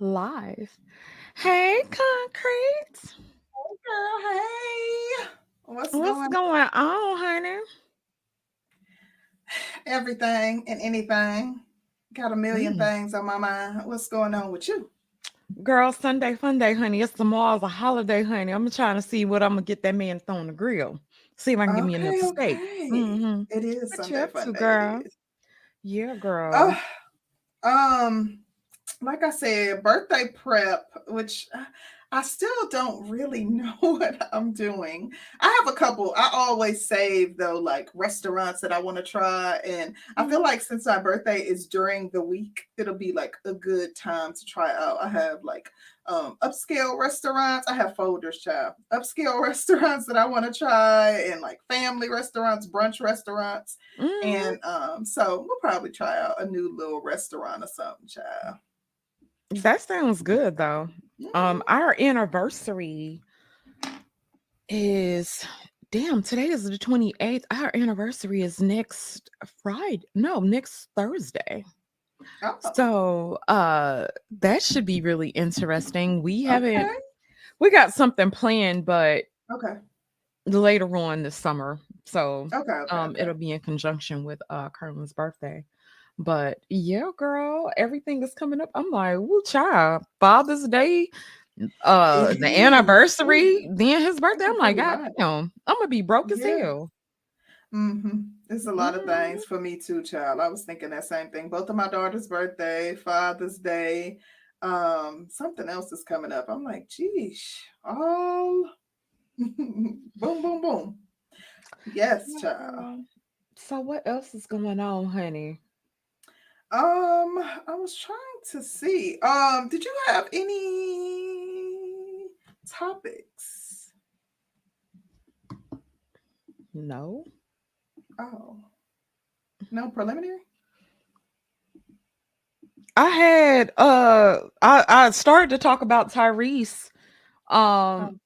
And we are live. Hey, Concrete. Hey, girl. Hey. What's, What's going going on, honey? Everything and anything. Got a million Mm. things on my mind. What's going on with you? Girl, Sunday fun day, honey. It's tomorrow's a holiday, honey. I'm trying to see what I'm gonna get that man to throw on the grill. See if I can give me Okay, enough steak. okay. hmm It is What Sunday up to, fun day, girl? Yeah, girl. Oh, um, like I said, birthday prep, which uh, I still don't really know what I'm doing. I have a couple. I always save though, like restaurants that I want to try, and I feel like since my birthday is during the week, it'll be like a good time to try out. I have like um upscale restaurants. I have folders, child. Upscale restaurants that I want to try, and like family restaurants, brunch restaurants. Mhm. And um, so we'll probably try out a new little restaurant or something, child. That sounds good though. Um, Mhm. our anniversary is damn, today is the 28th. Our anniversary is next Friday. No, next Thursday. Oh, So uh that should be really interesting. We haven't okay. we got something planned, but Okay. later on this summer. So Okay. Okay. um okay. it'll be in conjunction with uh Carlin's birthday. But yeah, girl, everything is coming up. I'm like, woo child, Father's Day, uh the anniversary, then his birthday. I'm like, God damn, I'm gonna be broke as Yeah. hell. Mm-hmm. It's a lot of Mhm. things for me too, child. I was thinking that same thing. Both of my daughter's birthday, Father's Day, um, something else is coming up. I'm like, geesh, all boom, boom, boom. Yes, child. So what else is going on, honey? Um, I was trying to see. Um, did you have any topics? No. Oh, no preliminary. I had uh I I started to talk about Tyrese Oh. um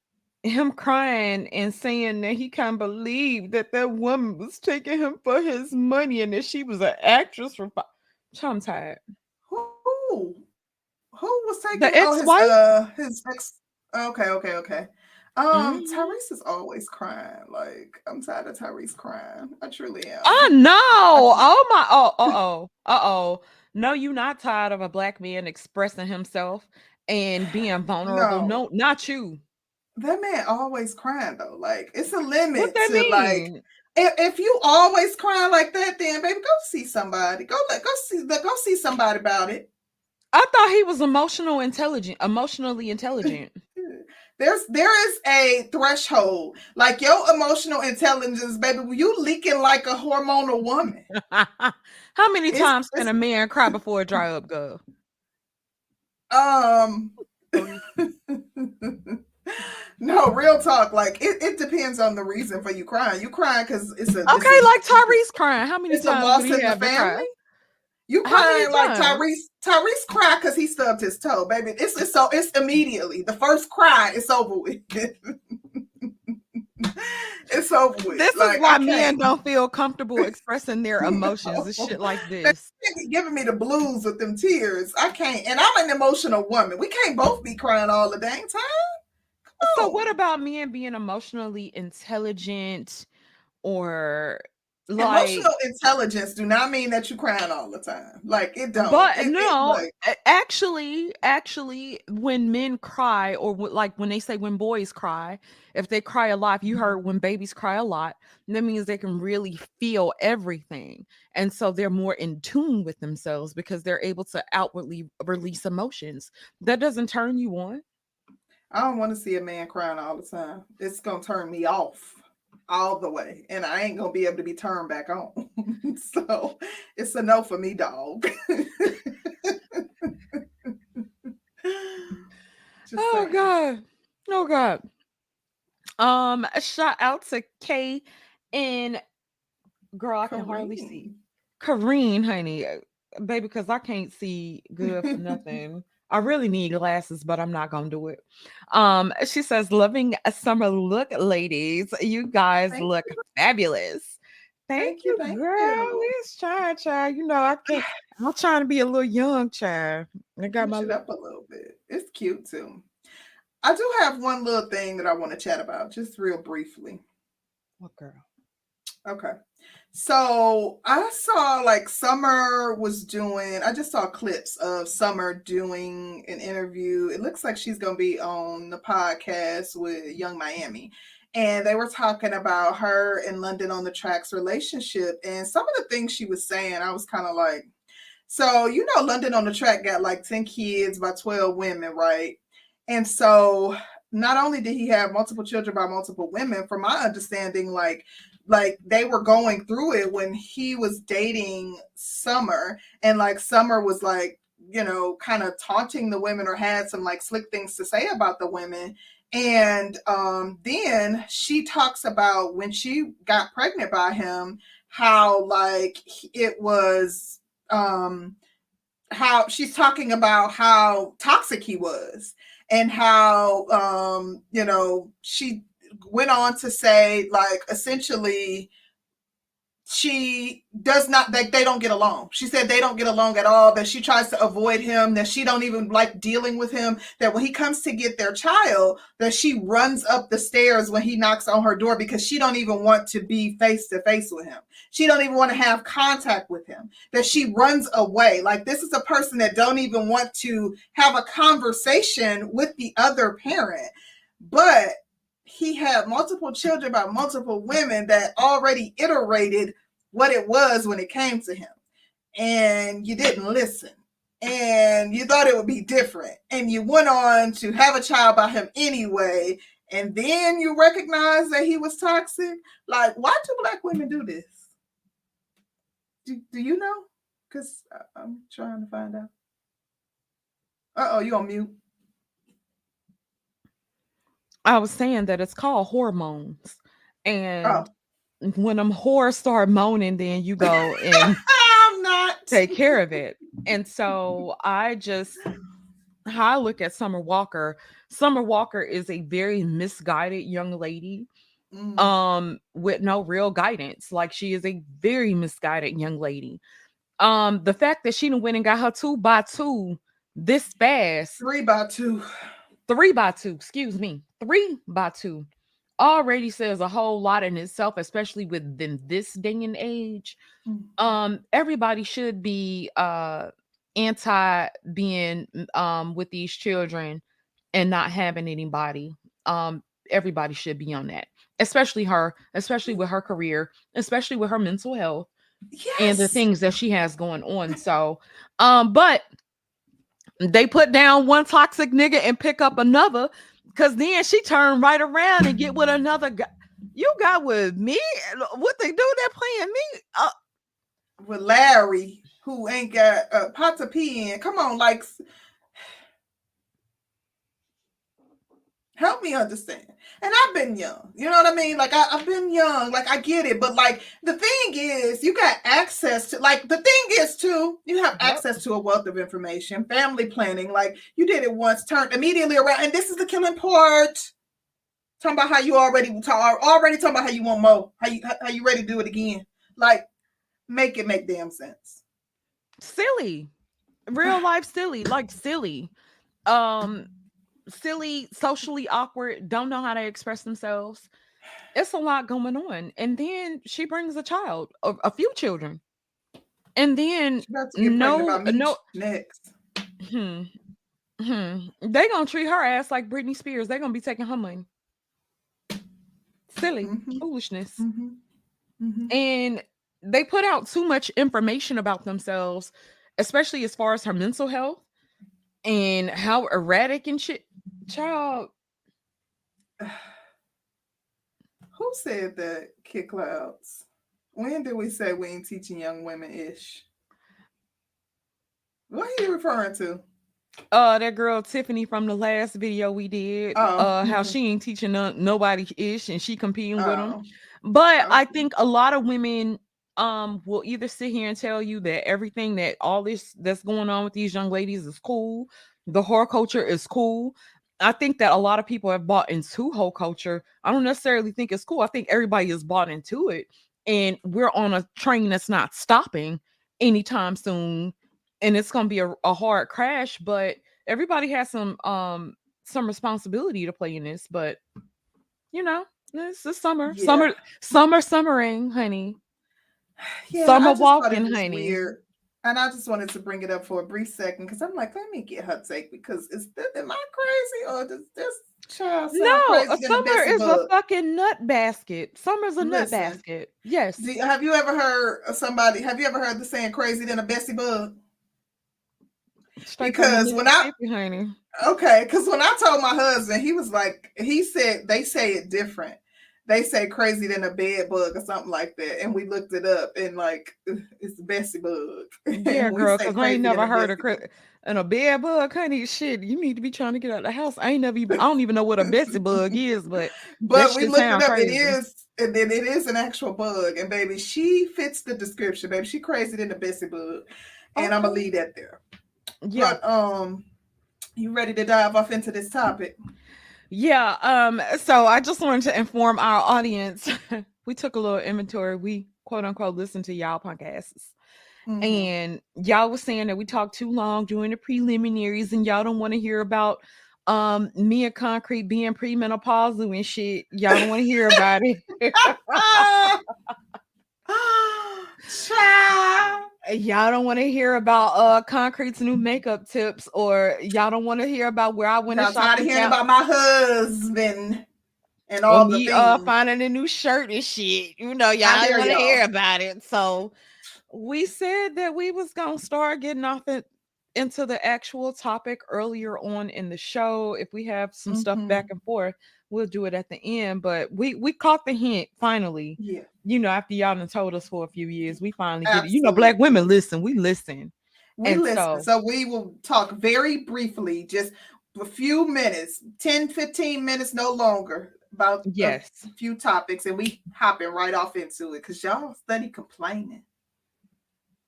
him crying and saying that he can't believe that that woman was taking him for his money and that she was an actress for I'm tired. Who? Who was taking? The oh, his ex-wife? uh, his ex. Okay, okay, okay. Um, Mhm. Tyrese is always crying. Like I'm tired of Tyrese crying. I truly am. I no! Oh my oh uh oh. Uh oh. No, you not tired of a black man expressing himself and being vulnerable. No. No, not you. That man always crying though. Like it's a limit to mean? like if, if you always crying like that, then baby, go see somebody. Go let go see go see somebody about it. I thought he was emotional intelligent, emotionally intelligent. There's there is a threshold. Like your emotional intelligence, baby, you leaking like a hormonal woman. How many It's- times can a man cry before a dry up girl? Um no, real talk. Like it, it depends on the reason for you crying. You crying because it's a it's Okay, a- like Tyrese crying. How many it's a times loss in the family. You crying like? Tyrese. Tyrese cried because he stubbed his toe, baby. It's, it's so it's immediately the first cry. It's over with. it's over with. This Like, is why men don't feel comfortable expressing their emotions and shit like this. Giving me the blues with them tears. I can't, and I'm an emotional woman. We can't both be crying all the dang time. So what about men being emotionally intelligent or like emotional intelligence do not mean that you crying all the time. Like it don't. but It- it, no like, actually actually when men cry or wh- like when they say when boys cry if they cry a lot you mm-hmm. heard when babies cry a lot that means they can really feel everything. And so they're more in tune with themselves because they're able to outwardly release emotions. That doesn't turn you on I don't want to see a man crying all the time. It's gonna turn me off all the way, and I ain't gonna be able to be turned back on. so it's a no for me, dog. Oh saying. god oh god um a shout out to kay and girl i can hardly see Kareen, honey, baby, because I can't see good for nothing. I really need glasses, but I'm not gonna do it. Um, she says, "Loving a summer look, ladies. You guys Thank look fabulous." Thank, Thank you, you, thank girl. you. It's trying, child. You know, I can't. I'm trying to be a little young child. I got Push my it up a little bit. It's cute too. I do have one little thing that I want to chat about, just real briefly. what girl? Okay. So I saw like Summer was doing, I just saw clips of Summer doing an interview. It looks like she's going to be on the podcast with Yung Miami. And they were talking about her and London On Da Track's relationship. And some of the things she was saying, I was kind of like, so, you know, London On Da Track got like 10 kids by 12 women, right? And so not only did he have multiple children by multiple women, from my understanding, like like they were going through it when he was dating Summer, and like Summer was like, you know, kind of taunting the women or had some like slick things to say about the women. And um, then she talks about when she got pregnant by him, how like it was um how she's talking about how toxic he was and how um you know she went on to say like essentially she does not that they don't get along. She said they don't get along at all that she tries to avoid him that she don't even like dealing with him that when he comes to get their child that she runs up the stairs when he knocks on her door because she don't even want to be face to face with him. She don't even want to have contact with him. That she runs away. Like this is a person that don't even want to have a conversation with the other parent. But he had multiple children by multiple women that already iterated what it was when it came to him. And you didn't listen. And you thought it would be different. And you went on to have a child by him anyway. And then you recognize that he was toxic. Like, why do black women do this? Do, do you know? Because I'm trying to find out. Uh oh, you on mute. I was saying that it's called hormones. And Oh. when them whores start moaning, then you go and I'm not. take care of it. And so I just how I look at Summer Walker, Summer Walker is a very misguided young lady Mm. um with no real guidance. Like she is a very misguided young lady. Um the fact that she went and got her two by two this fast Three by two. Three by two, excuse me, three by two already says a whole lot in itself, especially within this day and age. Mm. Um, everybody should be uh anti being um with these children and not having anybody. Um, everybody should be on that, especially her, especially with her career, especially with her mental health Yes. and the things that she has going on. So, um, but they put down one toxic nigga and pick up another because then she turned right around and get with another guy. You got with me? What they do? They're playing me. Uh, with Larry, who ain't got a pot to pee in. Come on, like help me understand. And I've been young, you know what I mean? Like I, I've been young, like I get it, but like the thing is, you got access to like the thing is too, you have access to a wealth of information, family planning. Like you did it once, turned immediately around, and this is the killing part. Talking about how you already talk, already talking about how you want more, how you how you ready to do it again. Like, make it make damn sense. silly, real life silly, like silly. Um, silly, socially awkward, don't know how to express themselves. It's a lot going on. And then she brings a child, a, a few children. And then She about to get pregnant No, no. next. Hmm. Hmm. They gonna treat her ass like Britney Spears. They gonna be taking her money. Silly Mhm. foolishness. Mhm. Mhm. And they put out too much information about themselves, especially as far as her mental health and how erratic and shit. Child, Who said that, Kid Clouds? When did we say we ain't teaching young women ish? What are you referring to? uh, that girl Tiffany from the last video we did, Oh. uh, how she ain't teaching no- nobody ish and she competing with them. Oh, But I think a lot of women um will either sit here and tell you that everything that all this that's going on with these young ladies is cool. The horror culture is cool. I think that a lot of people have bought into whole culture. I don't necessarily think it's cool. I think everybody is bought into it. And we're on a train that's not stopping anytime soon. and it's gonna be a, a hard crash, but everybody has some um some responsibility to play in this, but you know, it's the summer, Yeah. summer, summer, summering, honey. Yeah, Summer I just thought it walking, honey. weird. And I just wanted to bring it up for a brief second because I'm like, let me get her take because is this, am I crazy or does this child No, summer is a fucking nut basket. Summer's a nut basket. Yes. Do have you ever heard of somebody? Have you ever heard the saying "crazy than a Bessie bug"? Straight because when I- honey. Okay, because when I told my husband, he was like, he said they say it different. They say crazy than a bed bug or something like that, and we looked it up and like it's the Bessie bug. Yeah, girl, because I ain't never heard of cra- and a bed bug, honey. Shit, you need to be trying to get out of the house. I ain't never even. I don't even know what a Bessie bug is, but But we looked it up. crazy. It is, and then it is an actual bug. And baby, she fits the description, baby. She crazy than a Bessie bug. And I'm gonna leave that there. yeah, But um, you ready to dive off into this topic? Yeah. Um, so I just wanted to inform our audience. we took a little inventory. We quote unquote listened to y'all podcasts. Mhm. and y'all was saying that we talked too long during the preliminaries and y'all don't want to hear about um me and concrete being premenopausal and shit y'all don't want to hear about it! Child. y'all don't want to hear about uh concrete's new makeup tips or y'all don't want to hear about where i went and tired of hearing about my husband and all the me things. uh finding a new shirt and shit you know y'all don't want to hear about it so we said that we was gonna start getting off it into the actual topic earlier on in the show if we have some stuff back Mm-hmm. and forth we'll do it at the end but we we caught the hint finally yeah. You know after y'all done told us for a few years we finally get it you know black women listen we listen We And listen. so- So, we will talk very briefly, just a few minutes, 10, 15 minutes, no longer, about yes. a few topics, and we hopping right off into it because y'all study complaining.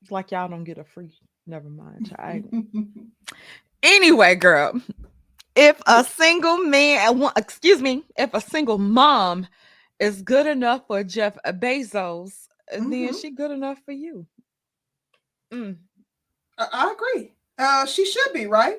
it's like y'all don't get a free never mind child. Anyway, girl, if a single man, uh, excuse me, if a single mom is good enough for Jeff Bezos, uh, then Mhm. she good enough for you. Mm. I, I agree. Uh, she should be right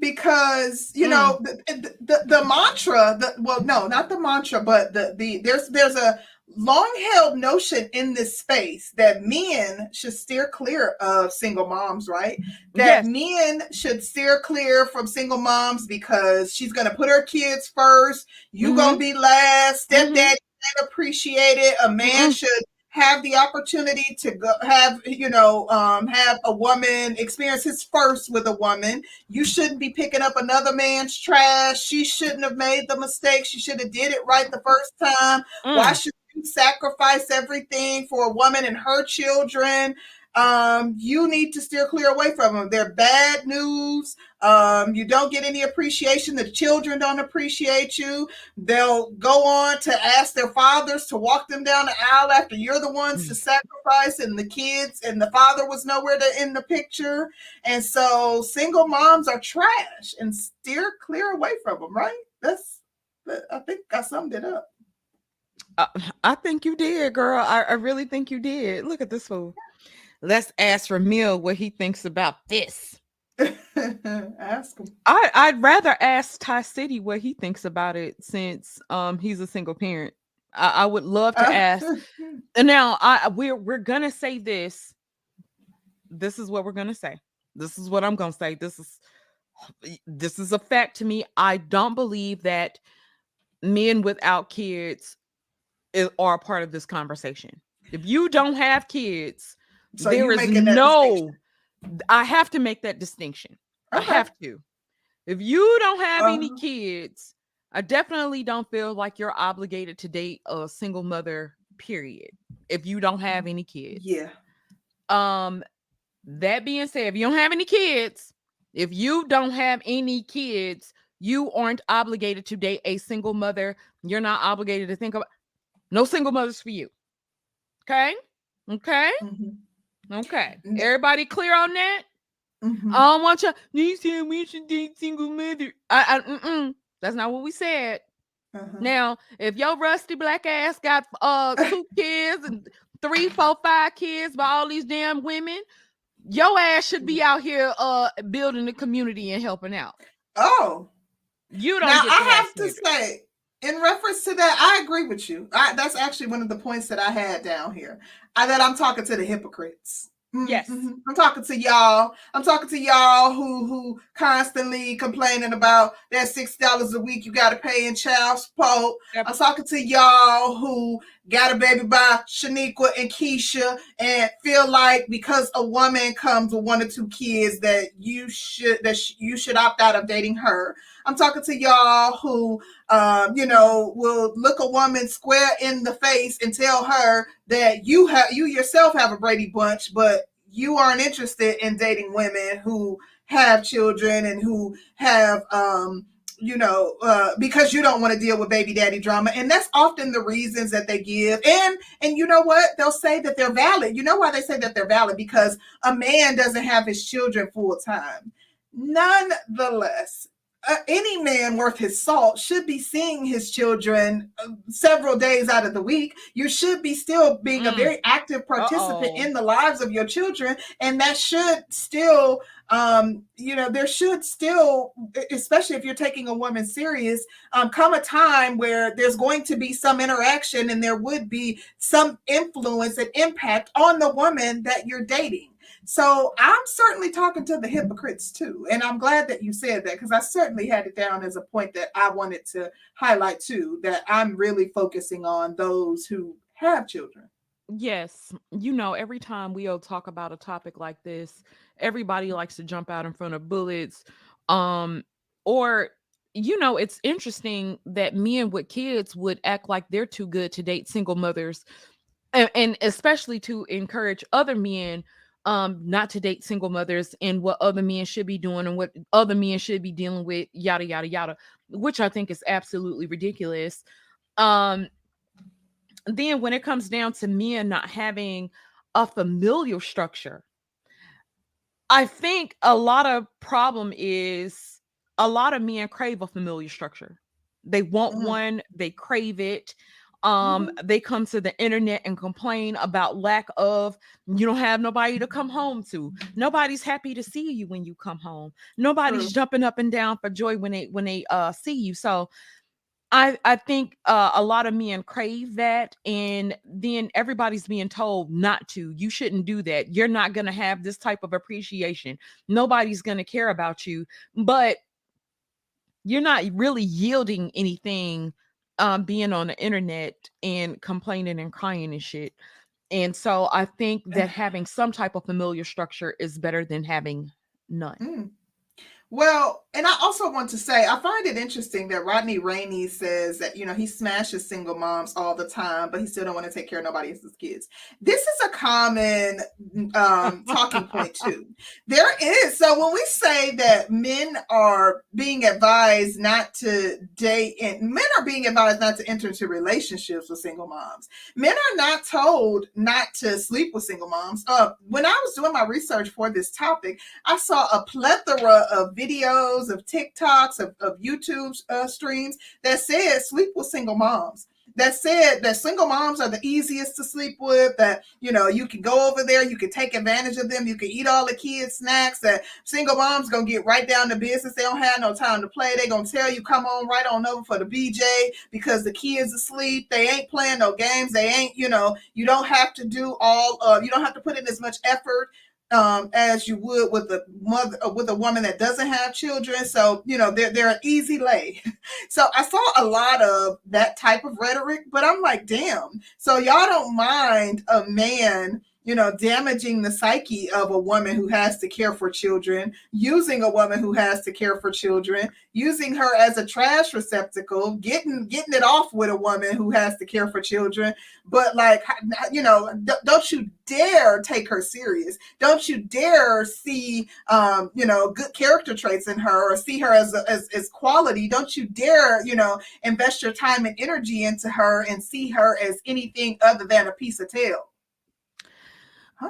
because you know the, the, the mantra. The well, no, not the mantra, but the the there's there's a long held notion in this space that men should steer clear of single moms, right? That Yes. men should steer clear from single moms because she's gonna put her kids first. You gonna be last. Stepdad Mhm. appreciate it. A man Mm-mm. should have the opportunity to go have you know um have a woman experience his first with a woman you shouldn't be picking up another man's trash she shouldn't have made the mistake she should have did it right the first time why Mm. should you sacrifice everything for a woman and her children um you need to steer clear away from them. They're bad news. Um you don't get any appreciation. The children don't appreciate you. They'll go on to ask their fathers to walk them down the aisle after you're the ones to sacrifice and the kids and the father was nowhere to in the picture. And so single moms are trash and steer clear away from them right? That's i think i summed it up. Uh, I think you did, girl. I, I really think you did. Look at this fool. Let's ask Ramil what he thinks about this. ask them I, I'd rather ask Ty City what he thinks about it since um he's a single parent. I, I would love to ask now I we're we're gonna say this. This is what we're gonna say. This is what I'm gonna say. This is this is a fact to me. I don't believe that men without kids is, are a part of this conversation. If you don't have kids, So there is no. I have to make that distinction. I have to. If you don't have any Uh-huh. kids, I definitely don't feel like you're obligated to date a single mother, period. If you don't have any kids. yeah Um, that being said, if you don't have any kids, if you don't have any kids, you aren't obligated to date a single mother. You're not obligated to think about no single mothers for you. Okay. Okay. Mhm. Okay. Everybody clear on that? Mhm. I don't want you. You said we should date single mother. I, I that's not what we said. Uh-huh. Now, if your rusty black ass got uh two kids and three, four, five kids by all these damn women, Your ass should be out here uh building the community and helping out. Oh, you don't. Now I have to say, in reference to that, I agree with you. I, that's actually one of the points that I had down here. I, that I'm talking to the hypocrites. Mm-hmm, yes. Mm-hmm. I'm talking to y'all. I'm talking to y'all who who constantly complaining about that six dollars a week you gotta pay in child support. Yep. I'm talking to y'all who got a baby by Shaniqua and Keisha and feel like because a woman comes with one or two kids that you should that sh- you should opt out of dating her. I'm talking to y'all who, um, you know, will look a woman square in the face and tell her that you have you yourself have a Brady Bunch, but you aren't interested in dating women who have children and who have um you know, uh, because you don't want to deal with baby daddy drama, and that's often the reasons that they give. And and you know what? They'll say that they're valid. You know why they say that they're valid? Because a man doesn't have his children full time. Nonetheless, uh, any man worth his salt should be seeing his children uh, several days out of the week. You should be still being mm. a very active participant Uh-oh. in the lives of your children, and that should still, um, you know, there should still, especially if you're taking a woman serious, um, come a time where there's going to be some interaction and there would be some influence and impact on the woman that you're dating. So I'm certainly talking to the hypocrites too. And I'm glad that you said that because I certainly had it down as a point that I wanted to highlight too that I'm really focusing on those who have children. Yes. You know, every time we'll talk about a topic like this, everybody likes to jump out in front of bullets. Um, or you know, it's interesting that men with kids would act like they're too good to date single mothers, and, and especially to encourage other men um not to date single mothers and what other men should be doing and what other men should be dealing with yada yada yada which i think is absolutely ridiculous um then when it comes down to men not having a familial structure i think a lot of problem is a lot of men crave a familiar structure they want mm. one they crave it um mm-hmm. they come to the internet and complain about lack of you don't have nobody to come home to nobody's happy to see you when you come home nobody's True. jumping up and down for joy when they when they uh see you so I, I think uh, a lot of men crave that, and then everybody's being told not to. You shouldn't do that. You're not going to have this type of appreciation. Nobody's going to care about you, but you're not really yielding anything um being on the internet and complaining and crying and shit. And so I think that having some type of familiar structure is better than having none. Mm. Well, and I also want to say I find it interesting that Rodney Rainey says that you know he smashes single moms all the time, but he still don't want to take care of nobody else's kids. This is a common um, talking point too. There is so when we say that men are being advised not to date, and men are being advised not to enter into relationships with single moms. Men are not told not to sleep with single moms. Uh, when I was doing my research for this topic, I saw a plethora of videos of TikToks, of, of YouTube uh, streams that said sleep with single moms. That said that single moms are the easiest to sleep with. That you know you can go over there, you can take advantage of them, you can eat all the kids' snacks. That single moms gonna get right down to business. They don't have no time to play. They gonna tell you come on right on over for the BJ because the kids asleep. They ain't playing no games. They ain't you know you don't have to do all. of you don't have to put in as much effort um, as you would with a mother uh, with a woman that doesn't have children. So you know they're they're an easy lay. So I saw a lot of that type of rhetoric, but I'm like, damn. So y'all don't mind a man you know, damaging the psyche of a woman who has to care for children, using a woman who has to care for children, using her as a trash receptacle, getting getting it off with a woman who has to care for children. But like, you know, don't you dare take her serious. Don't you dare see, um, you know, good character traits in her or see her as, a, as as quality. Don't you dare, you know, invest your time and energy into her and see her as anything other than a piece of tail.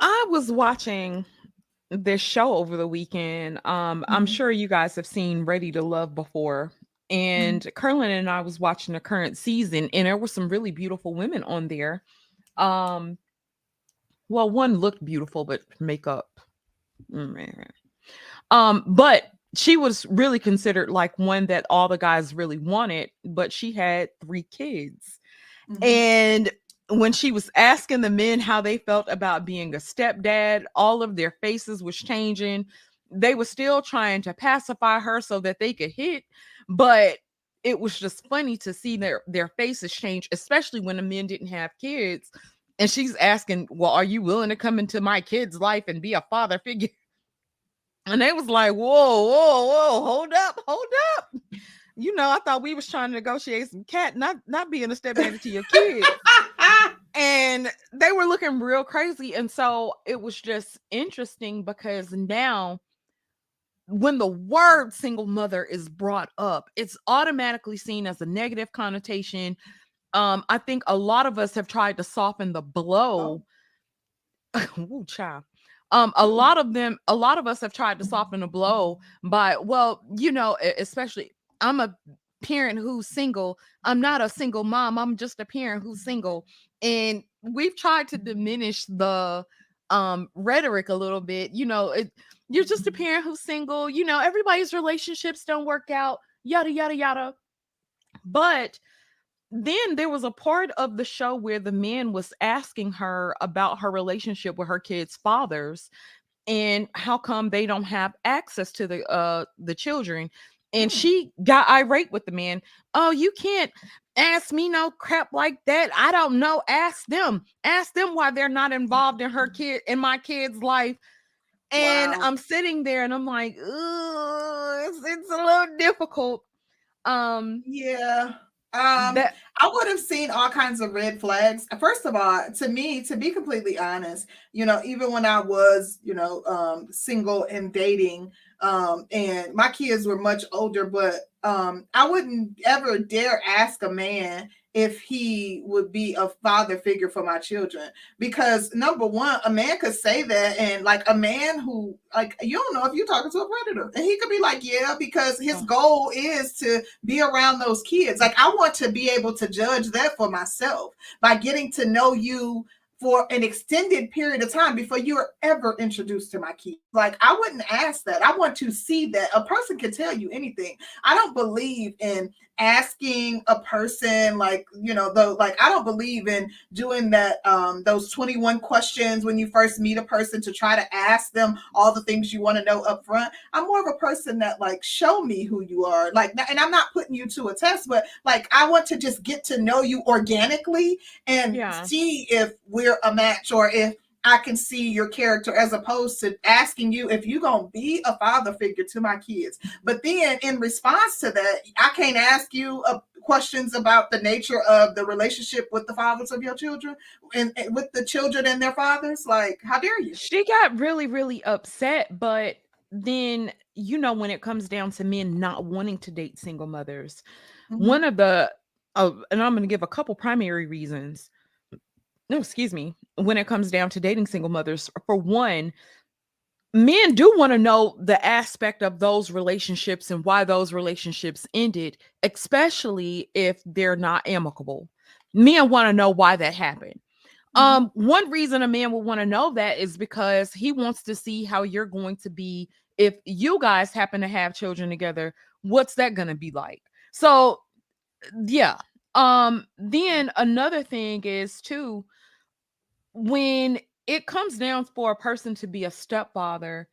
I was watching this show over the weekend. Um, mm-hmm. I'm sure you guys have seen Ready to Love before. And mm-hmm. Curlin and I was watching the current season, and there were some really beautiful women on there. Um, well, one looked beautiful, but makeup Man. Um, but she was really considered like one that all the guys really wanted, but she had three kids. Mm-hmm. And when she was asking the men how they felt about being a stepdad, all of their faces was changing. They were still trying to pacify her so that they could hit, but it was just funny to see their their faces change, especially when the men didn't have kids. And she's asking, "Well, are you willing to come into my kid's life and be a father figure?" And they was like, "Whoa, whoa, whoa, hold up, hold up." You know, I thought we was trying to negotiate some cat, not not being a stepdaddy to your kids. and they were looking real crazy. And so it was just interesting because now when the word single mother is brought up, it's automatically seen as a negative connotation. Um, I think a lot of us have tried to soften the blow. Oh. Ooh, child. Um, a mm-hmm. lot of them, a lot of us have tried to soften the blow by, well, you know, especially I'm a parent who's single. I'm not a single mom. I'm just a parent who's single. And we've tried to diminish the um rhetoric a little bit. You know, it, you're just a mm-hmm. parent who's single. You know, everybody's relationships don't work out, yada, yada, yada. But then there was a part of the show where the man was asking her about her relationship with her kids' fathers and how come they don't have access to the uh the children and she got irate with the man. Oh you can't ask me no crap like that. I don't know. Ask them. Ask them why they're not involved in her kid in my kid's life. And wow. i'm sitting there and i'm like it's, it's a little difficult. Um yeah. Um, that, I would have seen all kinds of red flags. First of all, to me, to be completely honest, you know, even when I was, you know, um, single and dating, um, and my kids were much older, but um, I wouldn't ever dare ask a man if he would be a father figure for my children. Because number one a man could say that and like a man who like you don't know if you're talking to a predator. And he could be like yeah because his oh. goal is to be around those kids. Like i want to be able to judge that for myself by getting to know you for an extended period of time before you're ever introduced to my kids. Like I wouldn't ask that. I want to see that a person can tell you anything. I don't believe in asking a person like you know though like i don't believe in doing that um those 21 questions when you first meet a person to try to ask them all the things you want to know up front i'm more of a person that like show me who you are like and i'm not putting you to a test but like i want to just get to know you organically and yeah. see if we're a match or if I can see your character as opposed to asking you if you're going to be a father figure to my kids. But then in response to that, I can't ask you uh, questions about the nature of the relationship with the fathers of your children and, and with the children and their fathers. Like, how dare you? She got really, really upset. But then, you know, when it comes down to men not wanting to date single mothers, mm-hmm. one of the, uh, and I'm going to give a couple primary reasons no, excuse me, when it comes down to dating single mothers, for one, men do want to know the aspect of those relationships and why those relationships ended, especially if they're not amicable. Men want to know why that happened. Mm-hmm. Um, one reason a man would want to know that is because he wants to see how you're going to be if you guys happen to have children together. What's that going to be like? So, yeah. Um, then another thing is too when it comes down for a person to be a stepfather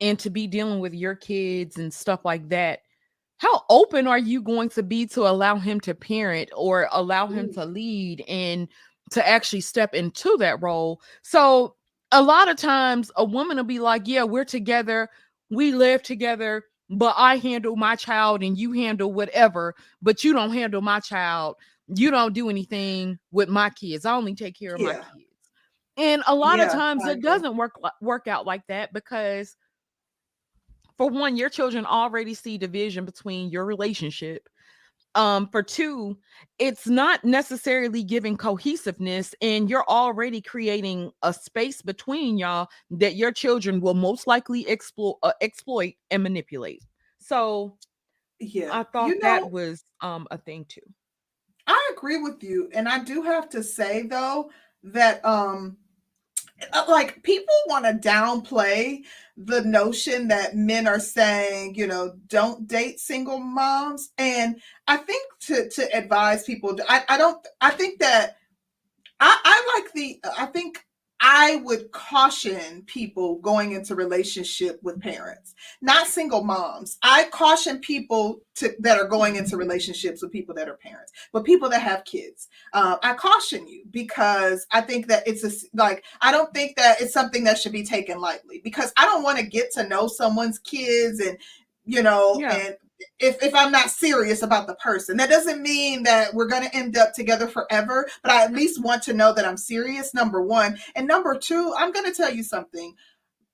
and to be dealing with your kids and stuff like that, how open are you going to be to allow him to parent or allow him Ooh. to lead and to actually step into that role? So, a lot of times a woman will be like, Yeah, we're together, we live together, but I handle my child and you handle whatever, but you don't handle my child. You don't do anything with my kids. I only take care of yeah. my kids. And a lot yeah, of times it doesn't work work out like that because for one, your children already see division between your relationship. Um, for two, it's not necessarily giving cohesiveness, and you're already creating a space between y'all that your children will most likely exploit, uh, exploit and manipulate. So, yeah, I thought you know, that was um a thing too. I agree with you, and I do have to say though that um Uh, like people want to downplay the notion that men are saying, you know, don't date single moms. And I think to to advise people, I, I don't I think that I, I like the I think I would caution people going into relationship with parents, not single moms. I caution people to, that are going into relationships with people that are parents, but people that have kids. Uh, I caution you because I think that it's a, like I don't think that it's something that should be taken lightly because I don't want to get to know someone's kids and you know yeah. and if, if I'm not serious about the person. That doesn't mean that we're going to end up together forever, but I at least want to know that I'm serious, number one. And number two, I'm going to tell you something.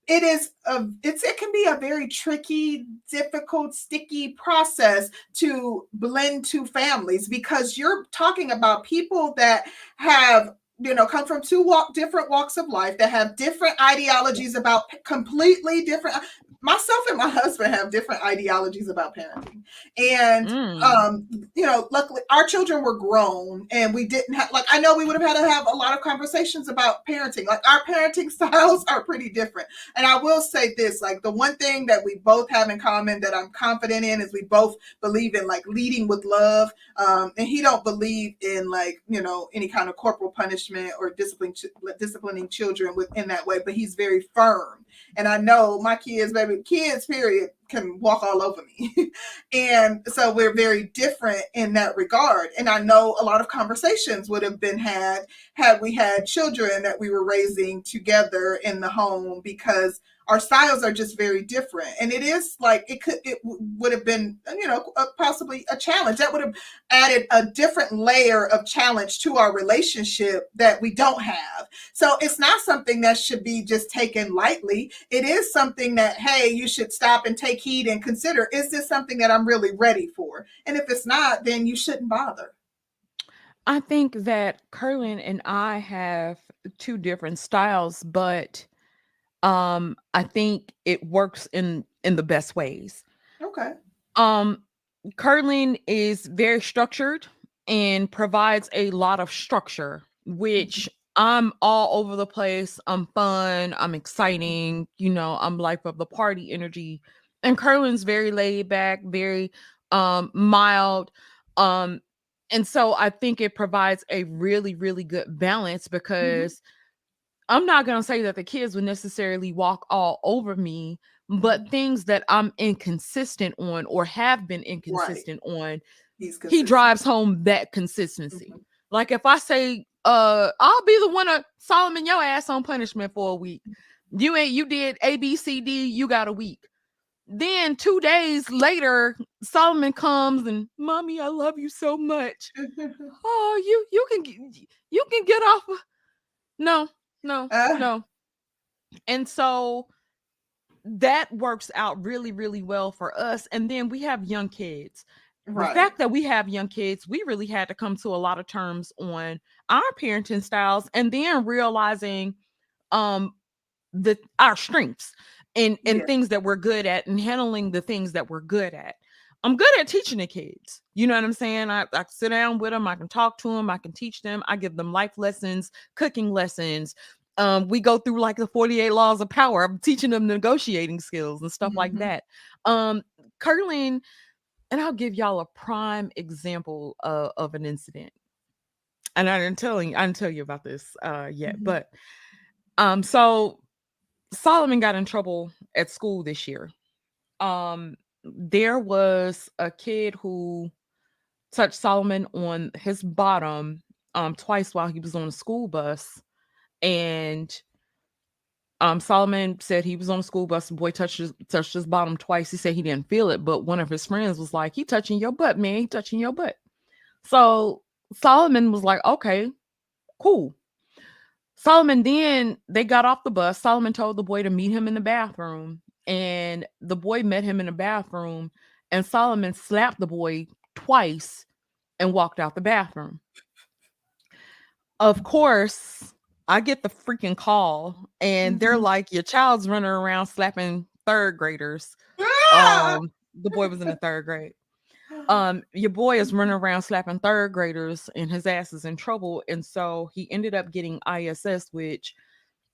It is a it's it can be a very tricky, difficult, sticky process to blend two families because you're talking about people that have you know come from two walk different walks of life that have different ideologies about completely different myself and my husband have different ideologies about parenting. And mm. um you know luckily our children were grown and we didn't have like i know we would have had to have a lot of conversations about parenting. Like our parenting styles are pretty different. And i will say this like the one thing that we both have in common that i'm confident in is we both believe in like leading with love. Um and he don't believe in like you know any kind of corporal punishment or discipline disciplining children within that way but he's very firm. And i know my kids baby kids, period, can walk all over me. and so we're very different in that regard. And I know a lot of conversations would have been had had we had children that we were raising together in the home because our styles are just very different. And it is like it could it would have been you know possibly a challenge. That would have added a different layer of challenge to our relationship that we don't have. So it's not something that should be just taken lightly. It is something that hey you should stop and take heed and consider is this something that i'm really ready for? And if it's not then you shouldn't bother. I think that curlin and i have two different styles but um i think it works in in the best ways okay um curling is very structured and provides a lot of structure which mm-hmm. i'm all over the place i'm fun i'm exciting you know i'm life of the party energy and curling's very laid back very um mild um and so i think it provides a really really good balance mm-hmm. because mm-hmm I'm not going to say that the kids would necessarily walk all over me, but mm-hmm. things that I'm inconsistent on or have been inconsistent right. on, he drives home that consistency. Mm-hmm. Like if I say, uh, I'll be the one to Solomon your ass on punishment for a week. You ain't you did A, B, C, D, you got a week. Then two days later, Solomon comes and mommy, I love you so much. oh, you you can you can get off. No, no, uh, no. And so that works out really, really well for us. And then we have young kids. Right. The fact that we have young kids, we really had to come to a lot of terms on our parenting styles and then realizing um the our strengths and and yeah. things that we're good at and handling the things that we're good at. I'm good at teaching the kids. You know what I'm saying? I, I sit down with them, I can talk to them, I can teach them, I give them life lessons, cooking lessons. Um, we go through like the 48 laws of power. I'm teaching them negotiating skills and stuff mm-hmm. like that. Um, curling, and I'll give y'all a prime example uh, of an incident. And I didn't tell you, I didn't tell you about this uh, yet, mm-hmm. but um, so Solomon got in trouble at school this year. Um, there was a kid who touched Solomon on his bottom um twice while he was on a school bus. And um Solomon said he was on a school bus, the boy touched his touched his bottom twice. He said he didn't feel it, but one of his friends was like, He touching your butt, man, he touching your butt. So Solomon was like, Okay, cool. Solomon then they got off the bus. Solomon told the boy to meet him in the bathroom and the boy met him in the bathroom and Solomon slapped the boy twice and walked out the bathroom. Of course, I get the freaking call and mm-hmm. they're like, Your child's running around slapping third graders. Ah! Um, the boy was in the third grade. Um, your boy is running around slapping third graders and his ass is in trouble. And so he ended up getting ISS, which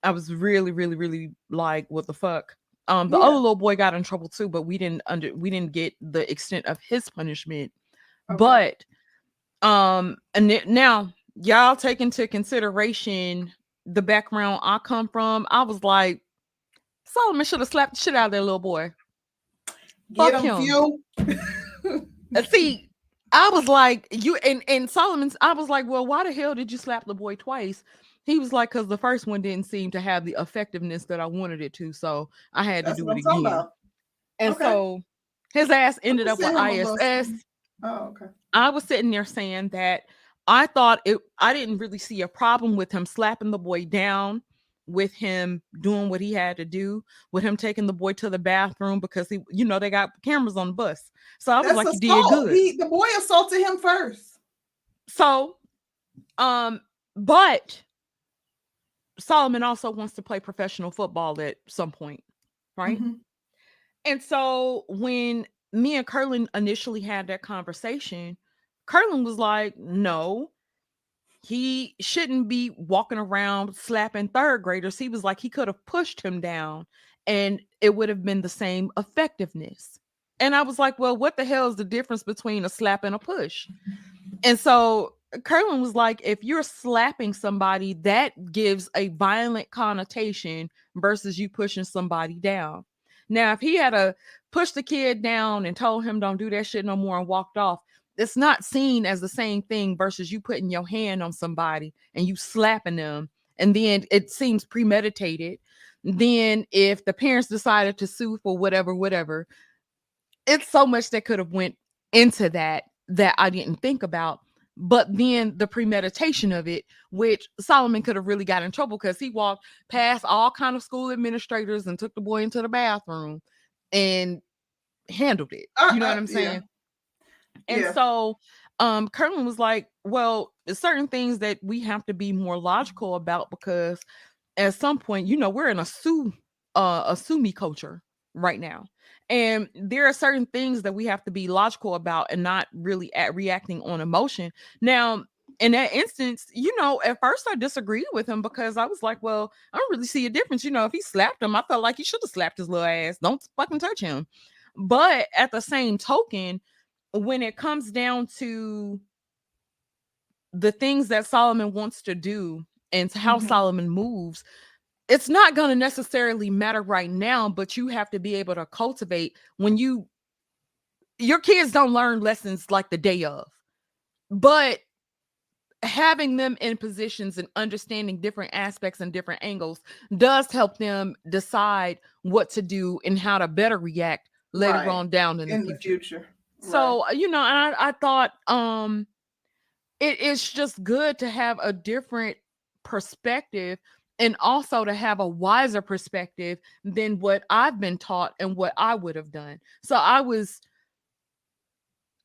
I was really, really, really like, what the fuck? Um, the Yeah. other little boy got in trouble too, but we didn't under we didn't get the extent of his punishment. Okay. But um, and it- now y'all take into consideration the background I come from. I was like, Solomon should have slapped the shit out of that little boy. Get fuck him, him. Uh, See, I was like, you and and Solomon's. I was like, well, why the hell did you slap the boy twice? He was like, because the first one didn't seem to have the effectiveness that I wanted it to, so I had That's to do it I'm again. And Okay. so his ass ended up with send him a little ISS. Oh, okay. I was sitting there saying that I thought it. I didn't really see a problem with him slapping the boy down, with him doing what he had to do, with him taking the boy to the bathroom because he, you know, they got cameras on the bus. So I was That's like, you did good. He, the boy assaulted him first. So, um, but Solomon also wants to play professional football at some point, right? Mhm. And so when me and Curlin initially had that conversation, Curlin was like, no, he shouldn't be walking around slapping third graders. He was like, he could have pushed him down and it would have been the same effectiveness. And I was like, well, what the hell is the difference between a slap and a push? And so Curlin was like, if you're slapping somebody, that gives a violent connotation versus you pushing somebody down. Now, if he had a pushed the kid down and told him don't do that shit no more and walked off, it's not seen as the same thing versus you putting your hand on somebody and you slapping them, and then it seems premeditated. Then, if the parents decided to sue for whatever, whatever, it's so much that could have went into that that I didn't think about. But then the premeditation of it, which Solomon could have really got in trouble because he walked past all kind of school administrators and took the boy into the bathroom and handled it. Uh, You know uh, what I'm yeah. saying? And Yeah. so um Curlin was like, well, certain things that we have to be more logical about because at some point, you know, we're in a sue uh a sue me culture right now. And there are certain things that we have to be logical about and not really at reacting on emotion. Now, in that instance, you know, at first I disagreed with him because I was like, well, I don't really see a difference. You know, if he slapped him, I felt like he should have slapped his little ass. Don't fucking touch him. But at the same token, when it comes down to the things that Solomon wants to do and how Mhm. Solomon moves, it's not going to necessarily matter right now, but you have to be able to cultivate when you your kids don't learn lessons like the day of. But having them in positions and understanding different aspects and different angles does help them decide what to do and how to better react later Right. on down in, in the the future. future. So, uh, you know, and I, I thought um it is just good to have a different perspective and also to have a wiser perspective than what I've been taught and what I would have done. So I was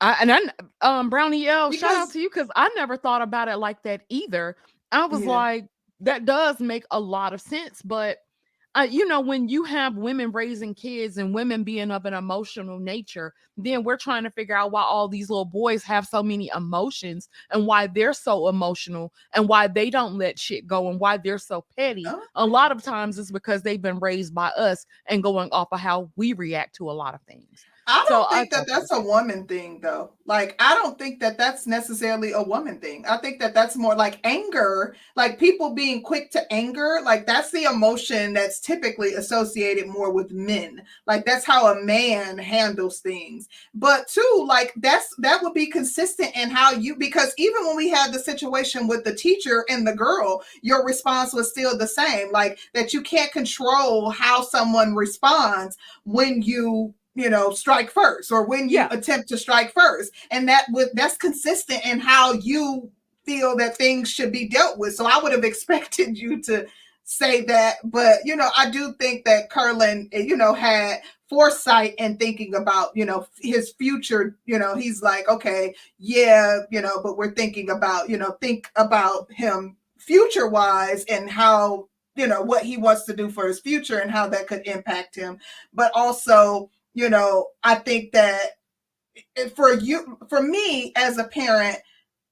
I and I um Brownie L, shout out to you because I never thought about it like that either. I was Yeah. like, that does make a lot of sense, but uh, you know, when you have women raising kids and women being of an emotional nature, then we're trying to figure out why all these little boys have so many emotions and why they're so emotional and why they don't let shit go and why they're so petty. Oh. A lot of times it's because they've been raised by us and going off of how we react to a lot of things. I don't I think that that that's a woman thing, though. Like, I don't think that that's necessarily a woman thing. I think that that's more like anger, like people being quick to anger. Like, that's the emotion that's typically associated more with men. Like, that's how a man handles things. But two, like, that's that would be consistent in how you, because even when we had the situation with the teacher and the girl, your response was still the same. Like, that you can't control how someone responds when you you know strike first or when you Yeah. attempt to strike first. And that would that's consistent in how you feel that things should be dealt with. So i would have expected you to say that but you know i do think that curlin eh, you know had foresight and thinking about you know his future. You know he's like okay yeah you know but we're thinking about you know think about him future wise and how you know what he wants to do for his future and how that could impact him. But also you know i think that for you for me as a parent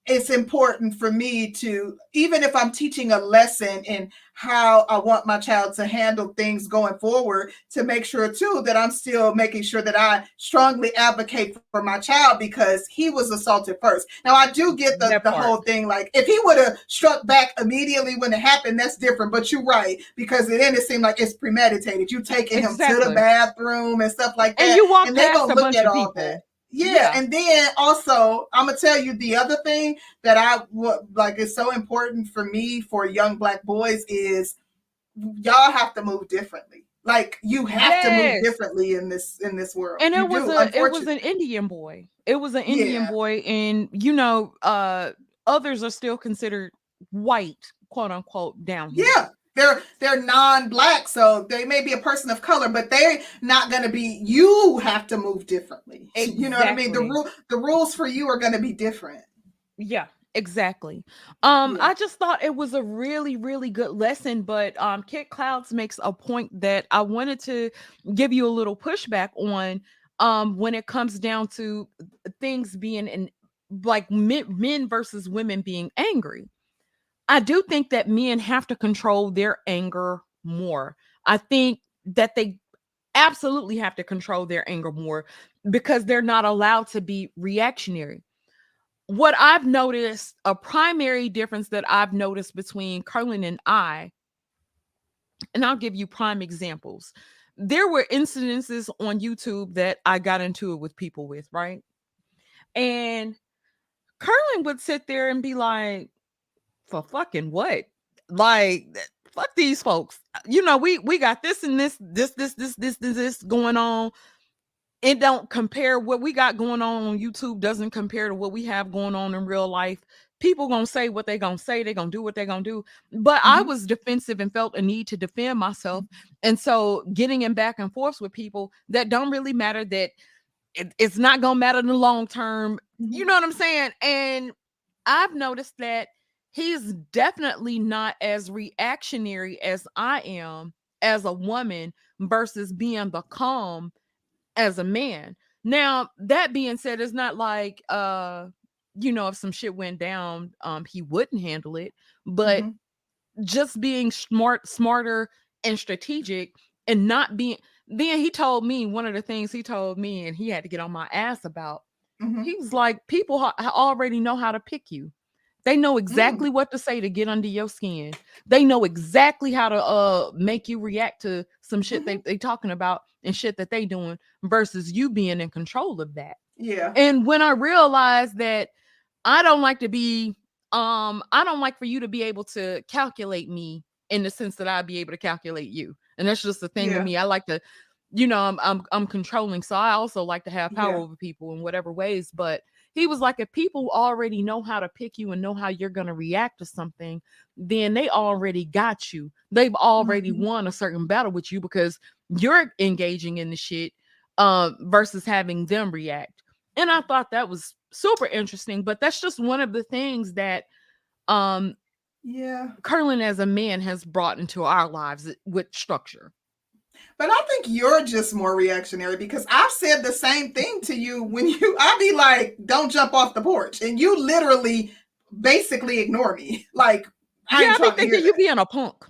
it's important for me to even if i'm teaching a lesson in how i want my child to handle things going forward to make sure too that i'm still making sure that i strongly advocate for my child because he was assaulted first now i do get the, the whole thing like if he would have struck back immediately when it happened that's different but you're right because then it seemed like it's premeditated you taking exactly. him to the bathroom and stuff like that and you walk and past a bunch of people. That yeah. yeah. And then also, I'm gonna tell you the other thing that I would like is so important for me for young black boys is y'all have to move differently. Like you have yes. to move differently in this in this world. And it you was do, a it was an Indian boy. It was an Indian yeah. boy, and you know, uh others are still considered white, quote unquote, down here. Yeah they're they're non-black so they may be a person of color but they're not going to be you have to move differently. Exactly. you know what i mean? The rule the rules for you are going to be different. Yeah exactly. Um yeah. i just thought it was a really really good lesson but um kit clouds makes a point that i wanted to give you a little pushback on um when it comes down to things being in like men, men versus women being angry I do think that men have to control their anger more. I think that they absolutely have to control their anger more because they're not allowed to be reactionary. What I've noticed, a primary difference that I've noticed between Curlin and I, and I'll give you prime examples. There were incidences on YouTube that I got into it with people with, right? And Curlin would sit there and be like, for fucking what? Like fuck these folks. Uh, you know, we we got this and this, this, this, this, this, this, this going on. It don't compare what we got going on on YouTube doesn't compare to what we have going on in real life. People gonna say what they gonna say, they gonna do what they gonna do. But mm-hmm. I was defensive and felt a need to defend myself. Mm-hmm. And so getting in back and forth with people that don't really matter, that it, it's not gonna matter in the long term. You mm-hmm. know what I'm saying? And I've noticed that he's definitely not as reactionary as I am as a woman versus being the calm as a man. Now, that being said, it's not like uh, you know, if some shit went down, um, he wouldn't handle it, but mm-hmm. just being smart, smarter and strategic and not being then he told me one of the things he told me and he had to get on my ass about. Mm-hmm. He was like, people ha- already know how to pick you. They know mm. exactly mm. what to say to get under your skin. They know exactly how to uh make you react to some shit mm-hmm. they they talking about and shit that they doing versus you being in control of that. Yeah. And when I realized that I don't like to be um I don't like for you to be able to calculate me in the sense that I'd be able to calculate you. And that's just the thing yeah. with me. I like to you know, I'm I'm I'm controlling. So I also like to have power yeah. over people in whatever ways, but he was like, if people already know how to pick you and know how you're going to react to something, then they already got you. They've already mm-hmm. won a certain battle with you because you're engaging in the shit uh, versus having them react. And I thought that was super interesting, but that's just one of the things that um yeah curlin as a man has brought into our lives with structure but I think you're just more reactionary because I've said the same thing to you when you I'd be like, don't jump off the porch. And you literally basically ignore me. Like I yeah, I be thinking you being a punk.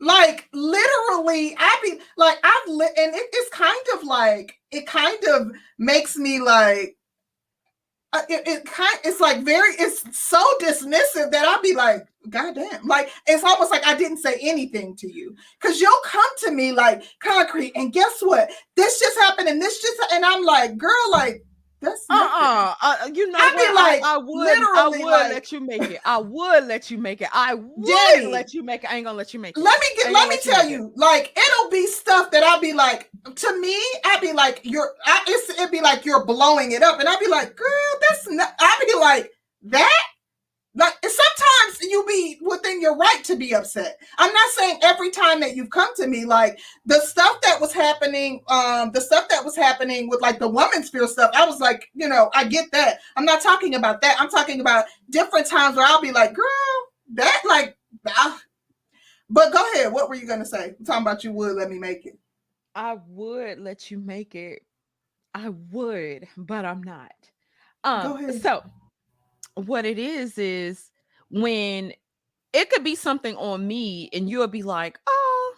Like literally, I be like I've li- and it, it's kind of like it kind of makes me like uh, it, it kind it's like very it's so dismissive that I'll be like, God damn. Like it's almost like I didn't say anything to you. Cause you'll come to me like concrete, and guess what? This just happened, and this just and I'm like, girl, like that's uh-uh. Uh, you know I'd what? Like, I, I, would I would like, let you make it. I would let you make it. I would Jay, let you make it. I ain't gonna let you make it. Let me get let me tell you, you like it'll be stuff that I'll be like, to me, I'd be like, you're I, it's it'd be like you're blowing it up. And I'd be like, girl, that's not I'd be like, that like sometimes you be within your right to be upset. I'm not saying every time that you've come to me, like the stuff that was happening, um, the stuff that was happening with like the woman's fear stuff. I was like, you know, I get that. I'm not talking about that. I'm talking about different times where I'll be like, girl, that like, ah. but go ahead. What were you gonna say? I'm talking about you would let me make it. I would let you make it. I would, but I'm not. Um, so what it is is when it could be something on me and you'll be like, oh,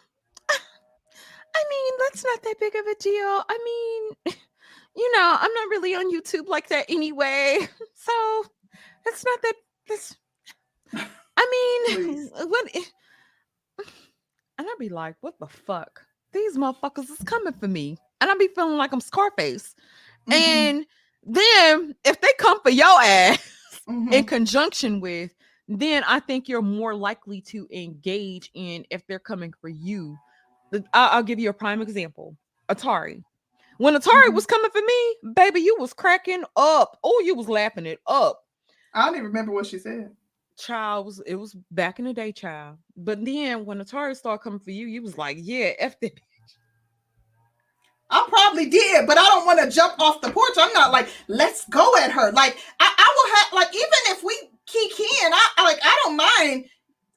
I mean, that's not that big of a deal. I mean, you know, I'm not really on YouTube like that anyway. So it's not that that's I mean, what and I'd be like, what the fuck? These motherfuckers is coming for me. And I'd be feeling like I'm Scarface. Mm-hmm. And then if they come for your ass mm-hmm. in conjunction with, then I think you're more likely to engage in if they're coming for you. I'll, I'll give you a prime example Atari. When Atari mm-hmm. was coming for me, baby, you was cracking up. Oh, you was laughing it up. I don't even remember what she said. Child was it was back in the day, child. But then when Atari started coming for you, you was like, yeah, F that I probably did, but I don't want to jump off the porch. I'm not like, let's go at her. Like, I, I will have like even if we key in, I, I like I don't mind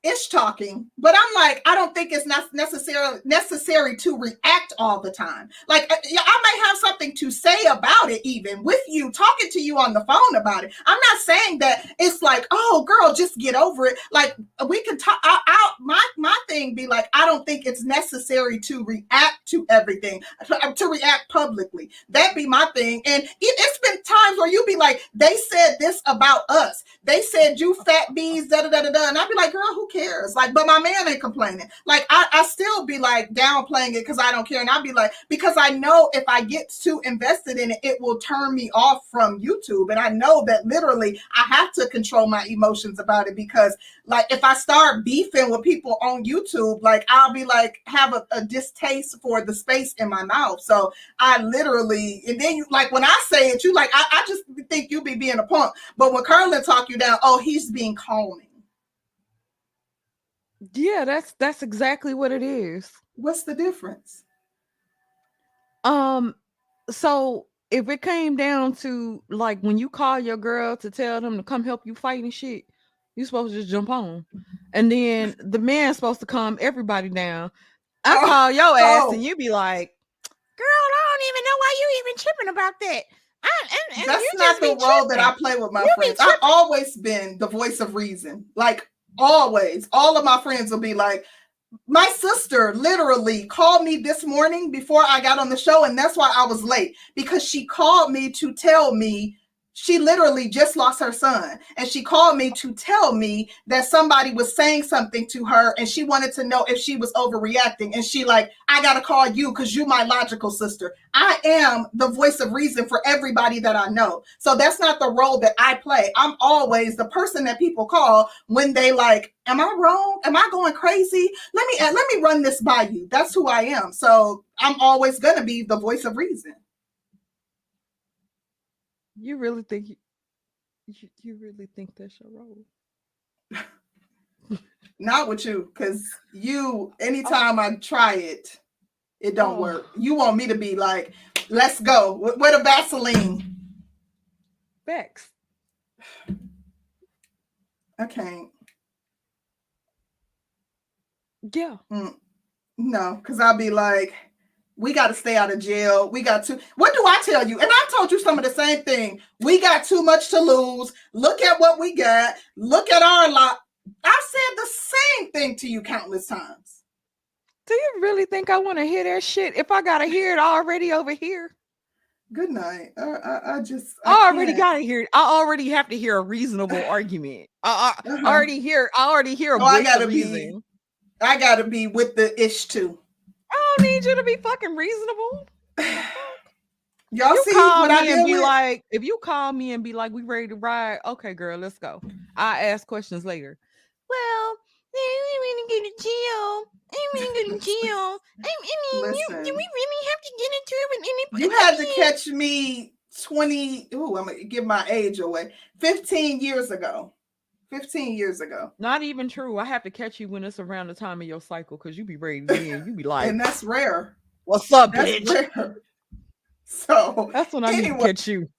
ish talking, but I'm like, I don't think it's not necessarily necessary to react all the time. Like, uh, I may have something to say about it, even with you talking to you on the phone about it. I'm not saying that it's like, oh, girl, just get over it. Like, we can talk. I, my my thing be like, I don't think it's necessary to react to everything, to, to react publicly. That be my thing. And it, it's been times where you be like, they said this about us. They said you fat bees, da da da da, and I'd be like, girl, who cares? Like, but my man ain't complaining. Like, I, I still be like downplaying it because I don't care. And I'll be like, because I know if I get too invested in it, it will turn me off from YouTube. And I know that literally I have to control my emotions about it because, like, if I start beefing with people on YouTube, like, I'll be like, have a, a distaste for the space in my mouth. So I literally, and then you, like, when I say it, you like, I, I just think you be being a punk. But when Curlin talk you down, oh, he's being calming. Yeah, that's that's exactly what it is. What's the difference? Um, so if it came down to like when you call your girl to tell them to come help you fight and shit, you supposed to just jump on. And then the man's supposed to calm everybody down. I oh, call your ass oh. and you be like, girl, I don't even know why you even tripping about that. I, and, and That's not the role that I play with my you friends. I've always been the voice of reason. Like always all of my friends will be like my sister literally called me this morning before I got on the show, and that's why I was late because she called me to tell me she literally just lost her son and she called me to tell me that somebody was saying something to her and she wanted to know if she was overreacting and she like i gotta call you because you my logical sister i am the voice of reason for everybody that i know. So that's not the role that i play. I'm always the person that people call when they like am i wrong? Am i going crazy? Let me uh, let me run this by you. That's who i am. So i'm always gonna be the voice of reason you really think you, you, you really think that's your role? Not with you, because you oh. anytime oh. I try it, it don't oh. work. You want me to be like, let's go. Where the Vaseline? Bex. I can't. Yeah. Mm, no, because I'll be like, we got to stay out of jail. We got to, what do I tell you? And I told you some of the same thing. We got too much to lose. Look at what we got. Look at our lot. I said the same thing to you countless times. Do you really think I want to hear that shit if I got to hear it already over here? Good night. I, I, I just, I, I already got to hear it. I already have to hear a reasonable argument. I, I uh-huh. already hear, I already hear a oh, I gotta be, I gotta be with the ish too. I don't need you to be fucking reasonable. Y'all you see what I and be with? like, if you call me and be like, we ready to ride, okay, girl, let's go. I ask questions later. Well, I want to go to jail. I want to go to jail. I, I mean, you, do we really have to get into it with any? You had to catch me 20. Oh, I'm gonna give my age away. 15 years ago. 15 years ago. Not even true. I have to catch you when it's around the time of your cycle because you be ready to You be like, and that's rare. What's up, that's bitch? Rare. So that's when I anyway, need to catch you.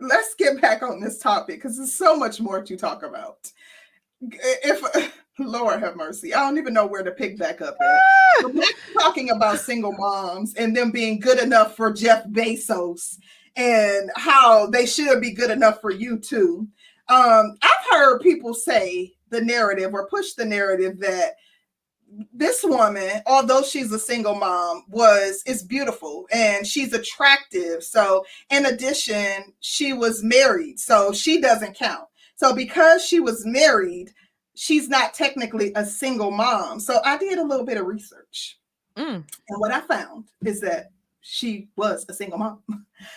Let's get back on this topic because there's so much more to talk about. If Lord have mercy, I don't even know where to pick back up at. Ah! talking about single moms and them being good enough for Jeff Bezos and how they should be good enough for you too um, I've heard people say the narrative or push the narrative that this woman, although she's a single mom, was is beautiful and she's attractive. So, in addition, she was married, so she doesn't count. So, because she was married, she's not technically a single mom. So, I did a little bit of research, mm. and what I found is that she was a single mom.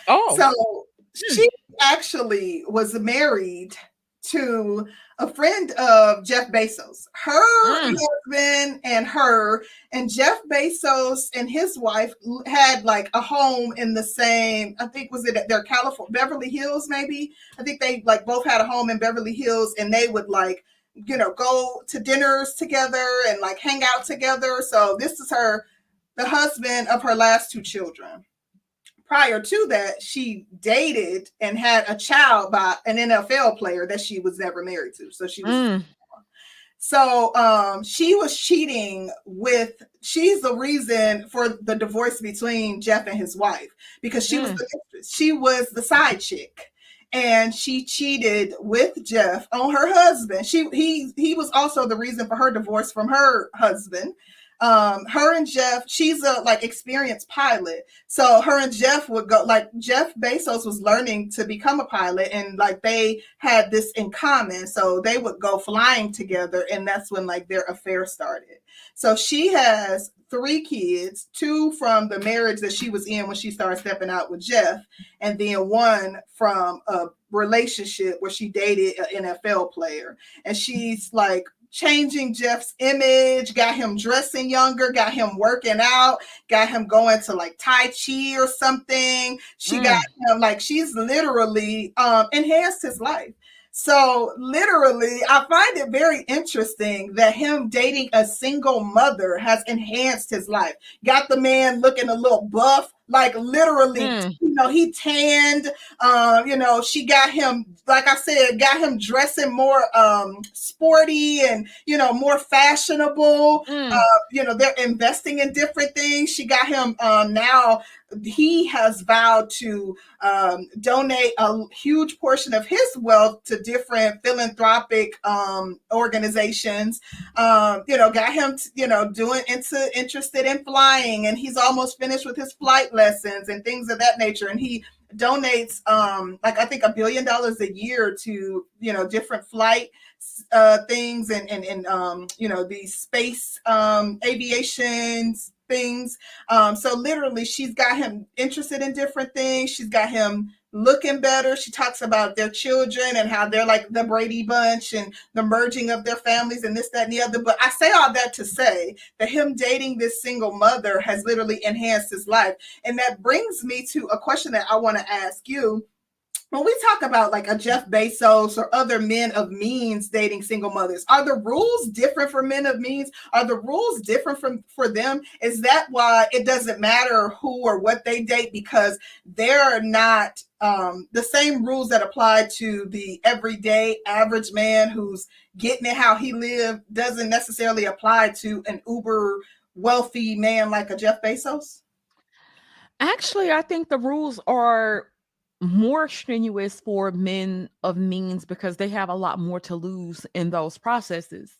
Oh, so. She actually was married to a friend of Jeff Bezos. Her mm. husband and her and Jeff Bezos and his wife had like a home in the same. I think was it at their California Beverly Hills maybe. I think they like both had a home in Beverly Hills and they would like you know go to dinners together and like hang out together. So this is her the husband of her last two children prior to that, she dated and had a child by an NFL player that she was never married to. So she was mm. so um she was cheating with she's the reason for the divorce between Jeff and his wife because she mm. was the. She was the side chick and she cheated with Jeff on her husband. She he he was also the reason for her divorce from her husband um her and jeff she's a like experienced pilot. So her and jeff would go like jeff bezos was learning to become a pilot and like they had this in common. So they would go flying together and that's when like their affair started. So she has three kids two from the marriage that she was in when she started stepping out with jeff and then one from a relationship where she dated an nfl player. And she's like changing Jeff's image, got him dressing younger, got him working out, got him going to like Tai Chi or something. She mm. got him like she's literally um enhanced his life. So literally, I find it very interesting that him dating a single mother has enhanced his life. Got the man looking a little buff, like literally, mm. you know, he tanned. Um, you know, she got him, like I said, got him dressing more um sporty and you know more fashionable. Mm. Uh, you know, they're investing in different things. She got him um now he has vowed to um, donate a huge portion of his wealth to different philanthropic um, organizations. Um, you know, got him, t- you know, doing into interested in flying, and he's almost finished with his flight lessons and things of that nature. And he donates, um, like I think, a billion dollars a year to you know different flight uh, things and and and um, you know these space um, aviations things. Um, so literally, she's got him interested in different things. She's got him looking better. She talks about their children and how they're like the Brady Bunch and the merging of their families and this, that, and the other. But I say all that to say that him dating this single mother has literally enhanced his life. And that brings me to a question that I want to ask you when we talk about like a Jeff Bezos or other men of means dating single mothers, are the rules different for men of means? Are the rules different from for them? Is that why it doesn't matter who or what they date because they're not um, the same rules that apply to the everyday average man who's getting it how he lived doesn't necessarily apply to an uber wealthy man like a Jeff Bezos? Actually, I think the rules are more strenuous for men of means because they have a lot more to lose in those processes.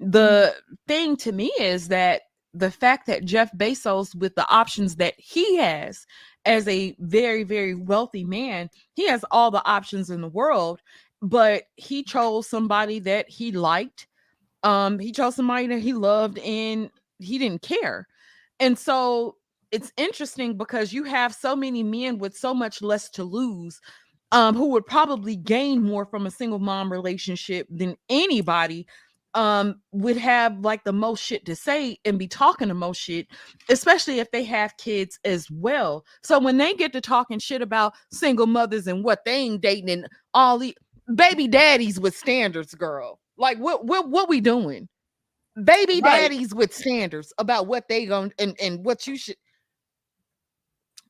Mm-hmm. The thing to me is that the fact that Jeff Bezos, with the options that he has as a very, very wealthy man, he has all the options in the world, but he chose somebody that he liked. Um, he chose somebody that he loved and he didn't care. And so it's interesting because you have so many men with so much less to lose um, who would probably gain more from a single mom relationship than anybody um, would have like the most shit to say and be talking the most shit, especially if they have kids as well. So when they get to talking shit about single mothers and what they ain't dating and all the baby daddies with standards, girl, like what what what we doing? Baby right. daddies with standards about what they going and and what you should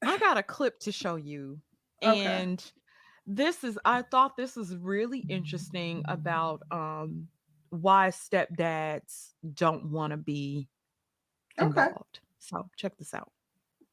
I got a clip to show you. Okay. And this is I thought this was really interesting about um why stepdads don't want to be involved. Okay. So check this out.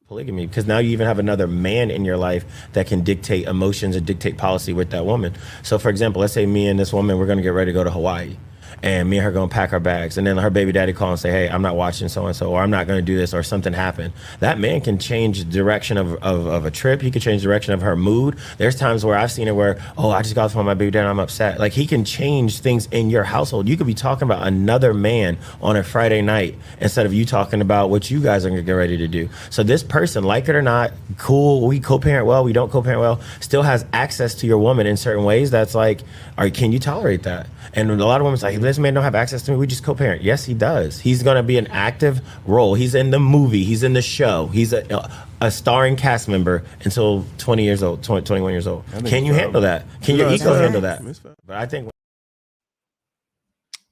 polygamy because now you even have another man in your life that can dictate emotions and dictate policy with that woman. So, for example, let's say me and this woman, we're going to get ready to go to Hawaii and me and her gonna pack our bags. And then her baby daddy call and say hey i'm not watching so and so or i'm not gonna do this or something happened that man can change direction of, of, of a trip. He can change direction of her mood. There's times where i've seen it where oh i just got off my baby daddy i'm upset. Like he can change things in your household. You could be talking about another man on a friday night instead of you talking about what you guys are gonna get ready to do. So this person like it or not cool. We co-parent well. We don't co-parent well. Still has access to your woman in certain ways that's like right can you tolerate that? And a lot of women say, this man don't have access to me. We just co-parent. Yes, he does. He's going to be an active role. He's in the movie. He's in the show. He's a, a starring cast member until 20 years old, 20, 21 years old. Can you handle that? Can your ego handle that? But I think.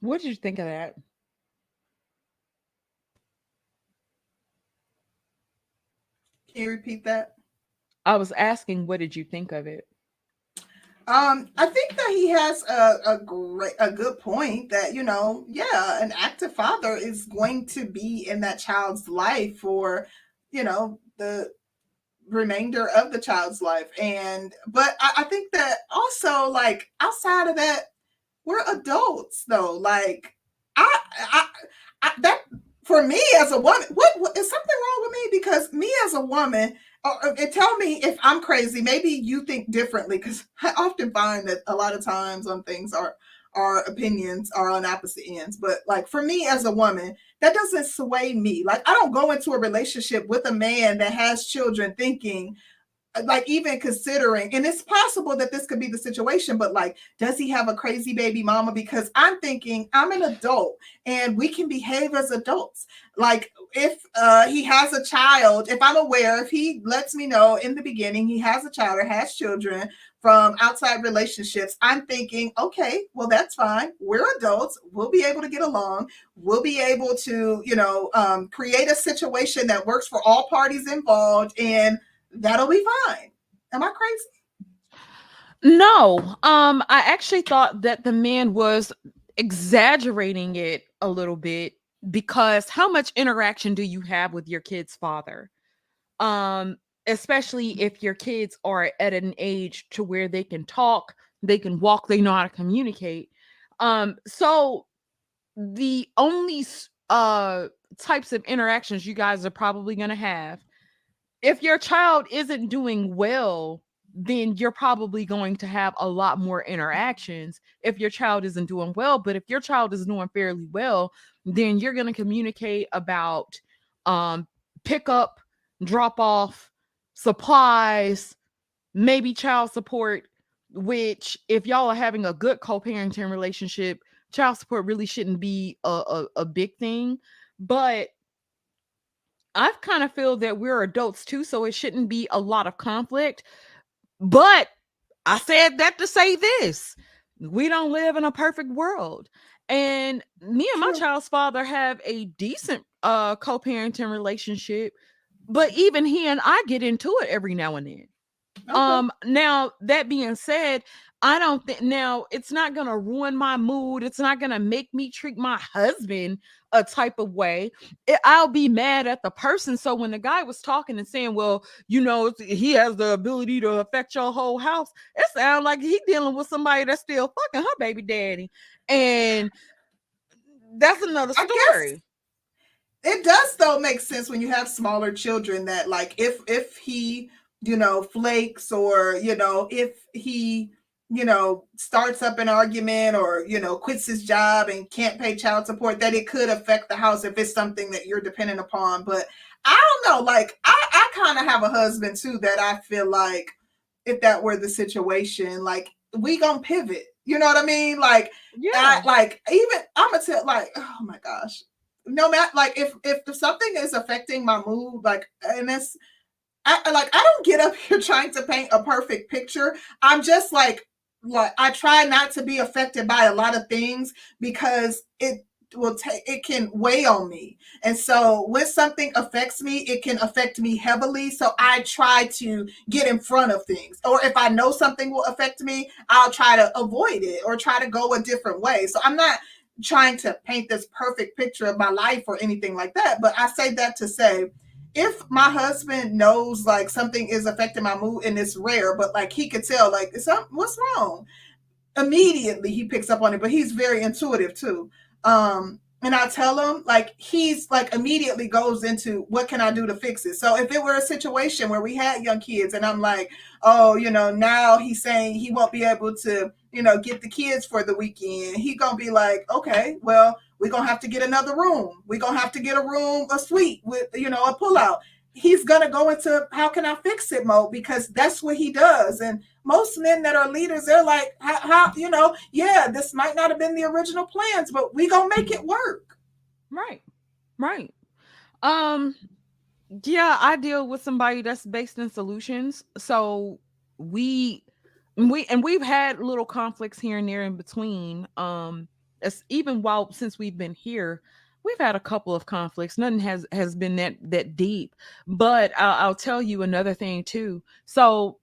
What did you think of that? Can you repeat that? I was asking, what did you think of it? Um, I think that he has a, a great, a good point that you know, yeah, an active father is going to be in that child's life for, you know, the remainder of the child's life. And but I, I think that also like outside of that, we're adults though. Like I, I, I that for me as a woman, what, what is something wrong with me? Because me as a woman, Oh, uh, and tell me if I'm crazy. Maybe you think differently because I often find that a lot of times on things our our opinions are on opposite ends. But like for me as a woman, that doesn't sway me. Like I don't go into a relationship with a man that has children thinking like even considering and it's possible that this could be the situation but like does he have a crazy baby mama because i'm thinking i'm an adult and we can behave as adults like if uh, he has a child if i'm aware if he lets me know in the beginning he has a child or has children from outside relationships i'm thinking okay well that's fine we're adults we'll be able to get along we'll be able to you know um, create a situation that works for all parties involved and that'll be fine. Am I crazy? No. Um, I actually thought that the man was exaggerating it a little bit because how much interaction do you have with your kid's father? Um, especially if your kids are at an age to where they can talk, they can walk, they know how to communicate. Um, so the only uh types of interactions you guys are probably going to have if your child isn't doing well, then you're probably going to have a lot more interactions if your child isn't doing well. But if your child is doing fairly well, then you're going to communicate about um, pick up, drop off, supplies, maybe child support, which, if y'all are having a good co parenting relationship, child support really shouldn't be a, a, a big thing. But I've kind of feel that we're adults too, so it shouldn't be a lot of conflict. But I said that to say this we don't live in a perfect world. And me and my child's father have a decent uh co-parenting relationship, but even he and I get into it every now and then. Okay. Um now that being said, I don't think now it's not gonna ruin my mood. It's not gonna make me treat my husband a type of way. It, I'll be mad at the person. So when the guy was talking and saying, "Well, you know, he has the ability to affect your whole house," it sounds like he dealing with somebody that's still fucking her baby daddy, and that's another story. It does though make sense when you have smaller children that like if if he you know flakes or you know if he you know, starts up an argument or, you know, quits his job and can't pay child support, that it could affect the house if it's something that you're dependent upon. But I don't know, like I, I kind of have a husband too that I feel like if that were the situation, like we gonna pivot. You know what I mean? Like, yeah, I, like even I'm gonna tell like, oh my gosh, no matter like if if something is affecting my mood, like and it's I like I don't get up here trying to paint a perfect picture. I'm just like like I try not to be affected by a lot of things because it will take it can weigh on me. And so when something affects me it can affect me heavily. So i try to get in front of things. Or if i know something will affect me i'll try to avoid it or try to go a different way. So i'm not trying to paint this perfect picture of my life or anything like that but i say that to say if my husband knows like something is affecting my mood and it's rare, but like he could tell like what's wrong, immediately he picks up on it. But he's very intuitive too. Um, and I tell him like he's like immediately goes into what can I do to fix it. So if it were a situation where we had young kids and I'm like, oh, you know, now he's saying he won't be able to, you know, get the kids for the weekend, he gonna be like, okay, well, we're gonna have to get another room. We're gonna have to get a room, a suite with, you know, a pullout. He's gonna go into how can I fix it mode because that's what he does. And most men that are leaders, they're like, how, how, you know, yeah, this might not have been the original plans, but we gonna make it work. Right. Right. Um, yeah, I deal with somebody that's based in solutions. So we we and we've had little conflicts here and there in between. Um, as even while since we've been here, we've had a couple of conflicts. Nothing has has been that that deep. But I'll, I'll tell you another thing too. So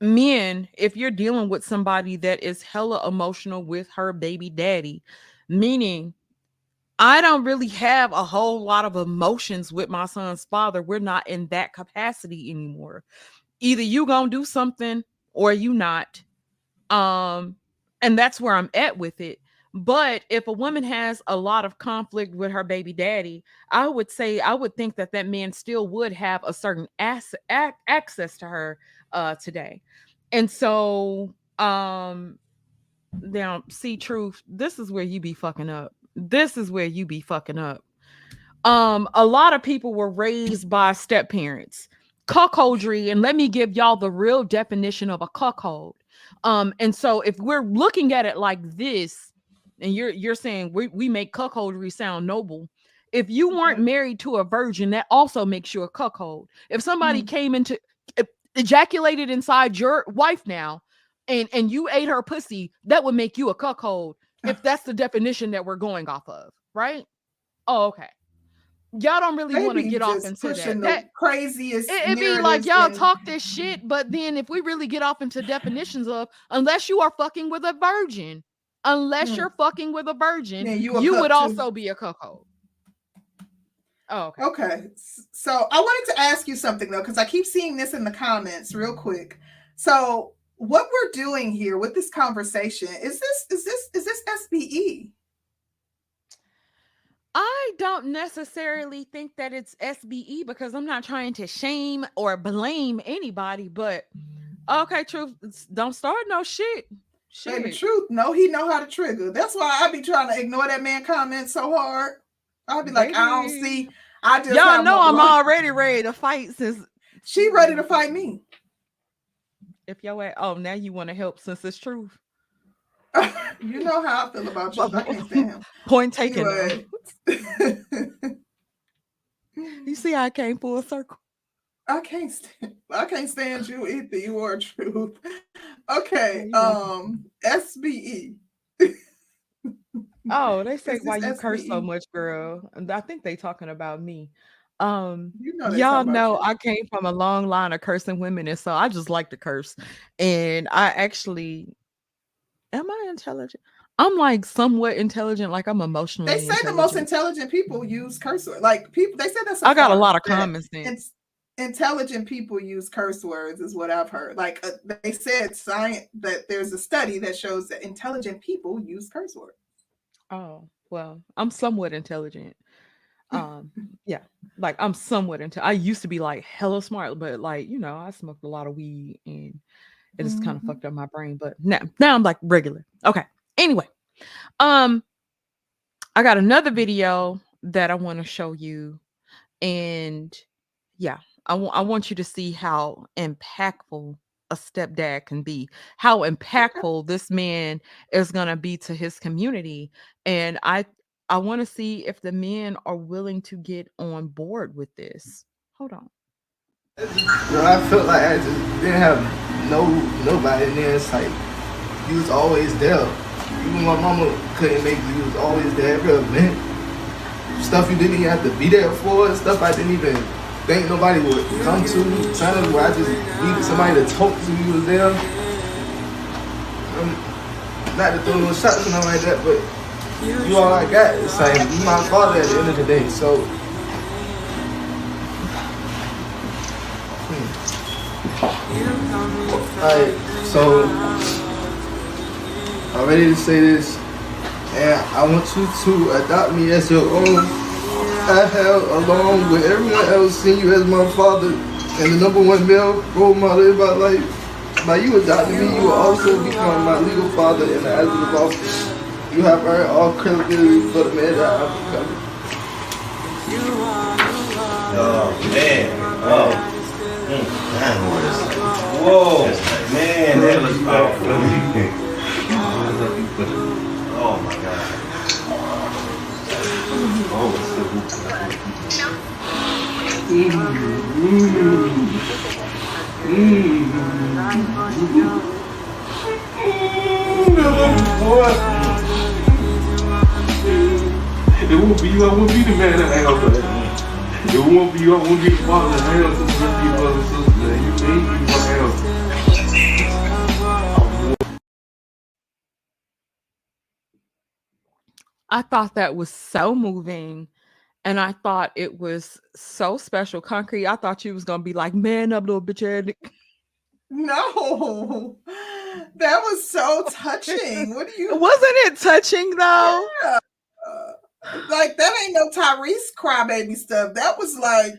men, if you're dealing with somebody that is hella emotional with her baby daddy, meaning I don't really have a whole lot of emotions with my son's father. We're not in that capacity anymore. Either you gonna do something or you not. Um, and that's where I'm at with it. But if a woman has a lot of conflict with her baby daddy, I would say I would think that that man still would have a certain ass, ac- access to her uh, today. And so, um, now see, truth. This is where you be fucking up. This is where you be fucking up. Um, a lot of people were raised by step parents, cuckoldry, and let me give y'all the real definition of a cuckold. Um, and so if we're looking at it like this, and you're you're saying we, we make cuckoldry sound noble. If you weren't Mhm. married to a virgin, that also makes you a cuckold. If somebody Mhm. came into ejaculated inside your wife now and and you ate her pussy, that would make you a cuckold if that's the definition that we're going off of, right? Oh, okay. Y'all don't really want to get off into that. the that craziest. it, would be like y'all and- talk this shit, but then if we really get off into definitions of unless you are fucking with a virgin, unless Hmm. you're fucking with a virgin, Then you you, a cuck would too. also be a cuckold. Oh, okay. Okay. So I wanted to ask you something though, because I keep seeing this in the comments real quick. So what we're doing here with this conversation is this is this is this? SBE? I don't necessarily think that it's SBE because I'm not trying to shame or blame anybody, but mm-hmm. okay, truth, don't start no shit. Baby, Shit. truth, no, he know how to trigger. That's why I be trying to ignore that man comment so hard. I'll be like, I don't see. I just Y'all know I'm already ready to fight since She ready to fight me. if y'all at oh now you want to help since it's truth. you know how I feel about you. I can't stand him. Point taken. Anyway. You see I came full circle. I can't stand I can't stand you either. You are truth. Okay. Um SBE. Oh, they say why you curse so much, girl. I think they talking about me. Um, you know y'all know you. I came from a long line of cursing women, and so I just like to curse. And I actually, am I intelligent? I'm like somewhat intelligent, like I'm emotionally. They say the most intelligent. people use curse words. Like people they said that's I got a lot of common sense. intelligent people use curse words is what I've heard. Like uh, they said science that there's a study that shows that intelligent people use curse words. Oh, well, I'm somewhat intelligent. Um, yeah, like I'm somewhat into I used to be like hella smart, but like, you know, I smoked a lot of weed and it just kind of fucked up my brain. But now now I'm like regular. Okay. Anyway, um, I got another video that I want to show you, and yeah, I want I want you to see how impactful a stepdad can be, how impactful this man is gonna be to his community, and I I want to see if the men are willing to get on board with this. Hold on. Bro, I felt like I just didn't have no nobody in there. It's like you was always there. Even my mama couldn't make you, you was always there every event. Stuff you didn't even have to be there for, stuff I didn't even think nobody would come to. Times where I just needed somebody to talk to, you was there. Um, not to throw no shots or nothing like that, but you all I got. It's like you my father at the end of the day. So Alright, so I'm ready to say this, and I want you to adopt me as your own. I have, along with everyone else, seen you as my father and the number one male role model in my life. By you adopting me, you will also become my legal father in the eyes of the office. You have earned all credibility for the man that I'm becoming. Oh man. Oh. Mm, that was- Whoa, man, that was powerful. Oh my god. Oh, it's so good. It won't be I won't be the man that I am won't be won't be to be. You what I thought that was so moving. And I thought it was so special. Concrete, I thought you was gonna be like, man up, little bitch. ass nigga." No, that was so touching. What do you Wasn't it touching though? Yeah. Like that ain't no Tyrese crybaby stuff. That was like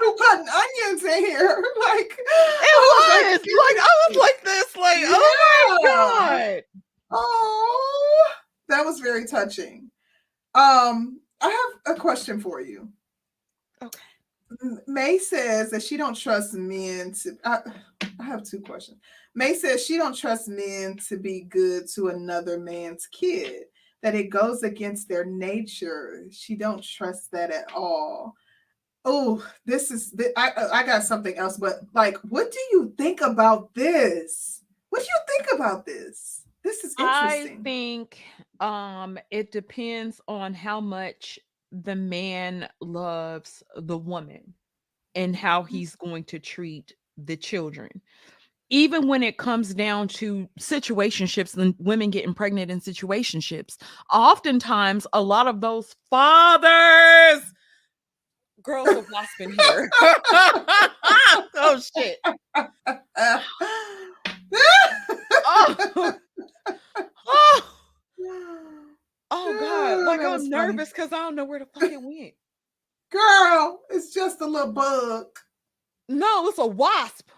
who cutting onions in here? Like It was like I was like this, like, oh my god. oh, that was very touching. Um, I have a question for you. Okay. May says that she don't trust men to. I, I have two questions. May says she don't trust men to be good to another man's kid. That it goes against their nature. She don't trust that at all. Oh, this is. I I got something else, but like, what do you think about this? What do you think about this? This is interesting. I think um it depends on how much the man loves the woman and how he's going to treat the children. Even when it comes down to situationships and women getting pregnant in situationships, oftentimes a lot of those fathers, girls are wasp in here. oh shit. Oh. oh. Oh god, like I'm nervous because I don't know where the fuck it went. Girl, it's just a little bug. No, it's a wasp.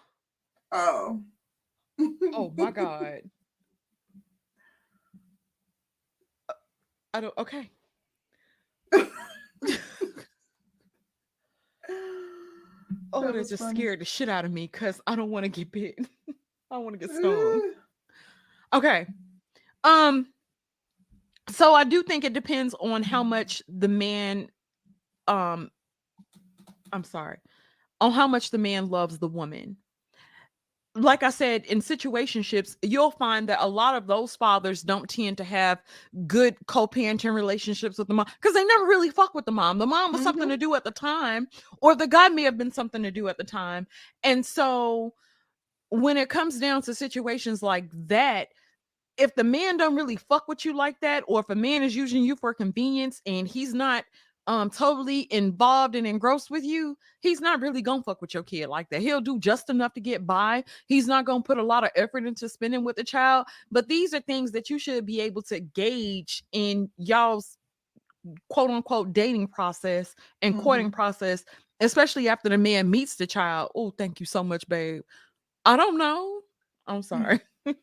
Oh. Oh my god. I don't okay. Oh, That that just funny. scared the shit out of me because I don't want to get bit. I want to get stung. Okay. Um so I do think it depends on how much the man um I'm sorry. On how much the man loves the woman. Like I said, in situationships, you'll find that a lot of those fathers don't tend to have good co-parenting relationships with the mom because they never really fuck with the mom. The mom was something mm-hmm. to do at the time, or the guy may have been something to do at the time. And so when it comes down to situations like that, if the man don't really fuck with you like that, or if a man is using you for convenience and he's not um totally involved and engrossed with you, he's not really gonna fuck with your kid like that. He'll do just enough to get by. He's not gonna put a lot of effort into spending with the child. But these are things that you should be able to gauge in y'all's mm, quote unquote dating process and courting mm-hmm. process, especially after the man meets the child. Oh, thank you so much, babe. I don't know. I'm mm. sorry.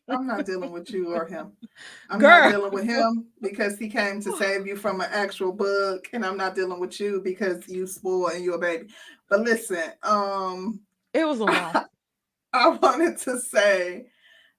I'm not dealing with you or him. I'm Girl. not dealing with him because he came to save you from an actual bug, and I'm not dealing with you because you spoil and you're a baby. But listen, um, It was a lot. I wanted to say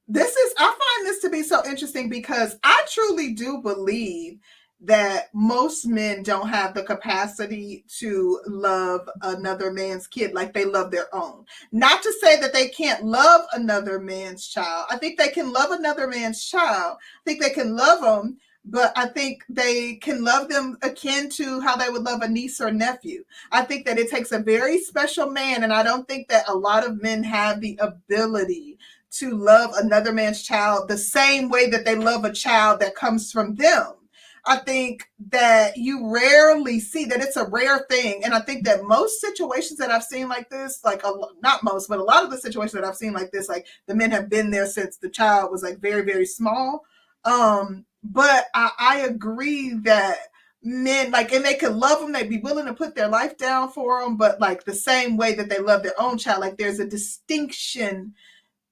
this is I find this to be so interesting because I truly do believe that most men don't have the capacity to love another man's kid like they love their own. Not to say that they can't love another man's child. I think they can love another man's child. I think they can love them, but I think they can love them akin to how they would love a niece or nephew. I think that it takes a very special man, and I don't think that a lot of men have the ability to love another man's child the same way that they love a child that comes from them. I think that you rarely see that it's a rare thing. And I think that most situations that I've seen like this, like a, not most, but a lot of the situations that I've seen like this, like the men have been there since the child was like very, very small. Um, but I, I agree that men like and they could love them they'd be willing to put their life down for them but like the same way that they love their own child like there's a distinction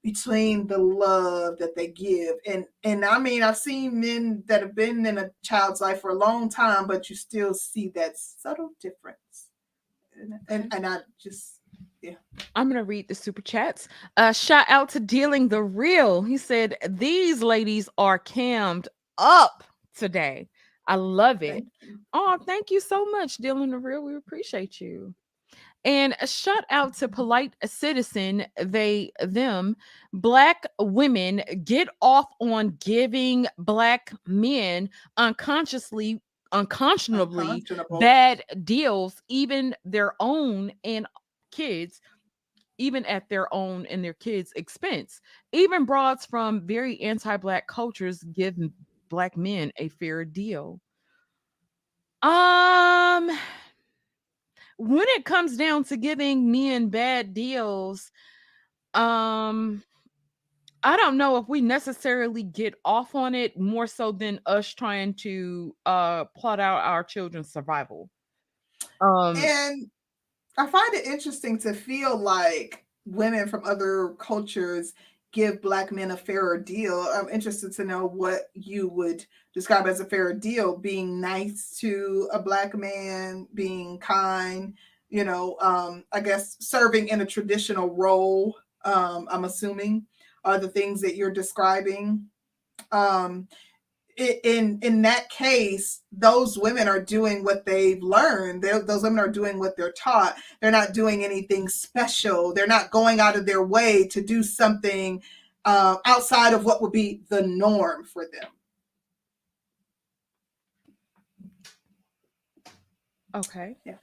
between the love that they give and and i mean i've seen men that have been in a child's life for a long time but you still see that subtle difference and and, and i just yeah. I'm gonna read the super chats. Uh, shout out to Dylan the Real. He said these ladies are cammed up today. I love it. thank. Oh, thank you so much, Dylan the Real. We appreciate you. And a shout out to polite citizen, they, them, black women get off on giving black men unconsciously, unconscionably Unconscionable. bad deals, even their own and kids, even at their own and their kids' expense. Even broads from very anti-black cultures give black men a fair deal. Um, when it comes down to giving men bad deals, um, I don't know if we necessarily get off on it more so than us trying to uh plot out our children's survival. Um, and I find it interesting to feel like women from other cultures give black men a fairer deal. I'm interested to know what you would describe as a fairer deal being nice to a black man, being kind, you know, um, I guess serving in a traditional role. Um, I'm assuming are the things that you're describing. Um, in in that case, those women are doing what they've learned. They're, those women are doing what they're taught. They're not doing anything special. They're not going out of their way to do something uh, outside of what would be the norm for them. Okay. Yeah.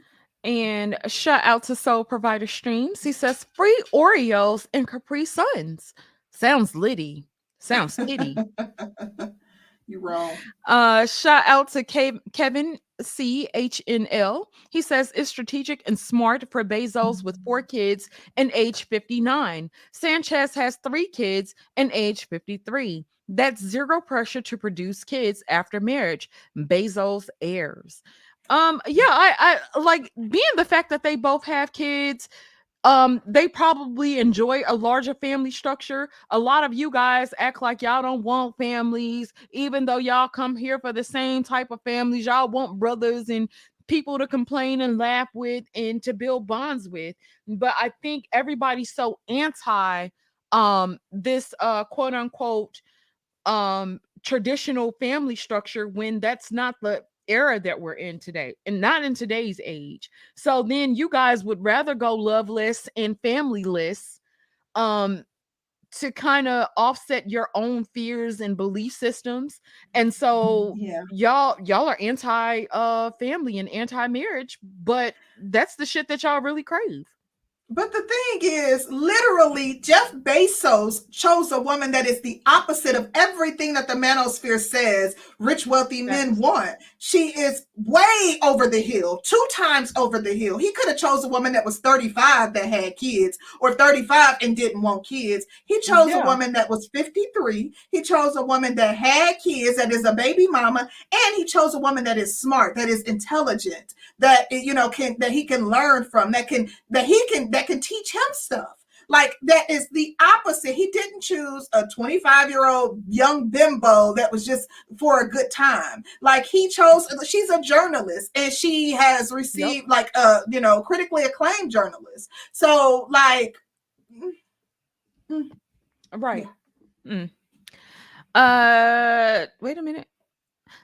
And shout out to Soul Provider Streams. He says free Oreos and Capri Suns. Sounds litty. Sounds litty. you wrong. uh shout out to Kev- Kevin CHNL. He says it's strategic and smart for Bezos with four kids and age 59. Sanchez has three kids and age 53. That's zero pressure to produce kids after marriage. Bezos heirs. Um, yeah, I, I like being the fact that they both have kids. Um, they probably enjoy a larger family structure. A lot of you guys act like y'all don't want families, even though y'all come here for the same type of families. Y'all want brothers and people to complain and laugh with and to build bonds with. But I think everybody's so anti um this uh quote unquote um traditional family structure when that's not the era that we're in today and not in today's age so then you guys would rather go loveless and familyless um to kind of offset your own fears and belief systems and so Yeah. y'all y'all are anti uh family and anti marriage but that's the shit that y'all really crave But the thing is, literally, Jeff Bezos chose a woman that is the opposite of everything that the manosphere says rich, wealthy men want. She is way over the hill, two times over the hill. He could have chose a woman that was 35 that had kids, or 35 and didn't want kids. He chose Yeah. a woman that was 53. He chose a woman that had kids, that is a baby mama, and he chose a woman that is smart, that is intelligent, that you know can that he can learn from, that can that he can that can teach him stuff. Like that is the opposite. He didn't choose a 25 year old young bimbo that was just for a good time. Like he chose, she's a journalist and she has received like a you know critically acclaimed journalist. So like Right. Mm. Uh, wait a minute.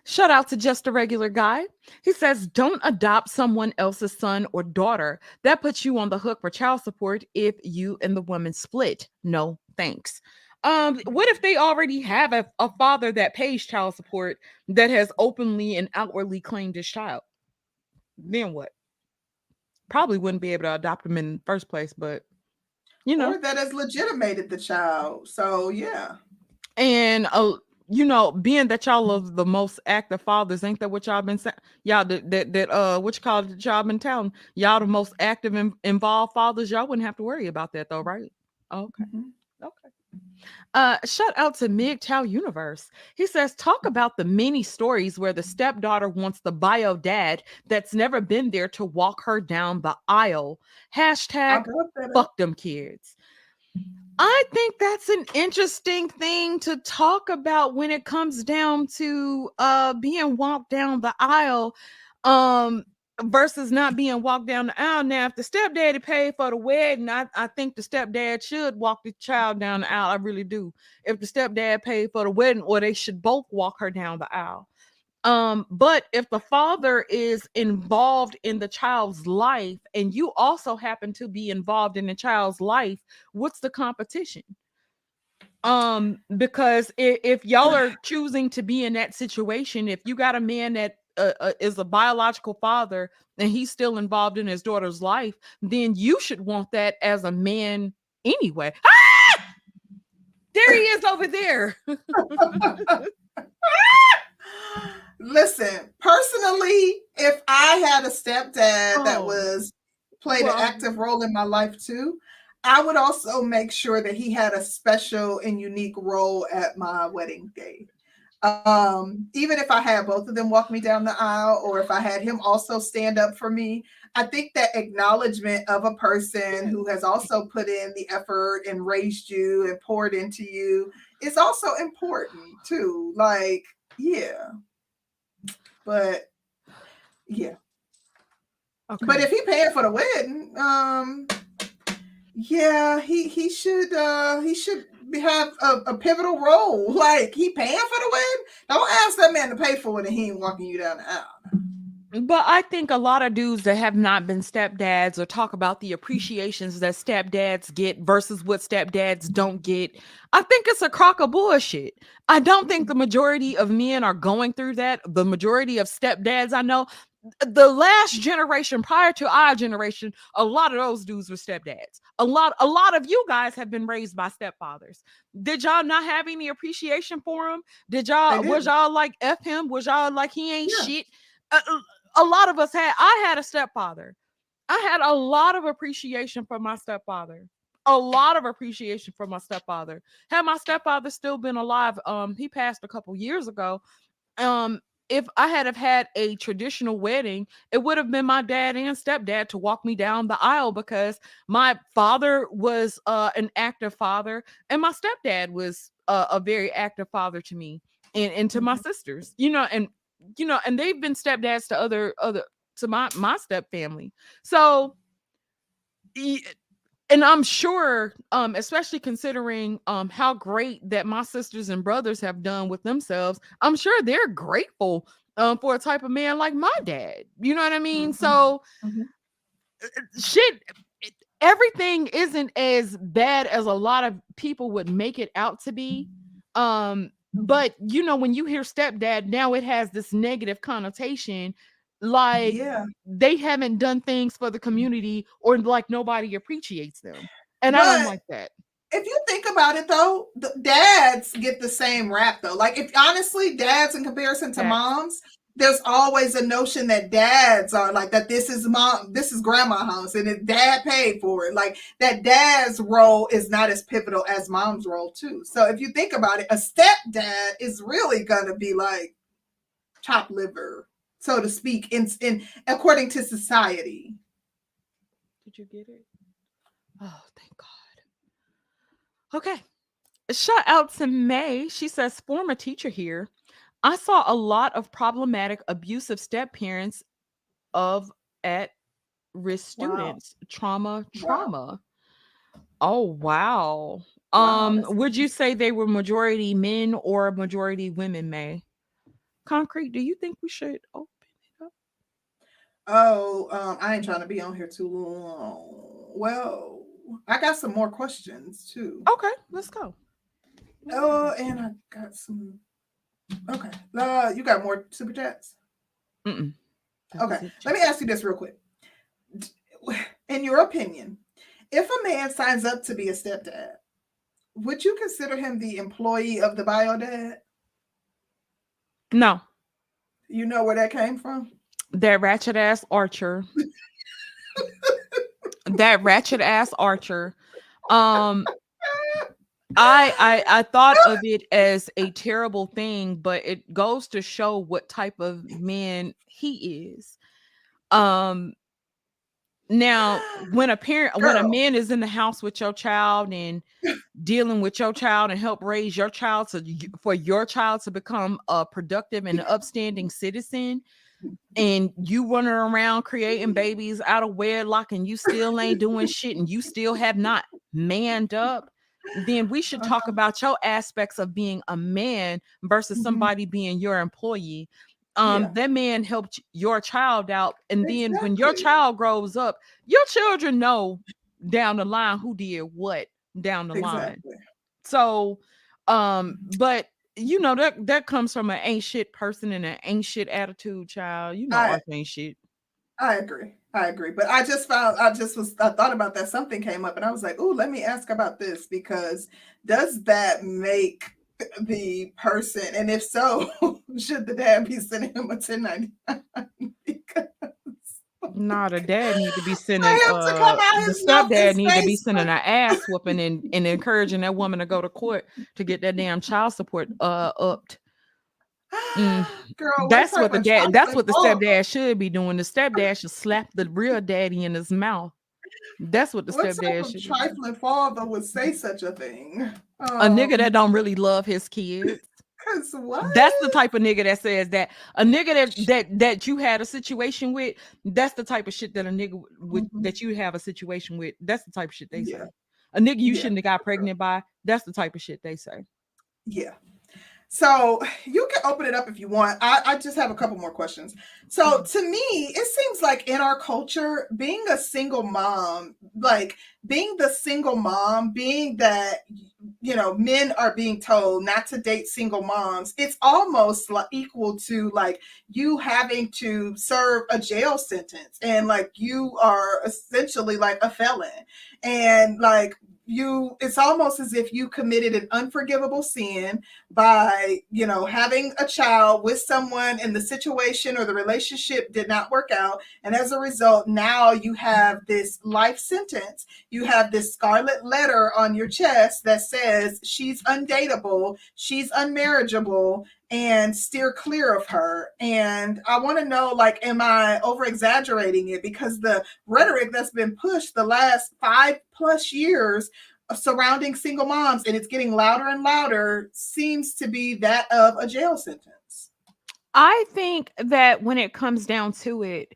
Shout out to just a regular guy. He says, "Don't adopt someone else's son or daughter. That puts you on the hook for child support if you and the woman split. No, thanks." Um, what if they already have a, a father that pays child support that has openly and outwardly claimed his child? Then what? Probably wouldn't be able to adopt him in the first place, but you know, or that has legitimated the child. So yeah. and uh, you know, being that y'all are the most active fathers, ain't that what y'all been saying? Y'all that that, that uh what you call it that y'all been telling y'all the most active and involved fathers, y'all wouldn't have to worry about that though, right? Okay. Mhm. Okay. Uh, shout out to MGTOW Universe. He says, talk about the many stories where the stepdaughter wants the bio dad that's never been there to walk her down the aisle. Hashtag brought that up. fuck them kids. I think that's an interesting thing to talk about when it comes down to uh being walked down the aisle um versus not being walked down the aisle. Now, if the stepdaddy paid for the wedding, I, I think the stepdad should walk the child down the aisle. I really do. If the stepdad paid for the wedding, or they should both walk her down the aisle. Um, but if the father is involved in the child's life and you also happen to be involved in the child's life, what's the competition? Um, because if, if y'all are choosing to be in that situation, if you got a man that uh, uh, is a biological father and he's still involved in his daughter's life, then you should want that as a man anyway. Ah! There he is over there. Listen, personally, if I had a stepdad that Oh. was played Well- an active role in my life too, I would also make sure that he had a special and unique role at my wedding day. Um, even if I had both of them walk me down the aisle, or if I had him also stand up for me, I think that acknowledgement of a person who has also put in the effort and raised you and poured into you is also important too. Like, yeah. But yeah. Okay. But if he paying for the wedding, um yeah, he he should uh he should have a, a pivotal role. Like he paying for the wedding. Don't ask that man to pay for it and he ain't walking you down the aisle. But I think a lot of dudes that have not been stepdads or talk about the appreciations that stepdads get versus what stepdads don't get. I think it's a crock of bullshit. I don't think the majority of men are going through that. The majority of stepdads I know, the last generation prior to our generation, a lot of those dudes were stepdads. A lot, a lot of you guys have been raised by stepfathers. Did y'all not have any appreciation for him? Did y'all was y'all like F him? Was y'all like he ain't Yeah. shit? Uh, uh, a lot of us had i had a stepfather. I had a lot of appreciation for my stepfather a lot of appreciation for my stepfather. Had my stepfather still been alive um he passed a couple years ago um if i had have had a traditional wedding it would have been my dad and stepdad to walk me down the aisle because my father was uh an active father and my stepdad was uh, a very active father to me and, and to my sisters you know and you know and they've been stepdads to other other to my my step family so and i'm sure um especially considering um how great that my sisters and brothers have done with themselves i'm sure they're grateful um for a type of man like my dad you know what i mean Mhm. so Mhm. uh, shit everything isn't as bad as a lot of people would make it out to be um but you know when you hear stepdad now it has this negative connotation like yeah. they haven't done things for the community or like nobody appreciates them and i don't like that If you think about it though, the dads get the same rap though. Like if honestly, dads in comparison to moms, there's always a notion that dads are like that this is mom, this is grandma house, and if dad paid for it. Like that dad's role is not as pivotal as mom's role, too. So if you think about it, a stepdad is really gonna be like chopped liver, so to speak, in in according to society. did you get it oh thank god okay shout out to may she says former teacher here i saw a lot of problematic abusive step parents of at risk Wow. students trauma Wow. trauma oh wow Wow, um would you say they were majority men or majority women may concrete do you think we should open it up Oh, um, I ain't trying to be on here too long. Well, I got some more questions too. okay let's go Oh, and I got some. Okay, uh, you got more super chats. Mm-mm. Okay, let me ask you this real quick. In your opinion, if a man signs up to be a stepdad, would you consider him the employee of the bio dad? No, You know where that came from? that ratchet ass Archer. that ratchet ass Archer. Um I I I thought of it as a terrible thing, but it goes to show what type of man he is. Um now when a parent when a man is in the house with your child and dealing with your child and help raise your child to for your child to become a productive and upstanding citizen and you running around creating babies out of wedlock and you still ain't doing shit and you still have not manned up then we should talk Uh-huh. about your aspects of being a man versus Mhm. somebody being your employee um Yeah. that man helped your child out and then when your child grows up your children know down the line who did what down the line so um but you know that that comes from an ain't shit person and an ain't shit attitude child you know I- ain't shit I agree. I agree. But I just found I just was I thought about that. Something came up and I was like, oh, let me ask about this because does that make the person and if so, should the dad be sending him a 1099? because Nah, the dad need to be sending uh the stepdad need to be sending an ass whooping and, and encouraging that woman to go to court to get that damn child support uh upped. Mm. Girl, That's what the dad that's what the stepdad should be doing. The stepdad should slap the real daddy in his mouth. That's what the What stepdad should be. trifling father would say such a thing? A nigga Um, that don't really love his kids. 'cause what? That's the type of nigga that says that. A nigga that that that you had a situation with, that's the type of shit that a nigga w- would Mhm. that you have a situation with. That's the type of shit they Yeah. say. A nigga you Yeah, shouldn't have got pregnant by, that's the type of shit they say. Yeah. So you can open it up if you want. I, I just have a couple more questions. So mm-hmm. to me, it seems like in our culture, being a single mom, like being the single mom, being that you know men are being told not to date single moms, it's almost like equal to like you having to serve a jail sentence and like you are essentially like a felon and like you it's almost as if you committed an unforgivable sin by you know having a child with someone and the situation or the relationship did not work out. And as a result now you have this life sentence. You have this scarlet letter on your chest that says she's undateable she's unmarriageable and steer clear of her. And i want to know like am i over exaggerating it? Because the rhetoric that's been pushed the last five plus years surrounding single moms and it's getting louder and louder seems to be that of a jail sentence. I think that when it comes down to it,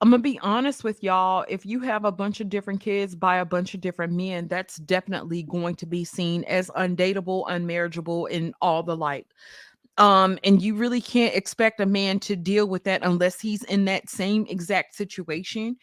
I'm gonna be honest with y'all. If you have a bunch of different kids by a bunch of different men, that's definitely going to be seen as undateable, unmarriageable, and all the like. Um, and you really can't expect a man to deal with that unless he's in that same exact situation.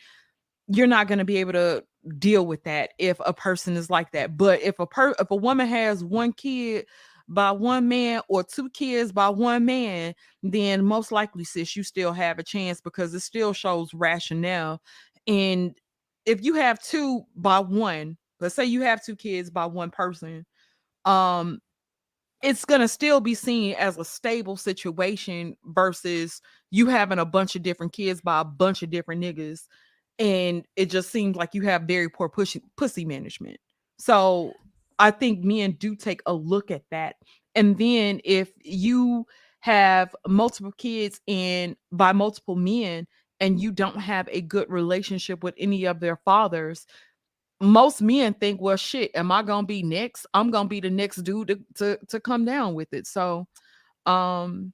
You're not gonna be able to deal with that if a person is like that. But if a per if a woman has one kid by one man or two kids by one man, then most likely, sis, you still have a chance because it still shows rationale. And if you have two by one, let's say you have two kids by one person, um, it's gonna still be seen as a stable situation versus you having a bunch of different kids by a bunch of different niggas. And it just seems like you have very poor pussy pussy management. So I think men do take a look at that. And then if you have multiple kids and by multiple men and you don't have a good relationship with any of their fathers, most men think, well, shit, am I gonna be next? I'm gonna be the next dude to, to, to come down with it. So um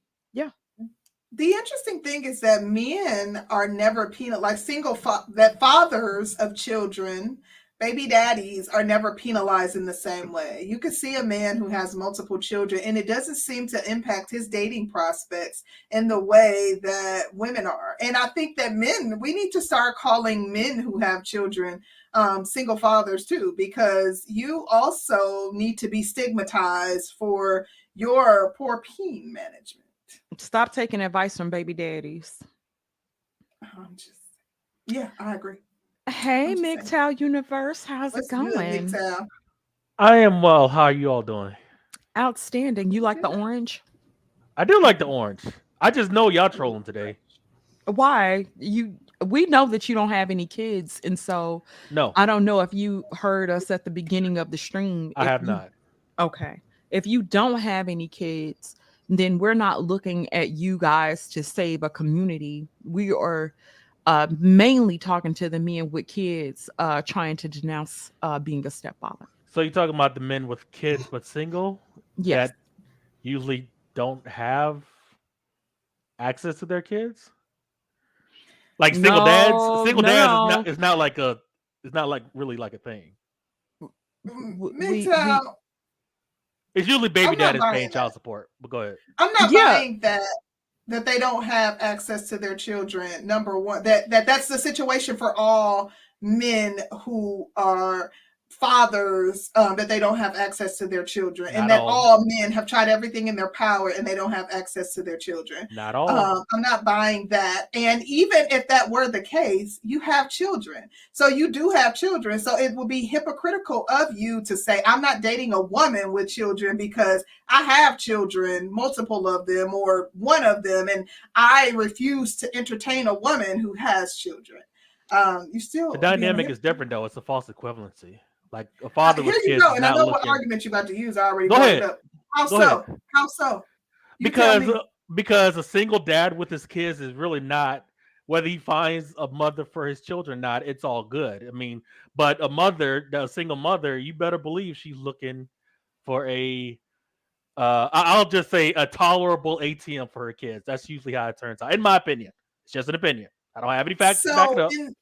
The interesting thing is that men are never penal like single fa- that fathers of children, baby daddies are never penalized in the same way. You can see a man who has multiple children and it doesn't seem to impact his dating prospects in the way that women are. And I think that men, we need to start calling men who have children um, single fathers too, because you also need to be stigmatized for your poor peen management. Stop taking advice from baby daddies. Oh, I'm just, yeah, I agree. Hey, I'm just saying. MGTOW Universe, how's What's it going? Big Tal? I am well. How are you all doing? Outstanding. You like the orange? I do like the orange. I just know y'all trolling today. Why? You we know that you don't have any kids, and so No, I don't know if you heard us at the beginning of the stream. I If have you- not. Okay. If you don't have any kids, then we're not looking at you guys to save a community. We are uh, mainly talking to the men with kids, uh, trying to denounce uh, being a stepfather. So you're talking about the men with kids but single Yes. that usually don't have access to their kids? Like single No, dads, single dads is not, is not like a it's not like really like a thing. M- we- MGTOW, It's usually baby I'm dad is paying that. child support. But go ahead. I'm not Yeah. buying that that they don't have access to their children. Number one, that that that's the situation for all men who are fathers um, that they don't have access to their children, and that all. all men have tried everything in their power and they don't have access to their children. Not all. Um, I'm not buying that. And even if that were the case, you have children. So you do have children. So it would be hypocritical of you to say, I'm not dating a woman with children because I have children, multiple of them, or one of them, and I refuse to entertain a woman who has children. Um, you still the dynamic is different though. It's a false equivalency. Like a father Here with you kids go, and I know what argument you're about to use. I already Go ahead. How Go so? ahead. How so? You because uh, because a single dad with his kids is really not whether he finds a mother for his children or not it's all good i mean but a mother a single mother you better believe she's looking for a uh i'll just say a tolerable atm for her kids that's usually how it turns out in my opinion it's just an opinion i don't have any facts to back it up in,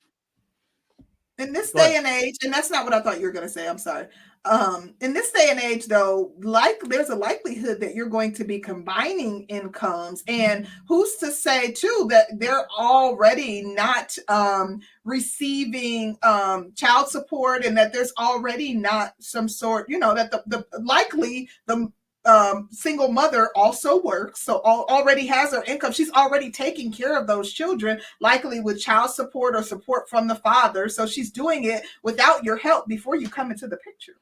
in this Go day ahead. and age, and that's not what I thought you were going to say. I'm sorry. Um, in this day and age, though, like there's a likelihood that you're going to be combining incomes, and who's to say too that they're already not um, receiving um, child support, and that there's already not some sort, you know, that the, the likely the um, single mother also works, so al- already has her income. She's already taking care of those children, likely with child support or support from the father. So she's doing it without your help before you come into the picture.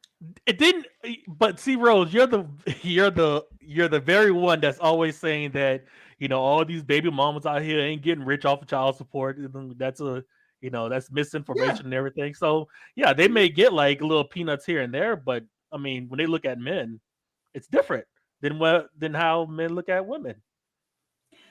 it didn't but see rose you're the you're the you're the very one that's always saying that you know all these baby mamas out here ain't getting rich off of child support that's a you know that's misinformation and everything so yeah they may get like little peanuts here and there but i mean when they look at men it's different than what than how men look at women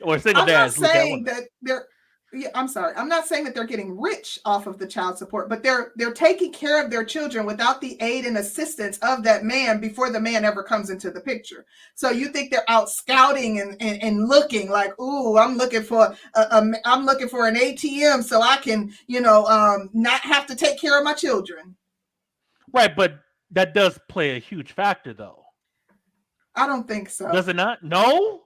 or single I'm not dads look at saying women. that they're. Yeah, I'm sorry. I'm not saying that they're getting rich off of the child support, but they're they're taking care of their children without the aid and assistance of that man before the man ever comes into the picture. So you think they're out scouting and and, and looking like, ooh, I'm looking for a, a I'm looking for an ATM so I can you know um, not have to take care of my children. right but that does play a huge factor though I don't think so. does it not no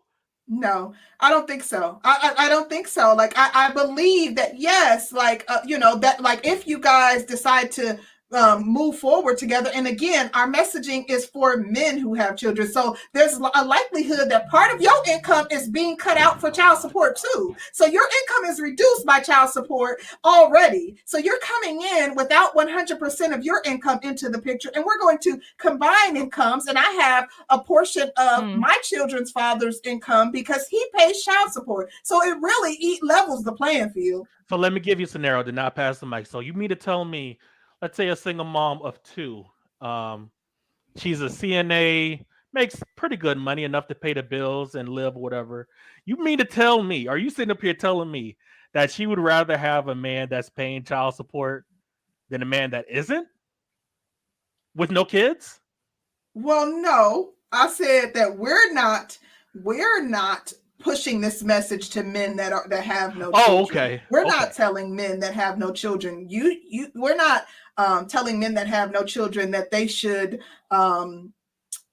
No, I don't think so. I I, I don't think so. Like I, I believe that yes, like uh, you know that like if you guys decide to um, move forward together, and again, our messaging is for men who have children. So there's a likelihood that part of your income is being cut out for child support too. So your income is reduced by child support already. So you're coming in without 100% of your income into the picture, and we're going to combine incomes. And I have a portion of Hmm. my children's father's income because he pays child support. So it really eat levels the playing field. So let me give you a scenario to not pass the mic. So you mean to tell me, let's say a single mom of two, um, she's a CNA, makes pretty good money enough to pay the bills and live, whatever. You mean to tell me, are you sitting up here telling me that she would rather have a man that's paying child support than a man that isn't? With no kids? Well, no, I said that we're not we're not pushing this message to men that are that have no Oh, children. okay, We're okay. not telling men that have no children. You you we're not um telling men that have no children that they should um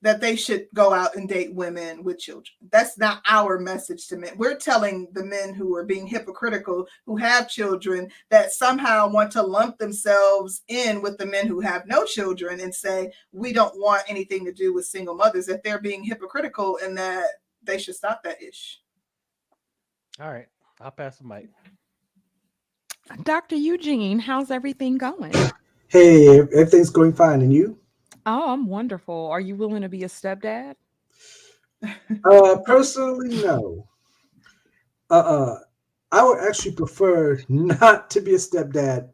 that they should go out and date women with children. That's not our message to men. We're telling the men who are being hypocritical, who have children, that somehow want to lump themselves in with the men who have no children and say, we don't want anything to do with single mothers, that they're being hypocritical and that they should stop that ish. All right, I'll pass the mic. Dr. Eugene, how's everything going? Hey, everything's going fine, and you? Oh, I'm wonderful. Are you willing to be a stepdad? Uh, personally, no. Uh, uh, I would actually prefer not to be a stepdad.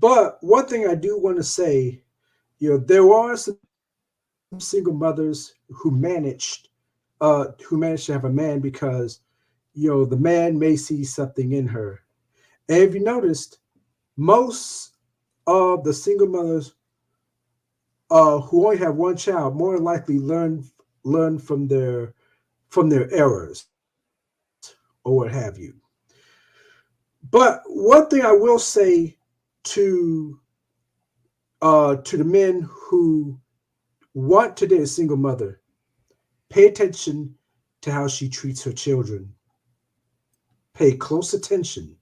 But one thing I do want to say, you know, there are some single mothers who managed, uh, who managed to have a man because, you know, the man may see something in her. And if you noticed, most of the single mothers uh, who only have one child more likely learn learn from their from their errors or what have you. But one thing I will say to uh, to the men who want to date a single mother, pay attention to how she treats her children. Pay close attention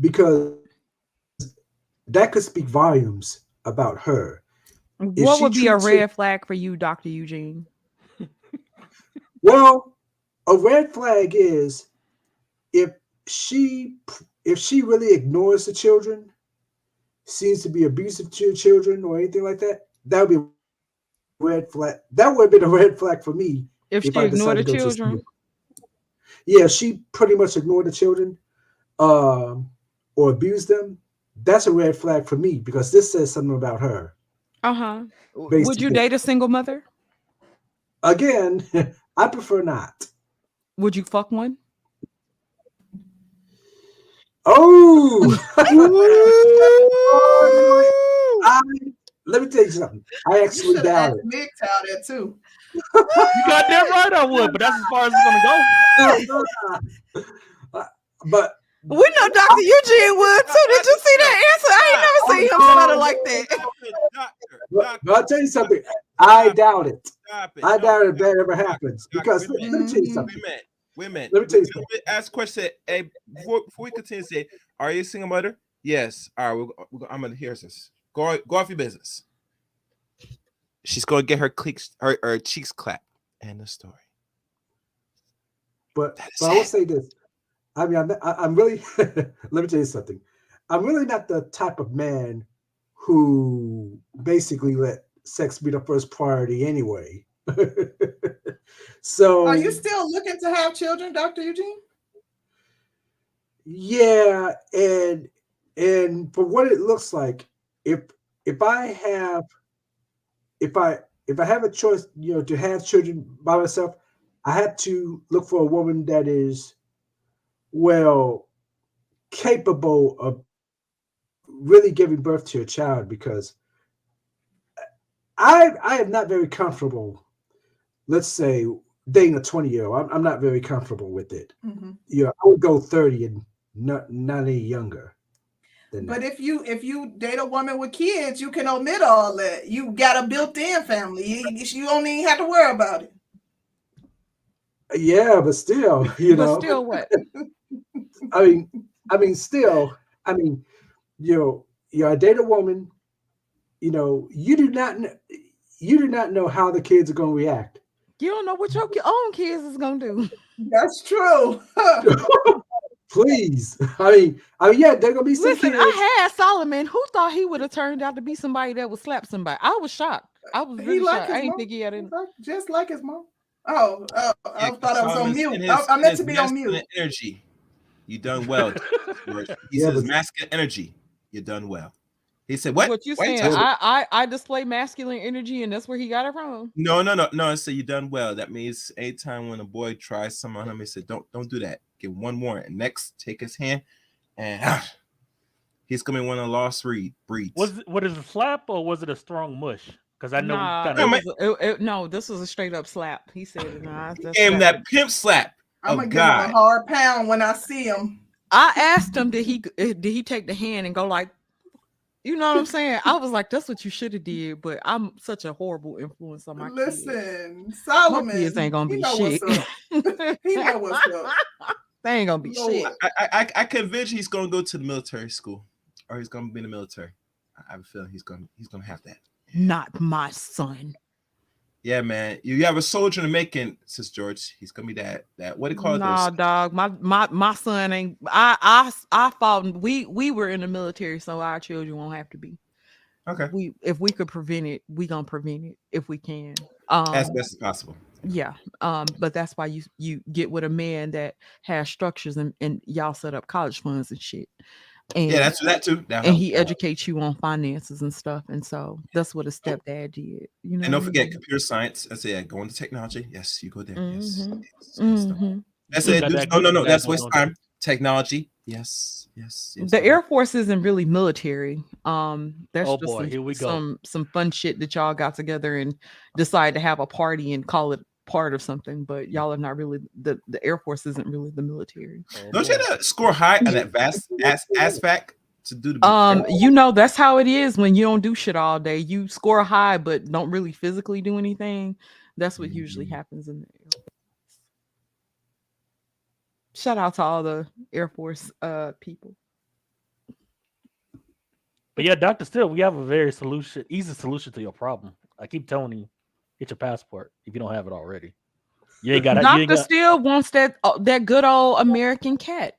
because that could speak volumes about her. What she would be a it- red flag for you, Dr. Eugene? Well, a red flag is if she if she really ignores the children, seems to be abusive to your children or anything like that, that would be red flag. That would have been a red flag for me. If, if she I ignored the decided to go children. Yeah, she pretty much ignored the children, um, or abused them. That's a red flag for me because this says something about her. uh huh. Would you date a single mother? Again, I prefer not. Would you fuck one? Oh, I, let me tell you something. I actually should doubt it. Mick out there too. You got that right, I would, but that's as far as it's gonna go. but We know Dr. Eugene would too. Did you see that answer? I ain't never seen him stutter like that. But, but I'll tell you something. I doubt it. I No, doubt if that ever happens. Because wait let, let me tell you something. Wait a minute. Wait a minute. Let me tell you Let me Ask a question. Hey, before, before we continue, say, are you a single mother? Yes. All right. We're, we're, I'm gonna hear this. Go go off your business. She's gonna get her cleeks, her, her cheeks clapped. End the story. But, but I will say this. I mean, I'm, I'm really, let me tell you something. I'm really not the type of man who basically let sex be the first priority anyway. so, Are you still looking to have children, Dr. Eugene? yeah, and and for what it looks like, if if I have if I if I have a choice, you know, to have children by myself, I have to look for a woman that is well capable of really giving birth to a child because I I am not very comfortable, let's say dating a 20 year old. I'm, I'm not very comfortable with it. Mhm. You know, I would go 30 and not not any younger But that. if you if you date a woman with kids, you can omit all that. You got a built-in family. You, you don't even have to worry about it. yeah, but still, you know, still, what? I mean, I mean, still, I mean, you know, you know, I date a woman, you know, you do not kn- you do not know how the kids are gonna react. You don't know what your own kids is gonna do. That's true. Please. I mean, I mean, yeah, they're gonna be some Listen, kids. I had Solomon. Who thought he would have turned out to be somebody that would slap somebody? I was shocked. I was really like shocked. I didn't mom. think he had any. Just like his mom. Oh, oh, I Yeah, thought I was on mute. in I, I meant to be on mute. Energy. You done well. He Yeah, says masculine energy. You done well. He said what? What you Why saying? touching- I, I I display masculine energy, and that's where he got it from. No, no, no, no. I said you done well. That means anytime when a boy tries something on him, he said, "Don't, don't do that. Give one warning. Next, take his hand, and ah, he's gonna be one of the lost breed breeds." Was it, what is a slap or was it a strong mush? Because I know Nah, kinda... No, was it- it- no, this was a straight up slap. He said, "Nah." that's Gave him slap. that pimp slap. I'm Oh, gonna give him a hard pound when I see him. I asked him, did he eh, did he take the hand and go like, you know what I'm saying? I was like, that's what you should have did, but I'm such a horrible influence on my kids. Listen, My Solomon. kids ain't gonna he be know shit. What's up. He know what's up. they ain't gonna be Lord. shit. I, I, I, I convinced he's gonna go to the military school, or he's gonna be in the military. I I have a feeling he's gonna he's gonna have that. Not my son. Yeah, man. You, you have a soldier in the making, Sis George. He's gonna be that that what do you call Nah, it? dog. My my my son ain't. I I I fought. We we were in the military, so our children won't have to be. Okay, We if we could prevent it, we gonna prevent it if we can. Um, as best as possible. Yeah. Um, but that's why you you get with a man that has structures and, and y'all set up college funds and shit. And Yeah, that's that too. That and he educates you on finances and stuff. And so that's what a stepdad did. You know. And don't what I forget mean? computer science. I say, yeah, go into technology. Yes, you go there. Yes. Mhm. yes, yes, no. Mhm. That's it. got that No, no, no. that That's good waste time. Technology. Yes, yes. yes The no. Air Force isn't really military. Um, that's Oh just boy, some, here we go. some some fun shit that y'all got together and decided to have a party and call it part of something. But y'all are not really the the Air Force isn't really the military. Oh, Don't you have to score high on that vast ass aspect to do the Um, you know that's how it is when you don't do shit all day. You score high but don't really physically do anything. That's what usually Mhm. happens in the Air Force. Shout out to all the Air Force uh people. But yeah, Doctor Steele, we have a very solution, easy solution to your problem. I keep telling you, get your passport if you don't have it already. You ain't got to. You ain't Doctor got, Steele wants that uh, that good old American cat,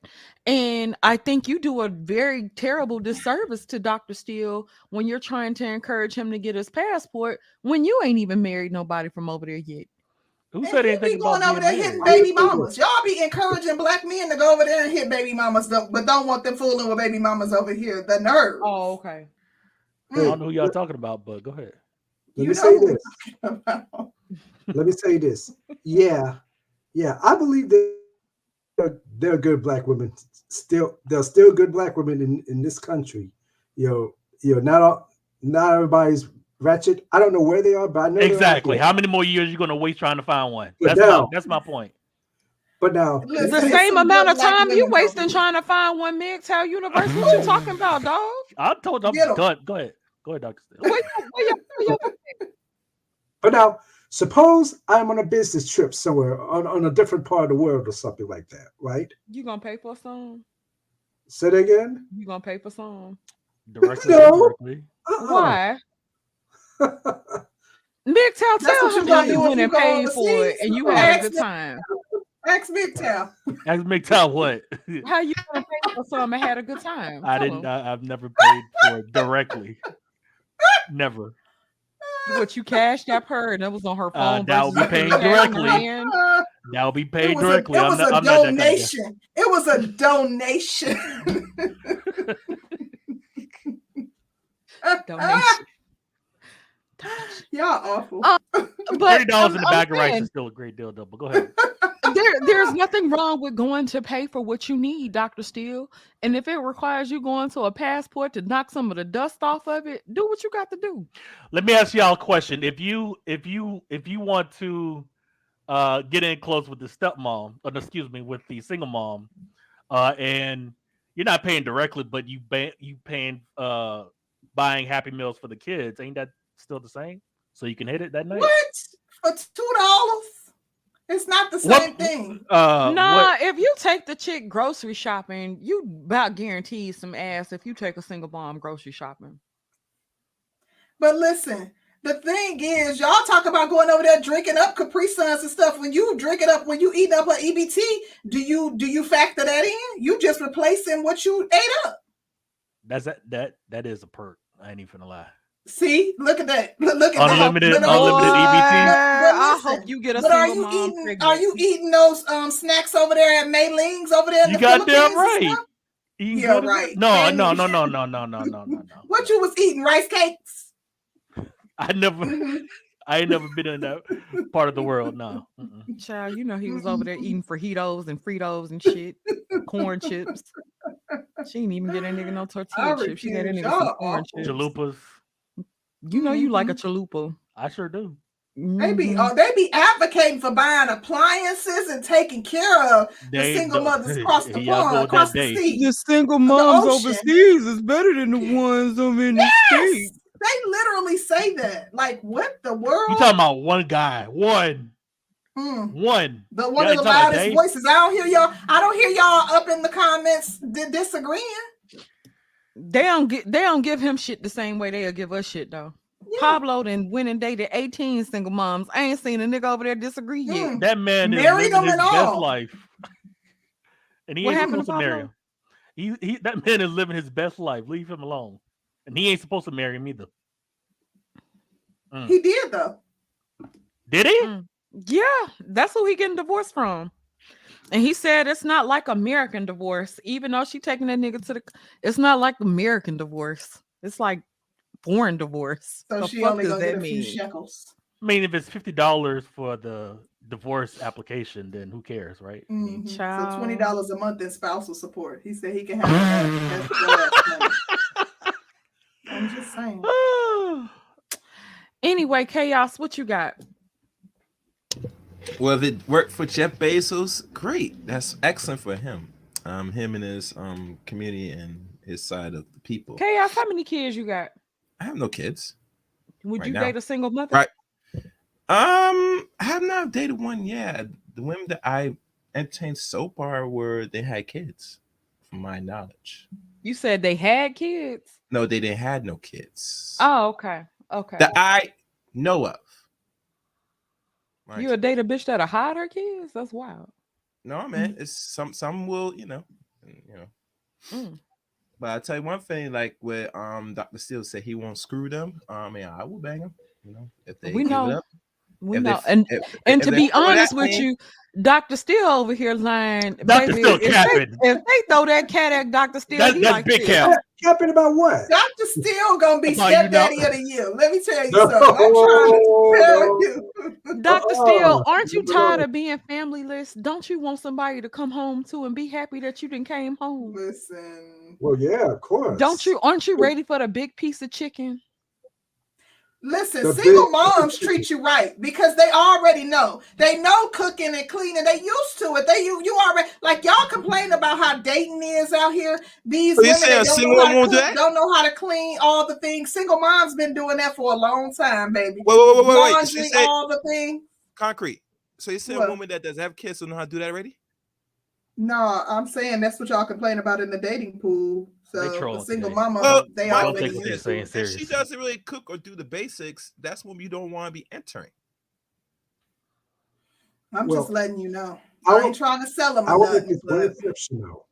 and I think you do a very terrible disservice to Doctor Steele when you're trying to encourage him to get his passport when you ain't even married nobody from over there yet. who And said he anything be going about over being there hitting baby mamas. Y'all be encouraging black men to go over there and hit baby mamas, but don't want them fooling with baby mamas over here. The nerve. Oh, okay. I don't know who y'all talking about, but go ahead. Let You me say this. we're talking about. Let me say this. Yeah, yeah, I believe that there, there are good black women. Still, there are still good black women in, in this country. You know, you know, not all, not everybody's ratchet. I don't know where they are, but I know Exactly. How many more years you gonna waste trying to find one? But That's my, now- that's my point. But now, Listen, The same amount of time you wasting trying to find one MGTOW University. What you talking about, dog? I told you. I'm Get 'em. done. Go ahead. Go ahead, Doctor but now, suppose I'm on a business trip somewhere on, on a different part of the world or something like that, right? You gonna pay for some? Say that again. You gonna pay for some? Directly. No. indirectly. Uh-uh. Why? MGTOW, That's tell you him gonna that you went and paid for it and you had a good time. Ask MGTOW. Ask MGTOW what? How you gonna pay for some and had a good time? I Tell didn't. I, I've never paid for it directly. Never. what you cashed up her and that was on her Uh, phone. that'll be versus you paying cash in her directly. Uh, That will be it paid was a, directly. it I'm was not. a I'm not kind of donation. It was a donation. Donation. Y'all awful. Uh, But Thirty dollars I'm- in the I'm bag of rice saying, is still a great deal, though. But go ahead. There, there's nothing wrong with going to pay for what you need, Dr. Steele. And if it requires you going to a passport to knock some of the dust off of it, do what you got to do. Let me ask y'all a question. If you if you if you want to uh get in close with the stepmom, or excuse me, with the single mom, uh, and you're not paying directly, but you ba- you paying uh buying happy meals for the kids, ain't that still the same? So you can hit it that night. What? For two dollars? It's not the same What- thing. Uh, nah, what- if you take the chick grocery shopping, you about guaranteed some ass if you take a single bomb grocery shopping. But listen, the thing is, y'all talk about going over there drinking up Capri Suns and stuff. When you drink it up, when you eat up an EBT, do you do you factor that in? You just replacing what you ate up. that's that that that is a perk. I ain't even gonna lie. See, look at that. Look, look at Unlimited- that. But are you- unlimited EBT. I hope you get a But are you mom. eating? pregnant. Are you eating those um snacks over there at Mayling's over there in You the goddamn Philippines right. You can Yeah, right. No, no, no, no, no, no, no, no, no, no. What you was eating? Rice cakes. I never. I ain't never been in that part of the world. No. Mm-mm. Child, you know he was over there eating fajitos and Fritos and shit, corn chips. She didn't even get that nigga no tortilla chips. She got that refuse. nigga some corn chips. Chalupas. You know you like a chalupa. I sure do. They be Mhm. oh, they be advocating for buying appliances and taking care of the single don't- mothers across the Here pond, across the day. sea. the single moms ocean. overseas is better than the ones over in Yes, they literally say that. Like, what the world? You talking about one guy? One, Mm. one. The one of the you talking about loudest voices. I don't hear y'all. I don't hear y'all up in the comments di- disagreeing. They don't get they don't give him shit the same way they'll give us shit though. Yeah. Pablo then went and dated 18 single moms. I ain't seen a nigga over there disagree yet. Mm. That man is Married living them his and best all. life, and he What ain't happened supposed to to marry him. He, he, that man is living his best life. Leave him alone, and he ain't supposed to marry him either. He did though. Did he? Mm. Yeah, that's who he getting divorced from. And he said it's not like American divorce, even though she taking that nigga to the. It's not like American divorce. It's like foreign divorce. So The she fuck only does gonna get that a few shekels. I mean, if it's fifty dollars for the divorce application, then who cares, right? I mean, Mhm. So twenty dollars a month in spousal support. He said he can have that. as gas money. I'm just saying. anyway, chaos. What you got? Well, if it worked for Jeff Bezos, great. That's excellent for him. Um, him and his um community and his side of the people. Chaos. How many kids you got? I have no kids. Would Right you now. date a single mother? Right. Um, I have not dated one yet. The women that I entertained so far were they had kids, from my knowledge. You said they had kids. No, they didn't had no kids Oh, okay. Okay. that I know of. You a date a bitch that'll hide her kids? That's wild. No, man, it's some some will, you know, you know. Mm. But I tell you one thing, like where um Dr. Steele said he won't screw them. Um, yeah, I will bang them. You know, if they We know. Up. We If they know. f- And if- and if to be honest with plan- you, Dr. Steele over here lying. Dr. Baby, Steele if they, capping. if they throw that cat at Dr. Steele, That- he that's like big this. cap. Capping about what? Dr. Steele gonna be That's all you know. stepdaddy of the year. Let me tell you No, something. I'm trying to tell you. Dr. Oh, Steele, aren't you tired of being familyless? Don't you want somebody to come home to and be happy that you didn't came home? Listen. Well, yeah, of course. Don't you aren't you ready for the big piece of chicken? Listen, The single big- moms treat you right because they already know. They know cooking and cleaning. They used to it. They you you already like y'all complain about how dating is out here. These oh, So women saying don't single know how to do cook, that? don't know how to clean all the things. Single moms been doing that for a long time, baby. Wait, wait, wait, wait, wait. Laundry, She said all the things. concrete. So you said What? a woman that does have kids don't know how to do that already? No, I'm saying that's what y'all complain about in the dating pool. They So trolling the single today. mama, Well, they my I don't already think what they're is, saying if she doesn't really cook or do the basics, that's when you don't want to be entering. I'm Well, just letting you know. I I, ain't trying to sell them I will make nothing, this one but exception though.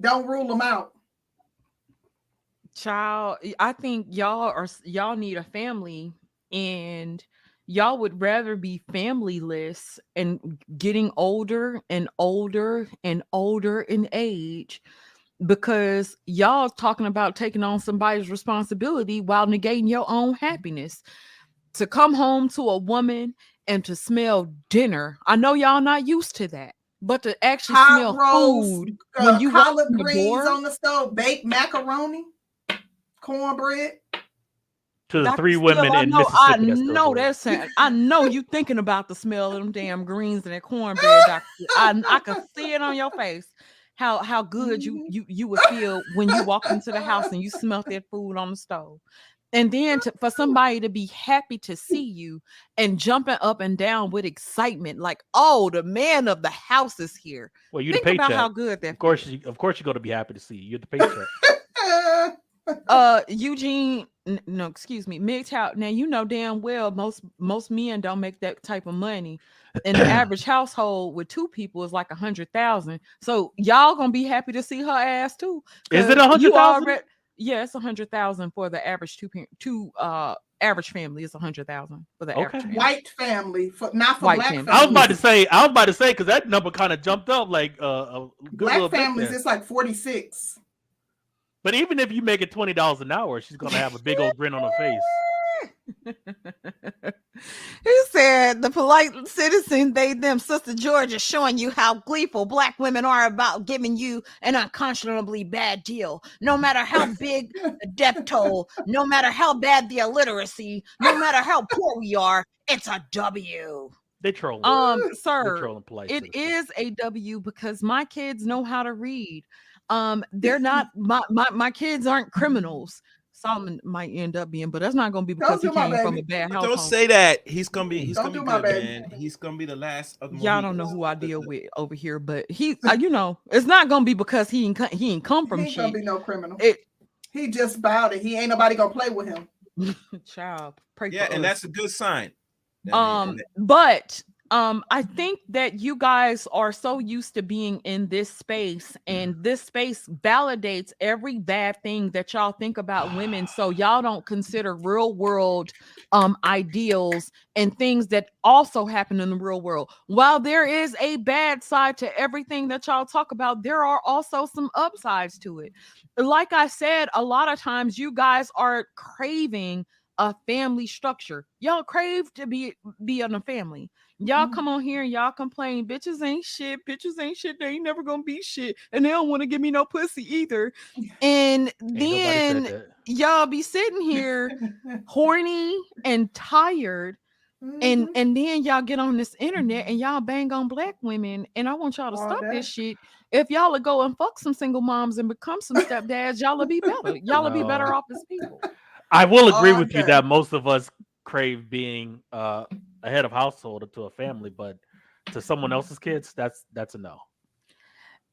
don't rule them out. Child, y- I think y'all are y'all need a family and y'all would rather be familyless and getting older and older and older in age because y'all talking about taking on somebody's responsibility while negating your own happiness. To come home to a woman and to smell dinner. I know y'all not used to that, but to actually Hot smell rolls, food uh, when you walk collard in the greens door. on the stove, baked macaroni, cornbread. To the Dr. three Steele, women I in know, Mississippi. I know do it. that's it. I know you thinking about the smell of them damn greens and that cornbread, Doctor. I I can see it on your face. How how good you you you would feel when you walk into the house and you smell that food on the stove. And then to, for somebody to be happy to see you and jumping up and down with excitement, like, oh, the man of the house is here. Well, you the Think about paycheck. how good that Of course, you, of course, you're going to be happy to see you. You're the paycheck. uh Eugene no excuse me MGTOW now you know damn well most most men don't make that type of money and the average household with two people is like a hundred thousand so y'all gonna be happy to see her ass too Is it a 100,000? already- yeah it's a hundred thousand for the average two two uh average family is a hundred thousand for the Okay. average family. White family, for not for White black family. families. I was about to say, I was about to say, because that number kind of jumped up like uh, a good little black families, it's like 46. But even if you make it twenty dollars an hour, she's gonna have a big old grin on her face. He said the polite citizen, they them, Sister George is showing you how gleeful black women are about giving you an unconscionably bad deal. No matter how big the death toll, no matter how bad the illiteracy, no matter how poor we are, it's a W. They trolling. Um, They're sir, trolling polite. it citizens. is a W because my kids know how to read. Um, they're not my my, my kids aren't criminals. Solomon might end up being, but that's not gonna be because he do my came from a bad But household. don't say that. He's gonna be. He's Don't gonna do be my good, baby. man. He's gonna be the last of the. Y'all don't know who I deal with over here, but he, uh, you know, it's not gonna be because he ain't co- he ain't come He from ain't gonna be no criminal. It, He just bowed it. He ain't nobody gonna play with him. child, pray Yeah, for and us. that's a good sign. That um, but um i think that you guys are so used to being in this space and this space validates every bad thing that y'all think about women so y'all don't consider real world um ideals and things that also happen in the real world. While there is a bad side to everything that y'all talk about there are also some upsides to it. Like i said a lot of times you guys are craving a family structure. Y'all crave to be be in a family Y'all Mhm. come on here and y'all complain, bitches ain't shit, bitches ain't shit, they ain't never gonna be shit, and they don't want to give me no pussy either. And Ain't then y'all be sitting here horny and tired, and Mhm. and then y'all get on this internet and y'all bang on black women. And I want y'all to All stop that. this shit. If y'all would go and fuck some single moms and become some stepdads, y'all will be better. Y'all will be better off as people. I will agree all with you that most of us crave being uh, a head of household or to a family, but to someone else's kids, that's that's a no.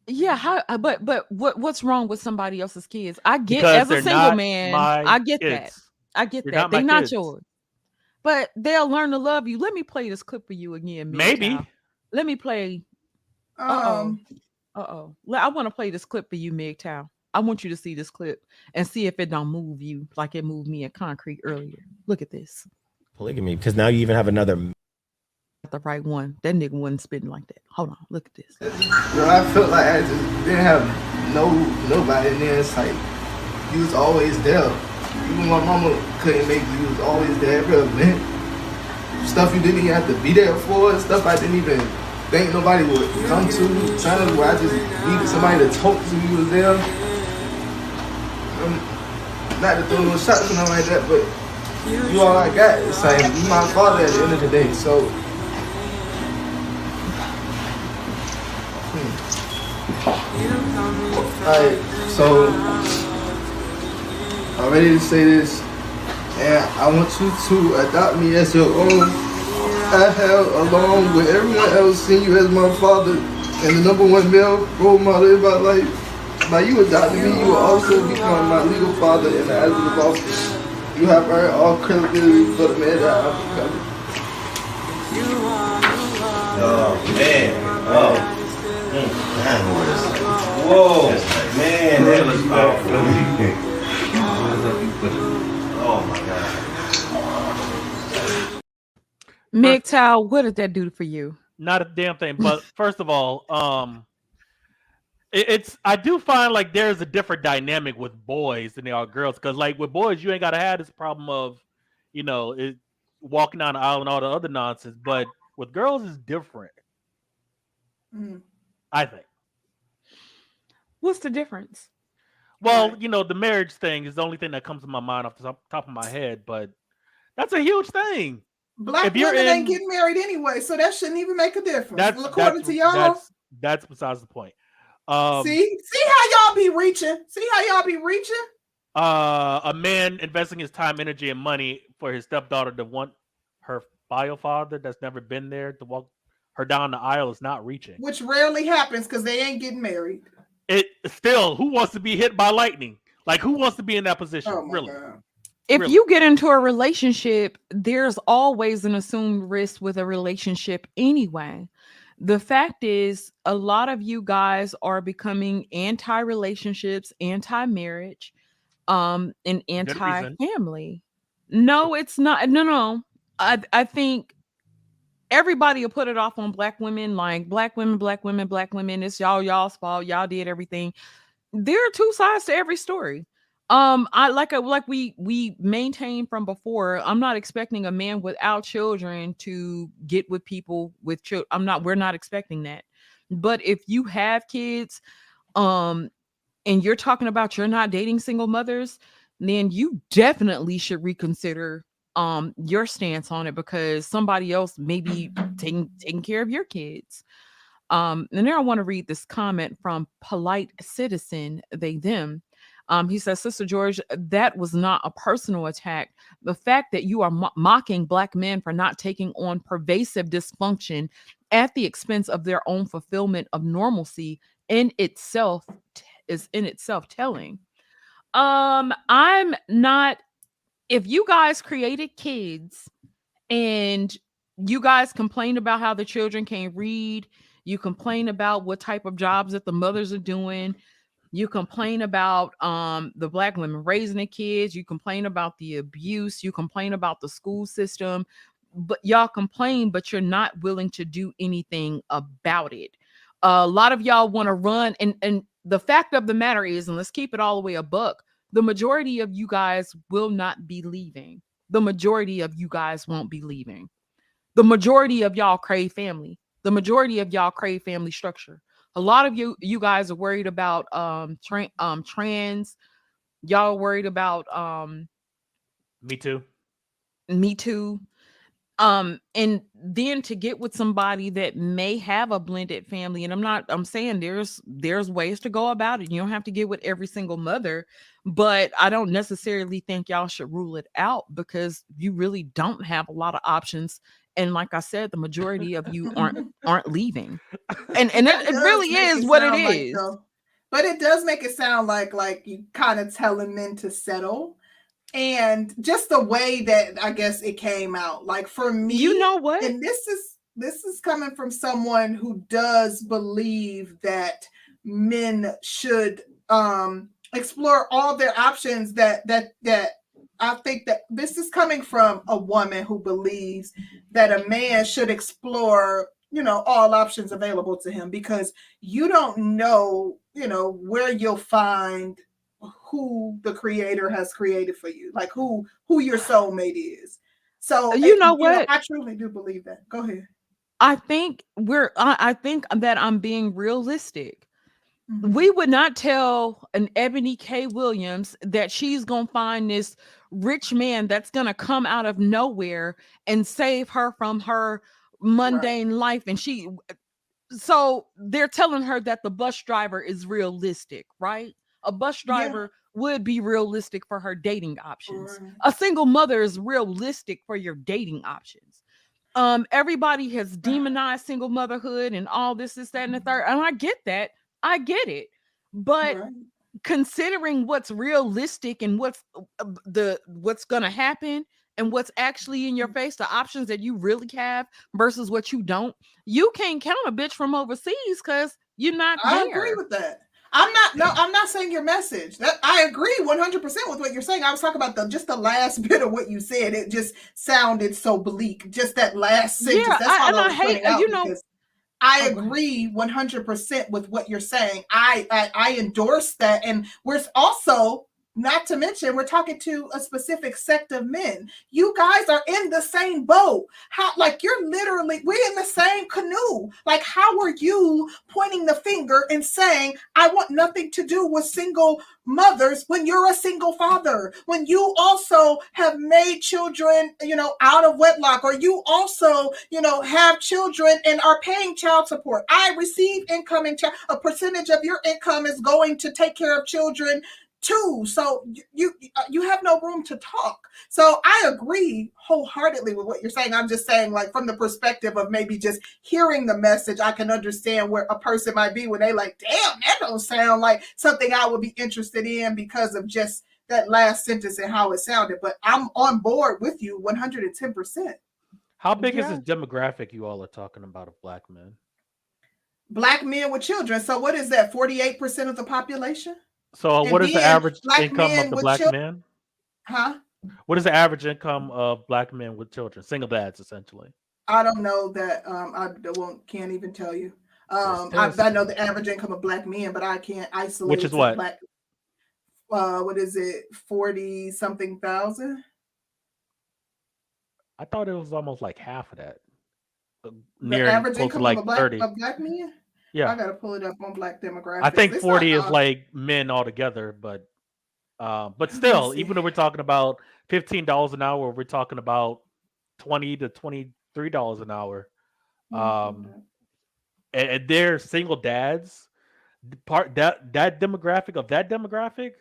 Yeah, how, uh, but but what what's wrong with somebody else's kids? I get Because as a single man, I get that. I get They're that. not They're not kids. yours. But they'll learn to love you. Let me play this clip for you again. Maybe. MGTOW. Let me play. Uh-oh. Um, Uh oh. I want to play this clip for you, MGTOW. I want you to see this clip and see if it don't move you like it moved me in concrete earlier. Look at this. Polygamy, because now you even have another. The right one. That nigga wasn't spitting like that. Hold on. Look at this. Bro, I felt like I just didn't have no nobody in there. It's like you was always there. Even my mama couldn't make you, you was always there every event. Stuff you didn't even have to be there for, stuff I didn't even think nobody would come to. Times where I just needed somebody to talk to, you was there. Um, not to throw no shots or nothing like that, but you all I got. It's like my father at the end of the day. So hmm. Alright, so I'm ready to say this, and I want you to adopt me as your own. I have, along with everyone else, seen you as my father and the number one male role model in my life. By you adopting me, you will also become my legal father in the eyes of the office. You have earned all credibility for the man that I'm becoming. Oh man! Oh. Whoa, man, that was powerful. Oh my god. MGTOW, what did that do for you? Not a damn thing. But first of all, um, it, it's I do find like there's a different dynamic with boys than there are girls. Because like with boys, you ain't gotta have this problem of, you know, it, walking down the aisle and all the other nonsense. But with girls, it's different. mm. I think. What's the difference? Well, you know, the marriage thing is the only thing that comes to my mind off the top, top of my head, but that's a huge thing. Black If you're women ain't getting married anyway, so that shouldn't even make a difference. That's according that's, to y'all. That's, that's besides the point. Um, see, see how y'all be reaching. See how y'all be reaching. uh, a man investing his time, energy, and money for his stepdaughter to want her bio father that's never been there to walk her down the aisle is not reaching. which rarely happens because they ain't getting married. It still, who wants to be hit by lightning? Like, who wants to be in that position? Oh really? god. if Really. you get into a relationship, there's always an assumed risk with a relationship anyway. The fact is, a lot of you guys are becoming anti-relationships, anti-marriage, um, and anti-family. No, it's not. No, no. I I think everybody will put it off on black women, like black women, black women, black women. It's y'all, y'all's fault. Y'all did everything. There are two sides to every story um i like I like we we maintained from before i'm not expecting a man without children to get with people with children i'm not we're not expecting that. But if you have kids um and you're talking about you're not dating single mothers then you definitely should reconsider um your stance on it because somebody else may be taking taking care of your kids. Um and now i want to read this comment from polite citizen they them um, he says, Sister George, that was not a personal attack. The fact that you are mo- mocking Black men for not taking on pervasive dysfunction at the expense of their own fulfillment of normalcy in itself t- is in itself telling. Um, I'm not. If you guys created kids and you guys complain about how the children can't read. You complain about what type of jobs that the mothers are doing. You complain about um, the black women raising the kids. You complain about the abuse. You complain about the school system. But y'all complain, but you're not willing to do anything about it. a lot of y'all want to run, and and the fact of the matter is, and let's keep it all the way a buck. The majority of you guys will not be leaving. The majority of you guys won't be leaving. The majority of y'all crave family. The majority of y'all crave family structure. A lot of you you guys are worried about um, tra- um trans. Y'all are worried about um Me too. me too um and then to get with somebody that may have a blended family and i'm not i'm saying there's there's ways to go about it you don't have to get with every single mother but i don't necessarily think y'all should rule it out because you really don't have a lot of options and like i said the majority of you aren't aren't leaving and and it, it really is what it sound like, is though- but it does make it sound like like you kind of telling men to settle. And just the way that I guess it came out, like for me, you know what and this is this is coming from someone who does believe that men should um explore all their options that that that I think that this is coming from a woman who believes that a man should explore, you know, all options available to him because you don't know, you know, where you'll find who the creator has created for you, like who who your soulmate is. So You know what? I truly do believe that. Go ahead. I think we're I, I think that I'm being realistic. Mhm. We would not tell an Eboni K. Williams that she's gonna find this rich man that's gonna come out of nowhere and save her from her mundane life. And she so they're telling her that the bus driver is realistic, right? A bus Yeah. driver would be realistic for her dating options Right. a single mother is realistic for your dating options. Um, everybody has demonized single motherhood and all this, this, that, and the third. And I get that. I get it. But Right. Considering what's realistic and what's uh, uh, the what's gonna happen and what's actually in your Mm. face, the options that you really have versus what you don't, you can't count a bitch from overseas because you're not I there. agree with that. I'm not no, I'm not saying your message. That I agree 100% with what you're saying. I was talking about the just the last bit of what you said. It just sounded so bleak. Just that last sentence. Yeah, That's I- I I hate- uh, you know- because I Oh, agree 100% with what you're saying. I, I I endorse that and we're also not to mention we're talking to a specific sect of men. You guys are in the same boat. How like you're literally we're in the same canoe. Like how are you pointing the finger and saying I want nothing to do with single mothers when you're a single father? When you also have made children, you know, out of wedlock or you also, you know, have children and are paying child support. I receive income and child a percentage of your income is going to take care of children too. So you you, uh, you have no room to talk. So I agree wholeheartedly with what you're saying. I'm just saying, like from the perspective of maybe just hearing the message, I can understand where a person might be when they like, damn, that don't sound like something I would be interested in because of just that last sentence and how it sounded. But I'm on board with you 110 percent. How big is Yeah. this demographic you all are talking about of black men? Black men with children. So what is that? 48 percent of the population? So, And what is the average income of the black chil- man? Huh? What is the average income of black men with children? Single dads, essentially. I don't know that. Um, I won't can't even tell you. Um, I, Yes, I know the average income of black men, but I can't isolate. Which is what? Black, uh, what is it? Forty something thousand. I thought it was almost like half of that. Uh, The Near average income like of a black 30. of black men. I gotta pull it up on Black demographics. I think It's 40 is uh, like men altogether, but uh, but still, even though we're talking about $15 an hour, we're talking about 20 to $23 an hour. Um, and, and they're single dads. Part that that demographic of that demographic,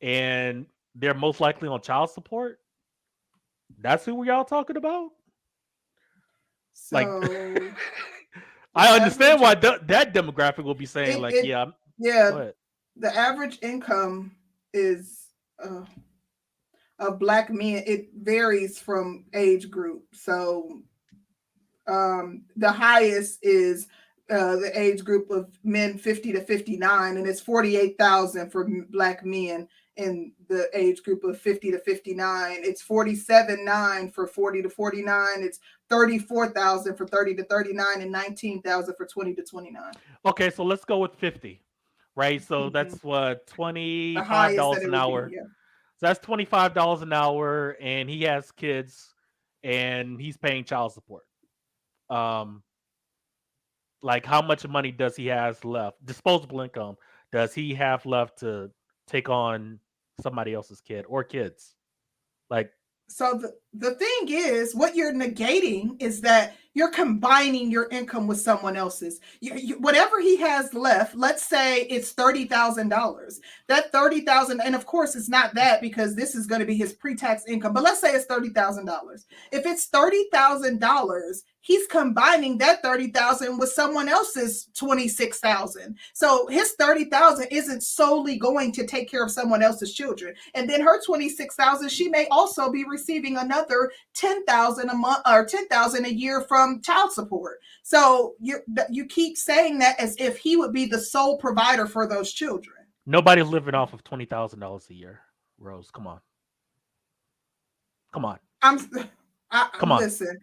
and they're most likely on child support. That's who we all talking about. Like, so, I understand why th- that demographic will be saying It- like, it- yeah, I'm, yeah, the average income is uh, of black men it varies from age group so Um, the highest is uh, the age group of men 50 to 59, and it's 48,000 for black men in the age group of 50 to 59. It's 47.9 for 40 to 49. It's 34,000 for 30 to 39, and 19,000 for 20 to 29. Okay, so let's go with 50. Right? So Mhm. that's what $25 highest that it an hour. be. Yeah. So that's $25 an hour and he has kids and he's paying child support. Um like how much money does he has left? Disposable income does he have left to take on somebody else's kid or kids? Like So the, the thing is, what you're negating is that you're combining your income with someone else's. You, you, whatever he has left, let's say it's thirty thousand dollars. That thirty thousand, and of course it's not that because this is going to be his pre-tax income. But let's say it's thirty thousand dollars. If it's thirty thousand dollars, he's combining that thirty thousand with someone else's twenty-six thousand. So his thirty thousand isn't solely going to take care of someone else's children and then her 26,000 she may also be receiving another 10,000 a month or 10,000 a year from child support. So you you keep saying that as if he would be the sole provider for those children. nobody's living off of $20,000 a year. Rose, come on. Come on. I'm I, Come on. listen.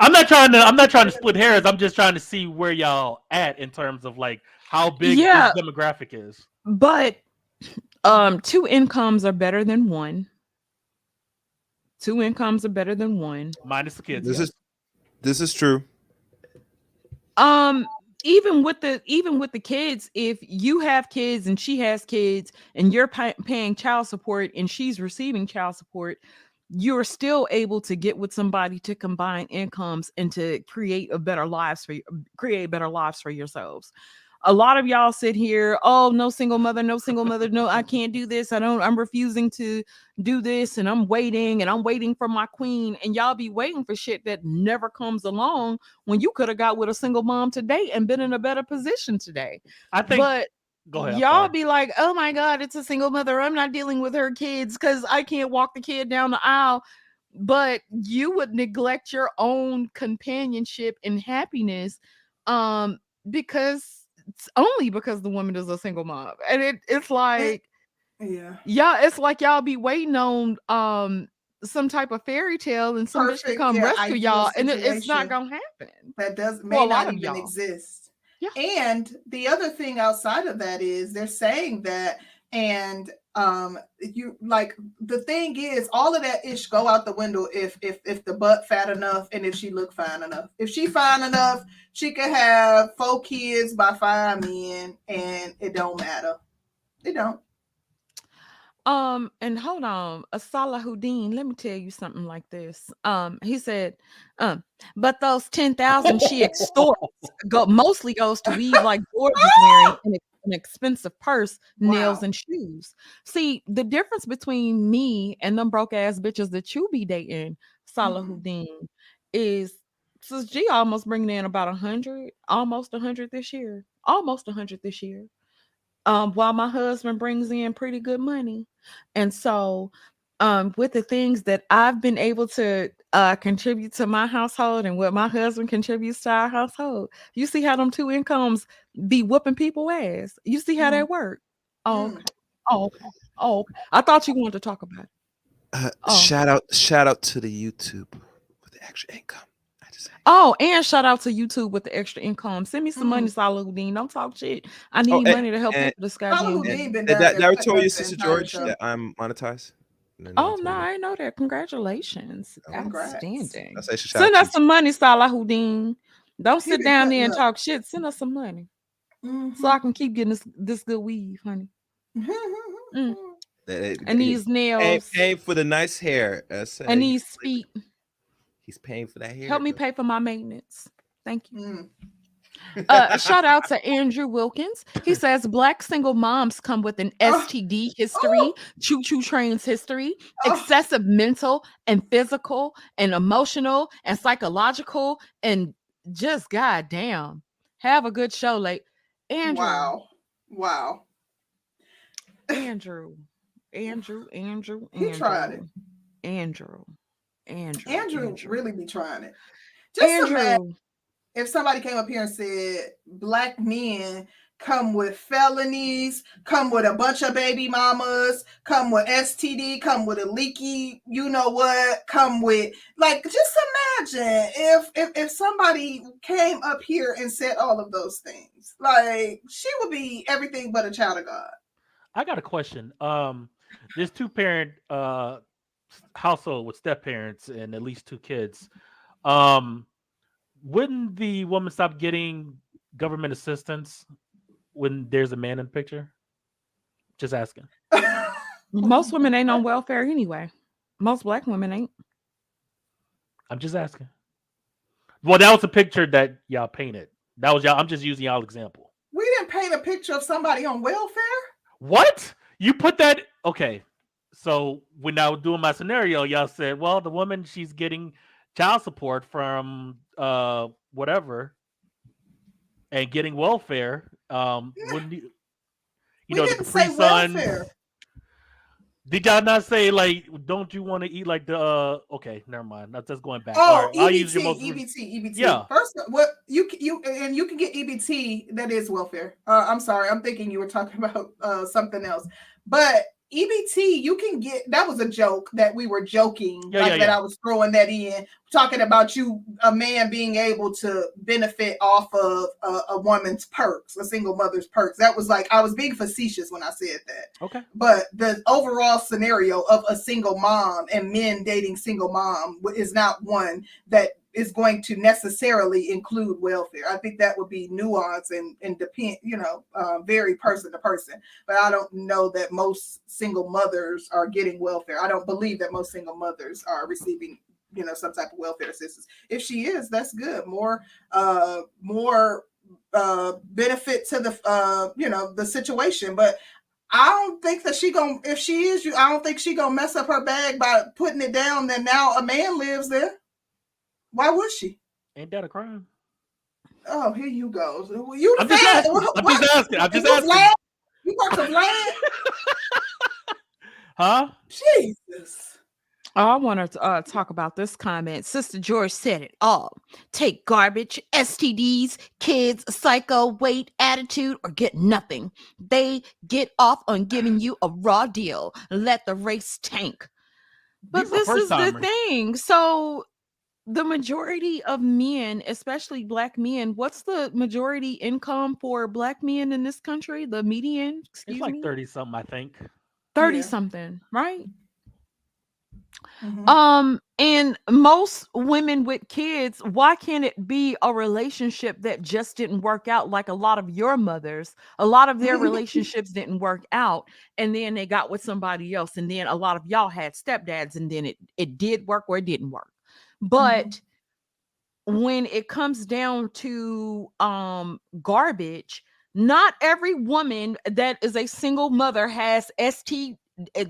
I'm not trying to I'm not trying to split hairs. I'm just trying to see where y'all at in terms of like how big Yeah. this demographic is. But um two incomes are better than one. Two incomes are better than one. Minus the kids. This yes. is this is true. Um even with the even with the kids if you have kids and she has kids and you're pay- paying child support and she's receiving child support you're still able to get with somebody to combine incomes and to create a better lives for um, create better lives for yourselves. A lot of y'all sit here oh no single mother no single mother no i can't do this i don't i'm refusing to do this and i'm waiting and i'm waiting for my queen and y'all be waiting for shit that never comes along when you could have got with a single mom today and been in a better position today. I think but go ahead. Y'all be like oh my god it's a single mother i'm not dealing with her kids because i can't walk the kid down the aisle but you would neglect your own companionship and happiness um because it's only because the woman is a single mom and it, it's like Yeah. yeah it's like y'all be waiting on um some type of fairy tale and somebody to come yeah, rescue y'all and it, it's not gonna happen That does may lot not even y'all. exist. Yeah. And the other thing outside of that is they're saying that and um you like the thing is all of that ish go out the window if if if the butt fat enough and if she look fine enough. If she fine enough she could have four kids by five men and it don't matter. It don't Um, and hold on, a Salahuddin, let me tell you something like this. Um, he said, um, but those 10,000 she extorts go mostly goes to weave like George is wearing an, an expensive purse, nails, and shoes. See, the difference between me and them broke ass bitches that you be dating, Salahuddin, is Sis G almost bringing in about a hundred, almost a hundred this year, almost a hundred this year um, while my husband brings in pretty good money. And so, um, with the things that I've been able to uh, contribute to my household and what my husband contributes to our household, you see how them two incomes be whooping people ass. You see how that work? Oh, Mm. Oh. Oh. I thought you wanted to talk about it. Uh, Oh. Shout out, shout out to the YouTube with the extra income. I just Oh, and shout out to YouTube with the extra income. Send me some money, Mm. Salahuddin. Don't talk shit. I need Oh, and- money to help and- people this goddamn. Salahuddin bill. been and that, there that cutting told up you, the Sister George, show. that I'm monetized. And Oh no. I know that. Congratulations. Congrats. Outstanding. I say shout Send us some money, Salahuddin. Don't sit down there and up. talk shit. Send us some money Mhm. so I can keep getting this this good weave, honey. Mm. That- that- And these nails paying for the nice hair. I and these feet. He's paying for that hair. Help me pay for my maintenance. Thank you. Mm. Uh, shout out to Andrew Wilkins. He says black single moms come with an Oh. STD history, choo choo trains history, Oh. excessive mental and physical and emotional and psychological and just goddamn. Have a good show, like Andrew. Wow. Wow. Andrew. Andrew. Andrew. He tried it. Andrew. Andrew. Andrew really be trying it. Just imagine Andrew, if somebody came up here and said black men come with felonies, come with a bunch of baby mamas, come with STD, come with a leaky, you know what, come with like just imagine if if if somebody came up here and said all of those things. Like she would be everything but a child of God. I got a question. Um, this two parent uh household with step parents and at least two kids. Um, wouldn't the woman stop getting government assistance when there's a man in the picture? Just asking. most women ain't on welfare anyway. Most black women ain't. I'm just asking. Well, that was a picture that y'all painted. That was y'all. I'm just using y'all example. we didn't paint a picture of somebody on welfare. What? You put that? Okay. So when I was doing my scenario, y'all said, well, the woman she's getting child support from uh whatever and getting welfare. Um wouldn't you, you we know the Capri Sun. welfare. Did y'all not say like don't you want to eat like the uh okay, never mind. That's just going back. Oh, right, I'll EBT, use your most EBT, EBT. Yeah. First, what you you and you can get EBT. That is welfare. Uh, I'm sorry, I'm thinking you were talking about uh, something else. But EBT, you can get. That was a joke that we were joking, Yeah, like yeah, that. yeah. I was throwing that in, talking about you, a man being able to benefit off of a, a woman's perks, a single mother's perks. That was like I was being facetious when I said that Okay. but the overall scenario of a single mom and men dating single mom is not one that is going to necessarily include welfare. I think that would be nuance and and depend, you know, uh, very person to person. But I don't know that most single mothers are getting welfare. I don't believe that most single mothers are receiving you know some type of welfare assistance. If she is, that's good. More uh more uh benefit to the uh you know the situation but I don't think that she gonna if she is you I don't think she gonna mess up her bag by putting it down that now a man lives there. Why would she? Ain't that a crime? Oh, here you go. You I'm just asking. What- I'm just asking. I'm Is just this asking. land? You work of land? Huh? Jesus. Oh, I want to uh, talk about this comment. Sister George said it all. Take garbage, STDs, kids, psycho, weight, attitude, or get nothing. They get off on giving you a raw deal. Let the race tank. But These this is the thing. So, the majority of men, especially black men, what's the majority income for black men in this country? The median, excuse It's like me, 30 something, I think. 30 Yeah. something, right? Mhm. Um, and most women with kids, why can't it be a relationship that just didn't work out like a lot of your mothers? A lot of their relationships didn't work out, and then they got with somebody else, and then a lot of y'all had stepdads, and then it it did work or it didn't work. But when it comes down to um garbage, not every woman that is a single mother has ST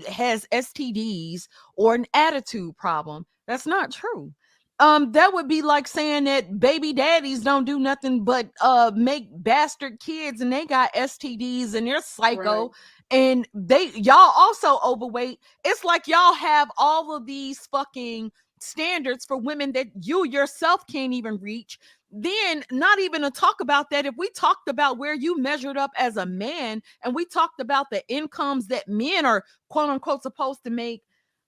has STDs or an attitude problem. That's not true. Um, that would be like saying that baby daddies don't do nothing but uh make bastard kids and they got STDs and they're psycho Right. and they y'all also overweight. It's like y'all have all of these fucking standards for women that you yourself can't even reach. Then, not even to talk about that, if we talked about where you measured up as a man and we talked about the incomes that men are quote unquote supposed to make,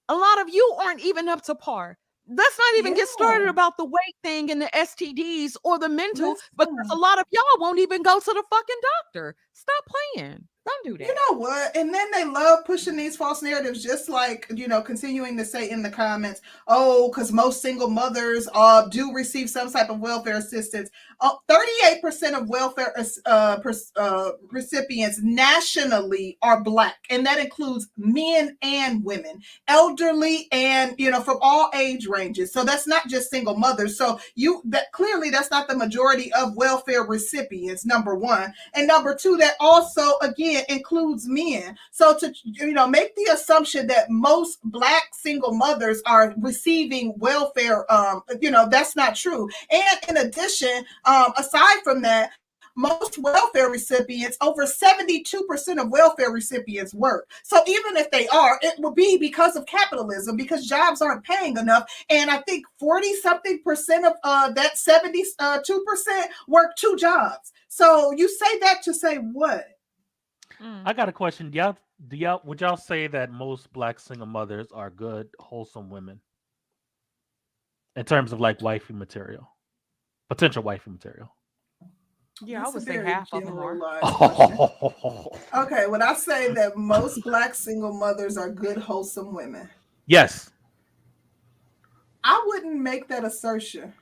a lot of you aren't even up to par. Let's not even get started about the weight thing and the STDs or the mental because a lot of y'all won't even go to the fucking doctor. Stop playing. Don't do that. You know what? And then they love pushing these false narratives, just like you know, continuing to say in the comments, "Oh, because most single mothers uh do receive some type of welfare assistance." Uh, Thirty-eight percent of welfare uh, pers- uh, recipients nationally are black, and that includes men and women, elderly, and you know, from all age ranges. So that's not just single mothers. So you that clearly that's not the majority of welfare recipients. Number one, and number two, that also again includes men. So to you know make the assumption that most black single mothers are receiving welfare, um, you know that's not true. And in addition, um, aside from that. most welfare recipients, over 72% of welfare recipients work. So even if they are, it will be because of capitalism, because jobs aren't paying enough. And I think 40 something percent of uh, that 72% uh, work two jobs. So you say that to say what? Mm. I got a question. Do y'all, do y'all would y'all say that most black single mothers are good, wholesome women in terms of like wifey material, potential wifey material? Yeah, I That's a would say half of them are. generalized. Okay, when I say that most black single mothers are good, wholesome women, yes. I wouldn't make that assertion.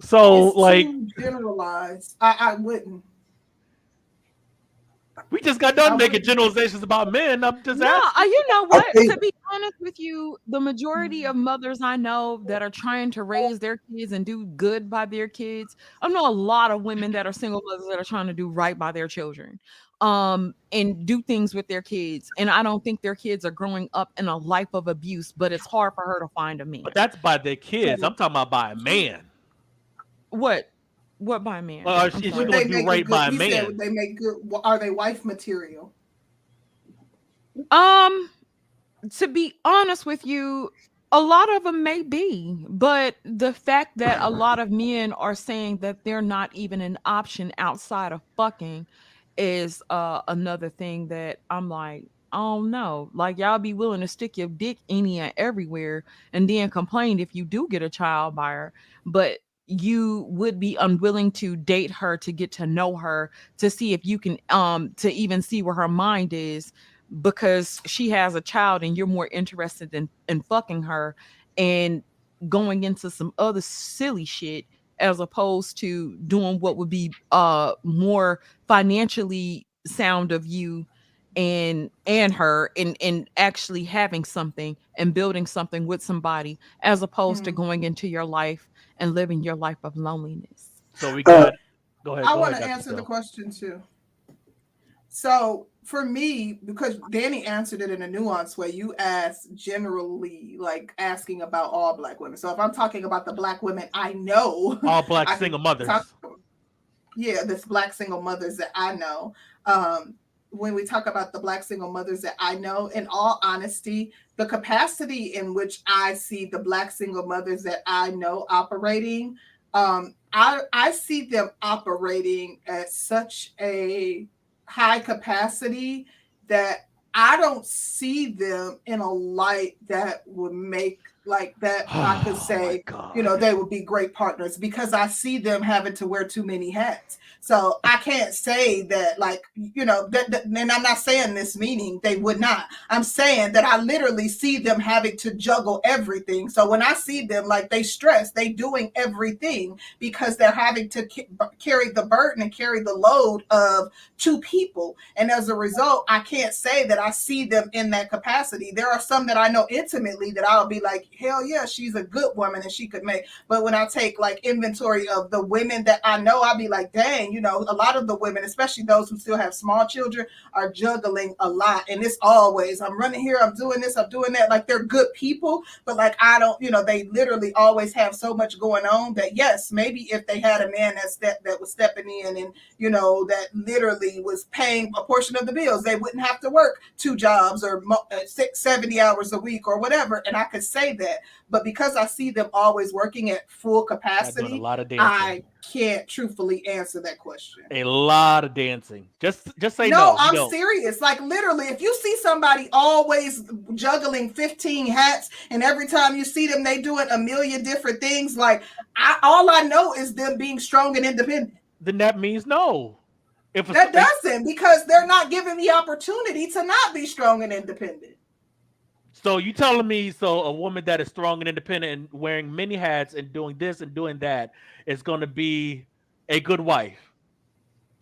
So It's like too generalized. I, I wouldn't. We just got done making generalizations about men. I'm just No, asking. uh, you know what? think- To be honest with you, the majority of mothers I know that are trying to raise their kids and do good by their kids, I know a lot of women that are single mothers that are trying to do right by their children, um, and do things with their kids. And I don't think their kids are growing up in a life of abuse, but it's hard for her to find a man. But that's by their kids. I'm talking about by a man. What? What by man? Well, I'm she- she sorry. gonna do make right good- by a he said man. They make good. Are they wife material? Um, to be honest with you, a lot of them may be, but the fact that a lot of men are saying that they're not even an option outside of fucking is uh another thing that I'm like, I don't know. Like y'all be willing to stick your dick any and everywhere and then complain if you do get a child by her, but you would be unwilling to date her to get to know her to see if you can um to even see where her mind is because she has a child and you're more interested in, in fucking her and going into some other silly shit as opposed to doing what would be uh more financially sound of you and and her and and actually having something and building something with somebody as opposed to Mm. going into your life and living your life of loneliness So we Uh, go ahead. I want ahead, to Dr. answer the question too. So for me, because Danny answered it in a nuanced way, you asked generally, like asking about all black women. So if I'm talking about the black women I know, All black I single mothers. talk- yeah, this black single mothers that I know. Um, when we talk about the black single mothers that I know, in all honesty, the capacity in which I see the black single mothers that I know operating, um, I I see them operating at such a high capacity that I don't see them in a light that would make like that I could Oh, say you know they would be great partners because I see them having to wear too many hats. So I can't say that like you know that, that- and I'm not saying this meaning they would not. I'm saying that I literally see them having to juggle everything. So when I see them like they stress, they doing everything because they're having to ca- carry the burden and carry the load of two people. And as a result, I can't say that I see them in that capacity. There are some that I know intimately that I'll be like, hell yeah, she's a good woman and she could make. But when I take like inventory of the women that I know, I'll be like, dang, you know, a lot of the women, especially those who still have small children, are juggling a lot. And it's always, I'm running here, I'm doing this, I'm doing that. Like they're good people, but like I don't, you know, they literally always have so much going on that yes, maybe if they had a man that step that was stepping in and you know that literally was paying a portion of the bills, they wouldn't have to work two jobs or uh, six, 70 hours a week or whatever. And I could say that, but because I see them always working at full capacity, a lot of dancing. I can't truthfully answer that question. A lot of dancing. Just just say no, no. I'm no. serious. Like literally, if you see somebody always juggling 15 hats, and every time you see them, they doing a million different things. Like I, all I know is them being strong and independent. Then that means no. If That doesn't because they're not giving the opportunity to not be strong and independent. So you telling me so a woman that is strong and independent and wearing many hats and doing this and doing that is going to be a good wife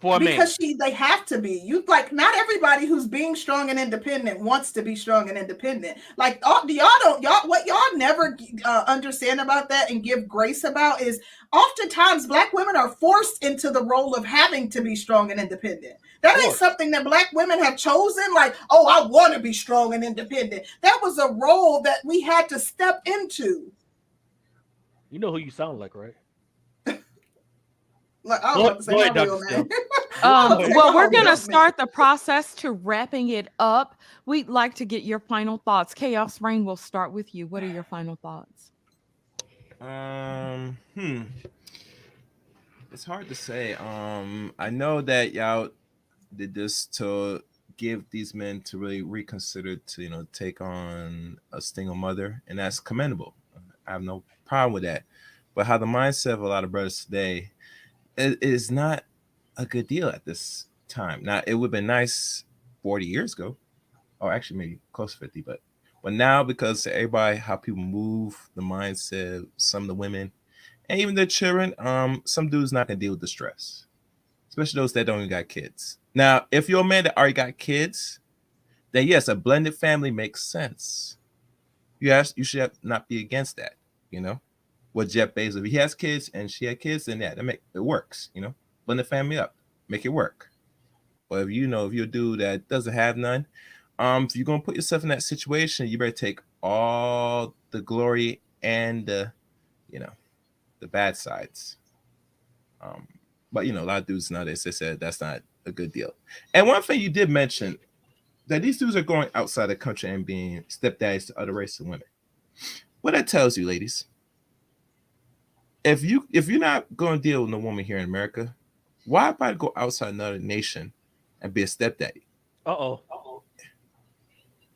for man? because she they have to be. You like not everybody who's being strong and independent wants to be strong and independent. Like all, y'all don't y'all what y'all never uh, understand about that and give grace about is oftentimes black women are forced into the role of having to be strong and independent. That ain't something that black women have chosen like oh i want to be strong and independent. That was a role that we had to step into. You know who you sound like, right? Like I Go- don't have to say go ahead, real Dr. Um, well, we're gonna start the process to wrapping it up. We'd like to get your final thoughts. Chaos Rain, we'll start with you. What are your final thoughts? Um, hmm. It's hard to say. Um, I know that y'all did this to give these men to really reconsider to you know take on a single mother, and that's commendable. I have no problem with that. But how the mindset of a lot of brothers today it is not a good deal at this time. Now it would have been nice 40 years ago, or actually maybe close to 50, but but now because everybody how people move, the mindset, some of the women, and even their children, um, some dudes not gonna deal with the stress, especially those that don't even got kids. Now, if you're a man that already got kids, then yes, a blended family makes sense. You have, you should have not be against that, you know. What Jeff Bezos, he has kids and she had kids, and that, that make it works, you know. Blend the family up, make it work. But if you know, if you're a dude that doesn't have none, um, if you're gonna put yourself in that situation, you better take all the glory and the, you know, the bad sides. Um, but you know, a lot of dudes nowadays they said that's not a good deal. And one thing you did mention that these dudes are going outside the country and being stepdads to other races of women. What that tells you, ladies, if you if you're not going to deal with a woman here in America, why about go outside another nation and be a stepdaddy? Uh oh.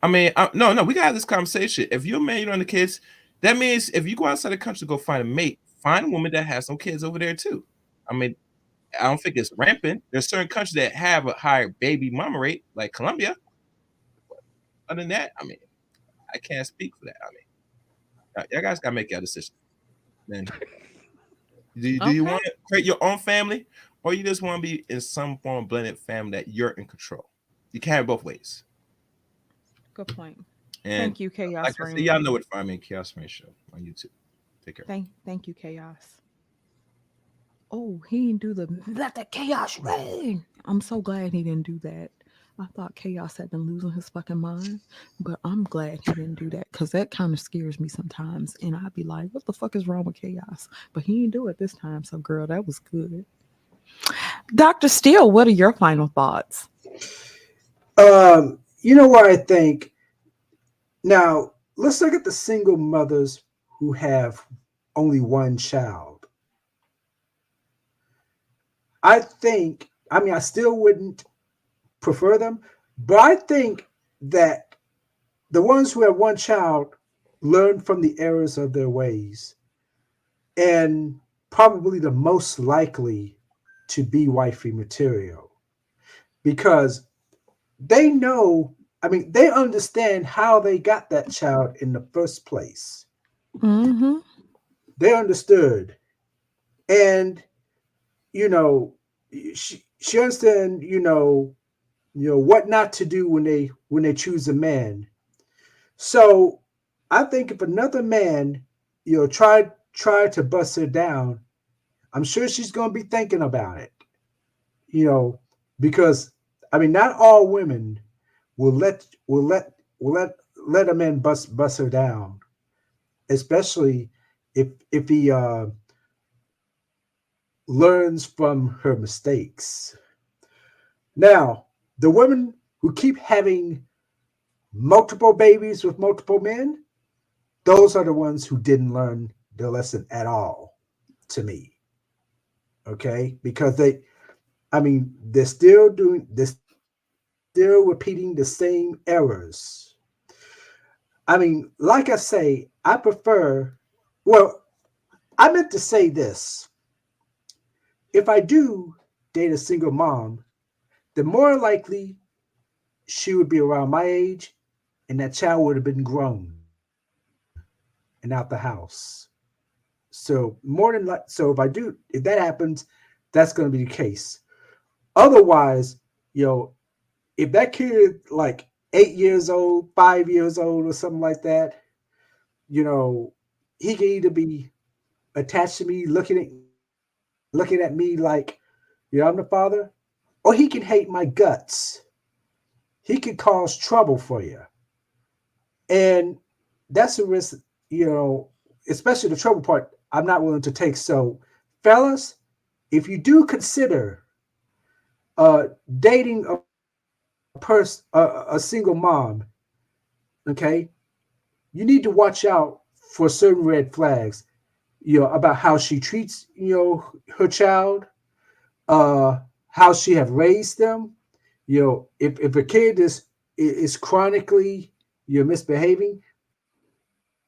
I mean, I, no, no, we gotta have this conversation. If you're a man, you don't have the kids, that means if you go outside the country to go find a mate, find a woman that has some kids over there too. I mean, I don't think it's rampant. There's certain countries that have a higher baby mama rate, like Colombia. Other than that, I mean, I can't speak for that. I mean, y'all- guys gotta make your decision. Then, do you, do you want to create your own family, or you just want to be in some form of blended family that you're in control? You can't have both ways. Good point. And Thank you, Chaos like I Rain. said, y'all know what to find me Chaos Rain Show on YouTube. Take care. Thank, thank you, Chaos. Oh, he didn't do the let the chaos reign. I'm so glad he didn't do that. I thought Chaos had been losing his fucking mind, but I'm glad he didn't do that because that kind of scares me sometimes. And I'd be like, what the fuck is wrong with Chaos? But he didn't do it this time. So, girl, that was good. Dr. Steele, what are your final thoughts? Um, you know what I think? Now, let's look at the single mothers who have only one child. I think, I mean, I still wouldn't prefer them, but I think that the ones who have one child learn from the errors of their ways and probably the most likely to be wifey material. Because they know i mean they understand how they got that child in the first place. Mm-hmm. they understood. And you know she, she understand you know you know what not to do when they when they choose a man. So i think if another man you know try try to bust her down i'm sure she's going to be thinking about it you know because i mean not all women will let will let will let let a man bust bust her down especially if if he uh learns from her mistakes. Now the women who keep having multiple babies with multiple men those are the ones who didn't learn the lesson at all to me. Okay? Because they i mean they're still doing this still repeating the same errors. I mean like i say i prefer well i meant to say this. If i do date a single mom the more likely she would be around my age and that child would have been grown and out the house. So more than like so if i do if that happens that's going to be the case. Otherwise you know if that kid like eight years old five years old or something like that you know he can either be attached to me looking at looking at me like you know i'm the father or he can hate my guts he can cause trouble for you and that's a risk you know especially the trouble part i'm not willing to take so fellas if you do consider uh, dating a person, a, a single mom, okay, you need to watch out for certain red flags. You know about how she treats you know her child, uh, how she have raised them. You know, if if a kid is is chronically you're misbehaving,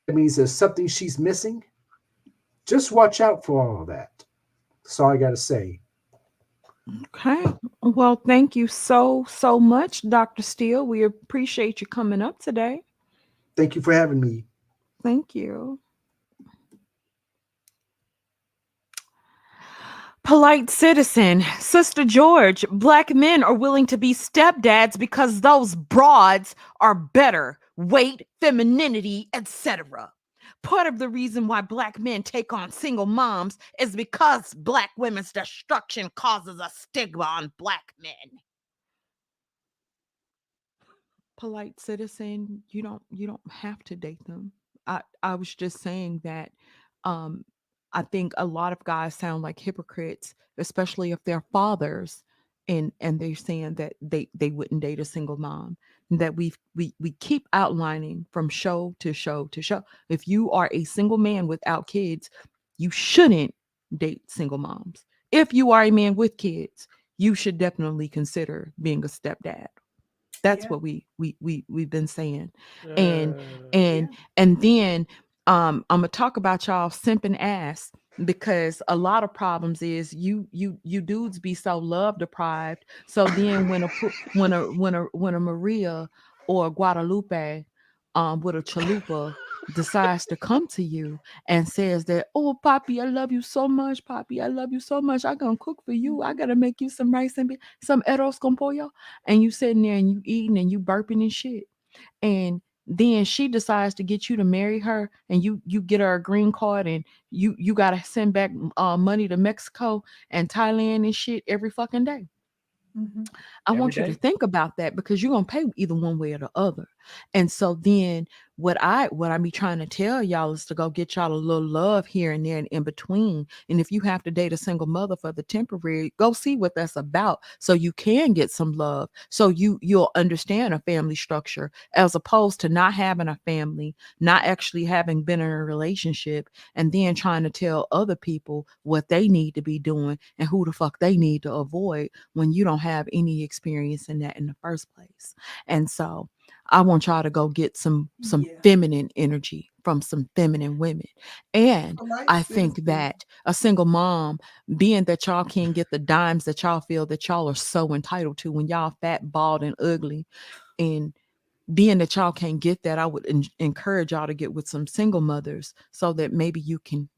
that means there's something she's missing. Just watch out for all of that. That's all I got to say. Okay. Well, thank you so, so much, Dr. Steele. We appreciate you coming up today. Thank you for having me. Thank you. Polite citizen, Sister George, black men are willing to be stepdads because those broads are better, weight, femininity, etc. Part of the reason why black men take on single moms is because black women's destruction causes a stigma on black men. Polite citizen, you don't you don't have to date them. I I was just saying that um I think a lot of guys sound like hypocrites, especially if they're fathers and and they're saying that they they wouldn't date a single mom. That we we we keep outlining from show to show to show. If you are a single man without kids, you shouldn't date single moms. If you are a man with kids, you should definitely consider being a stepdad. That's Yeah. what we we we we've been saying and Uh, and and then um i'm gonna talk about y'all simping ass because a lot of problems is you you you dudes be so love deprived. So then when a when a when a when a maria or a guadalupe um with a chalupa decides to come to you and says that oh poppy i love you so much. Poppy i love you so much. I gonna cook for you. I gotta make you some rice and be- some arroz con pollo. And you sitting there and you eating and you burping and shit. And then she decides to get you to marry her and you you get her a green card and you you got to send back uh, money to mexico and thailand and shit every fucking day Mhm. I Every want you to think about that because you're gonna pay either one way or the other. And so then what I what I be trying to tell y'all is to go get y'all a little love here and there and in between. And if you have to date a single mother for the temporary, go see what that's about so you can get some love. So you you'll understand a family structure as opposed to not having a family, not actually having been in a relationship, and then trying to tell other people what they need to be doing and who the fuck they need to avoid when you don't have any experience in that in the first place. And so I want y'all to go get some some Yeah. feminine energy from some feminine women. And Polite I think that a single mom, being that y'all can't get the dimes that y'all feel that y'all are so entitled to when y'all fat, bald, and ugly, and being that y'all can't get that, I would en- encourage y'all to get with some single mothers so that maybe you can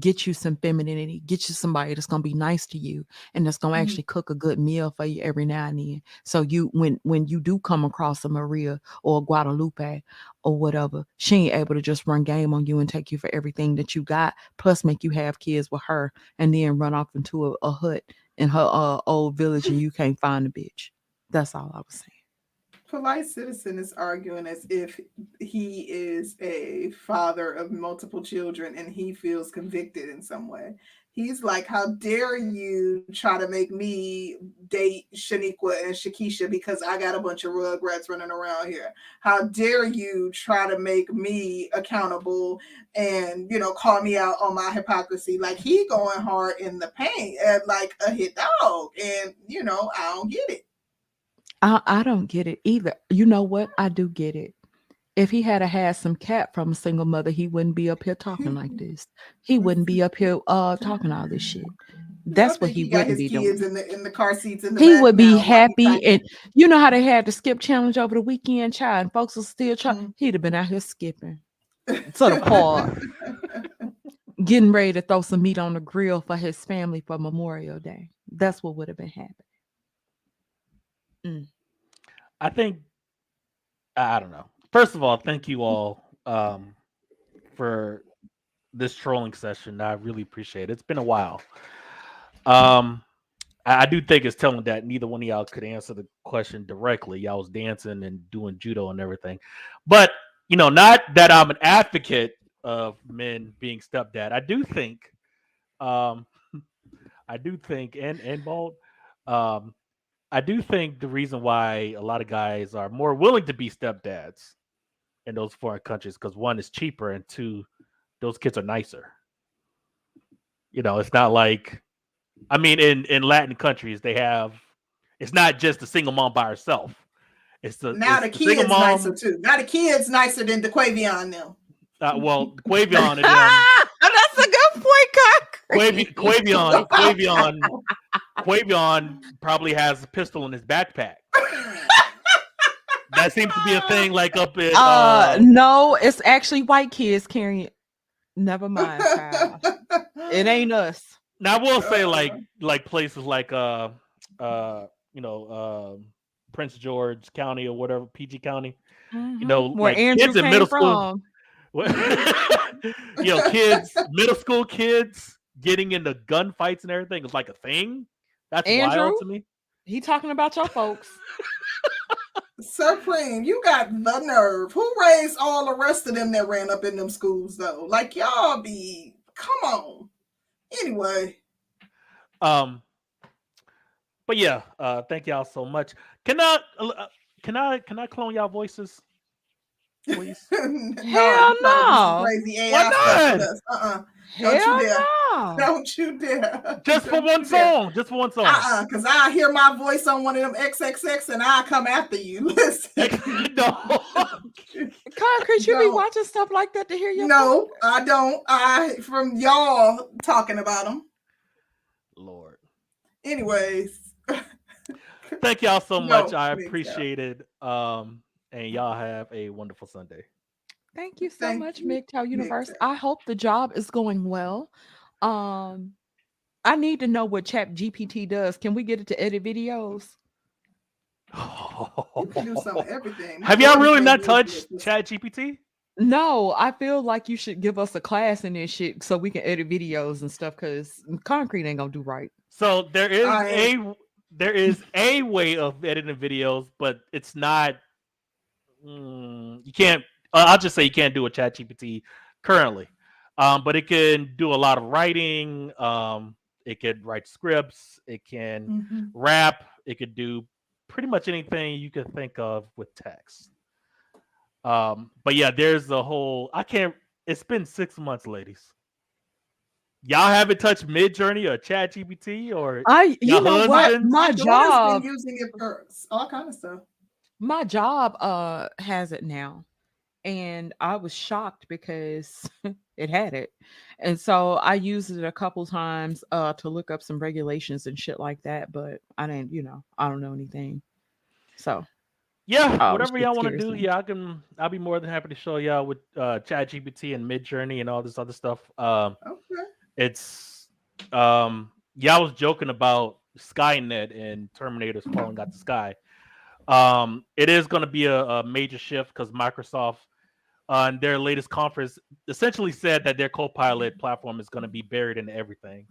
get you some femininity, get you somebody that's gonna be nice to you and that's gonna Mhm. actually cook a good meal for you every now and then. So you when when you do come across a Maria or a Guadalupe or whatever, she ain't able to just run game on you and take you for everything that you got, plus make you have kids with her and then run off into a, a hut in her uh, old village and you can't find the bitch. That's all I was saying. Polite citizen is arguing as if he is a father of multiple children and he feels convicted in some way. He's like, How dare you try to make me date Shaniqua and Shakisha because I got a bunch of rugrats running around here? How dare you try to make me accountable and you know call me out on my hypocrisy? Like he going hard in the paint and like a hit dog, and you know, I don't get it. I, I don't get it either. You know what? I do get it. If he had a had some cat from a single mother, he wouldn't be up here talking like this. He wouldn't be up here uh talking all this shit. That's what think he wouldn't be doing. in the in the car seats in the He would be happy, and you know how they had the skip challenge over the weekend, child, and folks was still trying. Mhm. He'd have been out here skipping to the park, getting ready to throw some meat on the grill for his family for Memorial Day. That's what would have been happening. I think I don't know. First of all, thank you all um, for this trolling session. I really appreciate it. It's been a while. Um, I, I do think it's telling that neither one of y'all could answer the question directly. Y'all was dancing and doing judo and everything, but you know, not that I'm an advocate of men being stepdad. I do think um, I do think and and Bald, um, I do think the reason why a lot of guys are more willing to be stepdads in those foreign countries because one is cheaper and two, those kids are nicer. You know, it's not like, I mean, in in Latin countries they have, it's not just a single mom by herself. It's the now it's the single kids nicer too. Now the kids nicer than the Quavion now. Uh, well, Quavion and them, that's a good point, Quavi- Quavion, Quavion, Quavion probably has a pistol in his backpack. That seems to be a thing, like up in. Uh, Uh, no, it's actually white kids carrying it. Never mind, child. It ain't us. now I will say, like, like places like, uh, uh, you know, uh, Prince George County or whatever, PG County. You know, Mm-hmm. where like Andrew kids in came middle school. from. you know, kids, middle school kids getting into gunfights and everything is like a thing. That's Andrew? wild to me. He talking about your folks. Supreme, you got the nerve. Who raised all the rest of them that ran up in them schools though? Like y'all be come on. Anyway, Um, but yeah, uh, thank y'all so much. Can I, uh, can I, can I clone y'all voices, please? Hell you trying to do some no. Crazy AI Why stuff not? Uh-uh. Don't you dare. no. Don't you dare. Just for one song, just for one song. Uh-uh, because I hear my voice on one of them XXX and I come after you. Listen. no, Concrete, you be watching stuff like that to hear your no, I don't. I from y'all talking about them. Lord, Anyways, thank y'all so No, much. I thank y'all. appreciate it. Um, and y'all have a wonderful Sunday. Thank you so Thank much, you, MGTOW Universe. MGTOW. I hope the job is going well. Um, I need to know what Chat GPT does. Can we get it to edit videos? you do some everything. Have y'all really not touched. Chat GPT? No, I feel like you should give us a class in this shit so we can edit videos and stuff because concrete ain't gonna do right. So there is I a there is a way of editing videos, but it's not. Mm, you can't. I'll just say you can't do a Chat GPT currently, um, but it can do a lot of writing. Um, it could write scripts. It can Mhm. rap. It could do pretty much anything you could think of with text. Um, but yeah, there's a whole. I can't. It's been six months, ladies. Y'all haven't touched Mid Journey or Chat GPT or I, you Your know what? husband? My Jordan's job, been using it for all kind of stuff. My job, uh, has it now, and I was shocked because it had it, and so I used it a couple times, uh, to look up some regulations and shit like that. But I didn't, you know, I don't know anything. So Yeah, Oh, whatever y'all want to do, me. yeah, I can. I'll be more than happy to show y'all with uh, Chat GPT and Mid Journey and all this other stuff. Um, Okay. it's um, y'all was joking about Skynet and Terminators falling out the sky. Um, it is going to be a, a major shift because Microsoft, uh, their latest conference, essentially said that their Copilot platform is going to be buried in everything.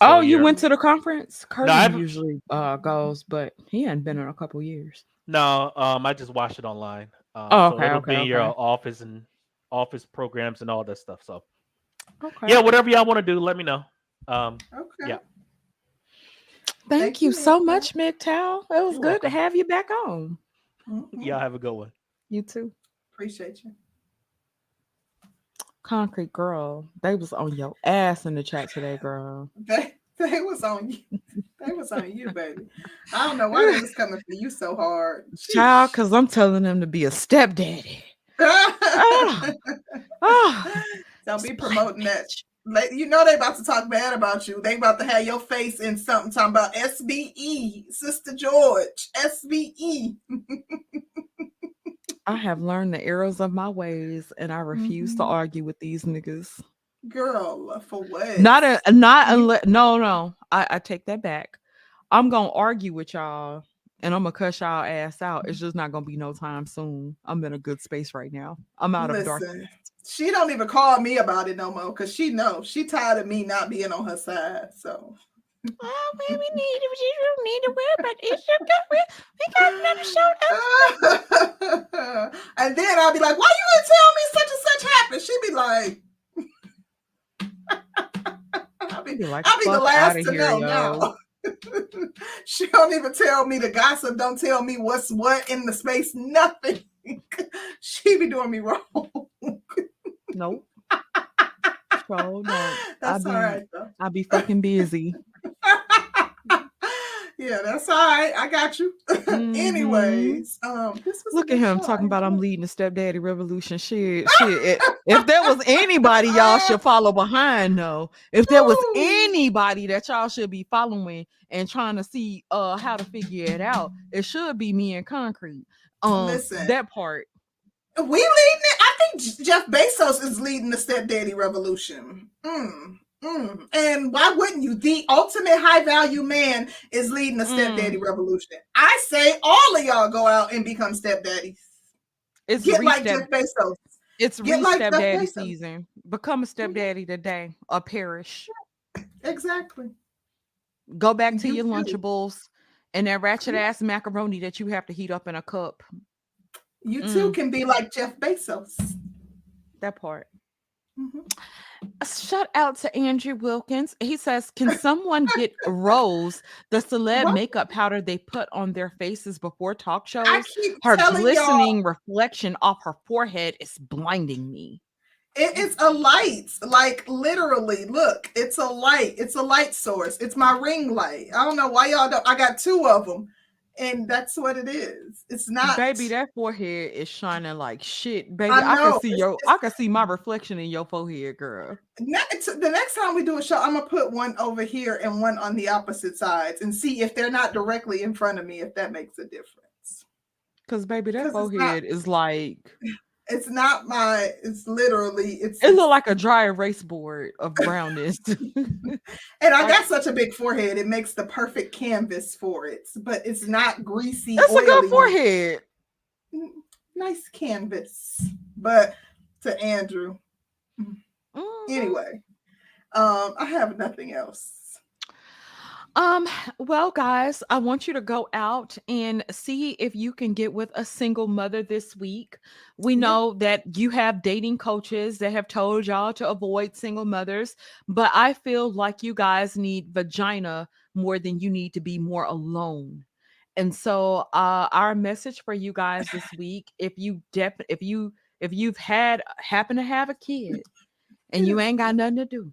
Oh, So you you're- went to the conference? Curtis I've- usually uh goes, but he hadn't been in a couple years. No, um, I just watched it online. Um, Oh, so okay, it'll okay, be in your office and office programs and all that stuff. So Okay. yeah, whatever y'all want to do, let me know. Um, Okay. Yeah. Thank, Thank you you, so Mika. much, MGTOW. It was You're good to have you back on. Mhm. y'all have a good one. You too. Appreciate you. Concrete girl. They was on your ass in the chat today, girl. They they was on you. They was on you, baby. I don't know why they was coming for you so hard. Child, because I'm telling them to be a stepdaddy. Ah. Ah, Don't be promoting that. You know they about to talk bad about you. They about to have your face in something talking about SBE, Sister George, SBE. I have learned the errors of my ways, and I refuse to Mhm. argue with these niggas. Girl, for what? Not a not unless no no. I, I take that back. I'm gonna argue with y'all and I'm gonna cuss y'all ass out. It's just not gonna be no time soon. I'm in a good space right now. I'm out of dark. Listen, she don't even call me about it no more because she knows she tired of me not being on her side. So Oh, we need you don't need to worry about it. We got another show. and then I'll be like, why you didn't tell me such and such happened? She'd be like, I'll be be like, I'll be the last to here, know yo." now. she don't even tell me the gossip. Don't tell me what's what in the space. Nothing. she be doing me wrong. Nope. So no. That's I all be right though. I be fucking busy. yeah, that's all right. I got you. Anyways, um, this was Mm-hmm. Look at him show. talking about I'm leading the stepdaddy revolution. Shit, shit. If there was anybody y'all should follow behind, though, if there was anybody that y'all should be following and trying to see uh how to figure it out, it should be me and concrete. Um, Listen. that part. We leading it. I think Jeff Bezos is leading the stepdaddy revolution. Mm, mm. And why wouldn't you? The ultimate high value man is leading the stepdaddy Mm. revolution. I say all of y'all go out and become stepdaddies. It's Get like Jeff Bezos. it's get like stepdaddy season. Become a stepdaddy today or perish. Exactly. Go back to You your. Lunchables and that ratchet ass macaroni that you have to heat up in a cup. You too Mm. can be like Jeff Bezos. That part. Mhm. Shout out to Andrew Wilkins. He says, Can someone get Rose the celeb What? makeup powder they put on their faces before talk shows? Her glistening reflection off her forehead is blinding me. It- it's a light. Like literally, look, it's a light. It's a light source. It's my ring light. I don't know why y'all don't. I got two of them, and that's what it is. It's not, Baby, that forehead is shining like shit. Baby, I I, can see it's- your it's- I can see my reflection in your forehead, girl. Next, the next time we do a show, I'm gonna put one over here and one on the opposite sides, and see if they're not directly in front of me. If that makes a difference. Cause baby, that it's not- forehead is like It's not my. It's literally. It's. it look like a dry erase board of brownness. And I got such a big forehead, it makes the perfect canvas for it. But it's not greasy. That's a good forehead. Mm, Nice canvas. But to Andrew, Mhm. anyway, um, I have nothing else. Um, well, guys, I want you to go out and see if you can get with a single mother this week. We Yeah. know that you have dating coaches that have told y'all to avoid single mothers, but I feel like you guys need vagina more than you need to be more alone. And so uh our message for you guys this week, if you def if you if you've had happen to have a kid and you ain't got nothing to do,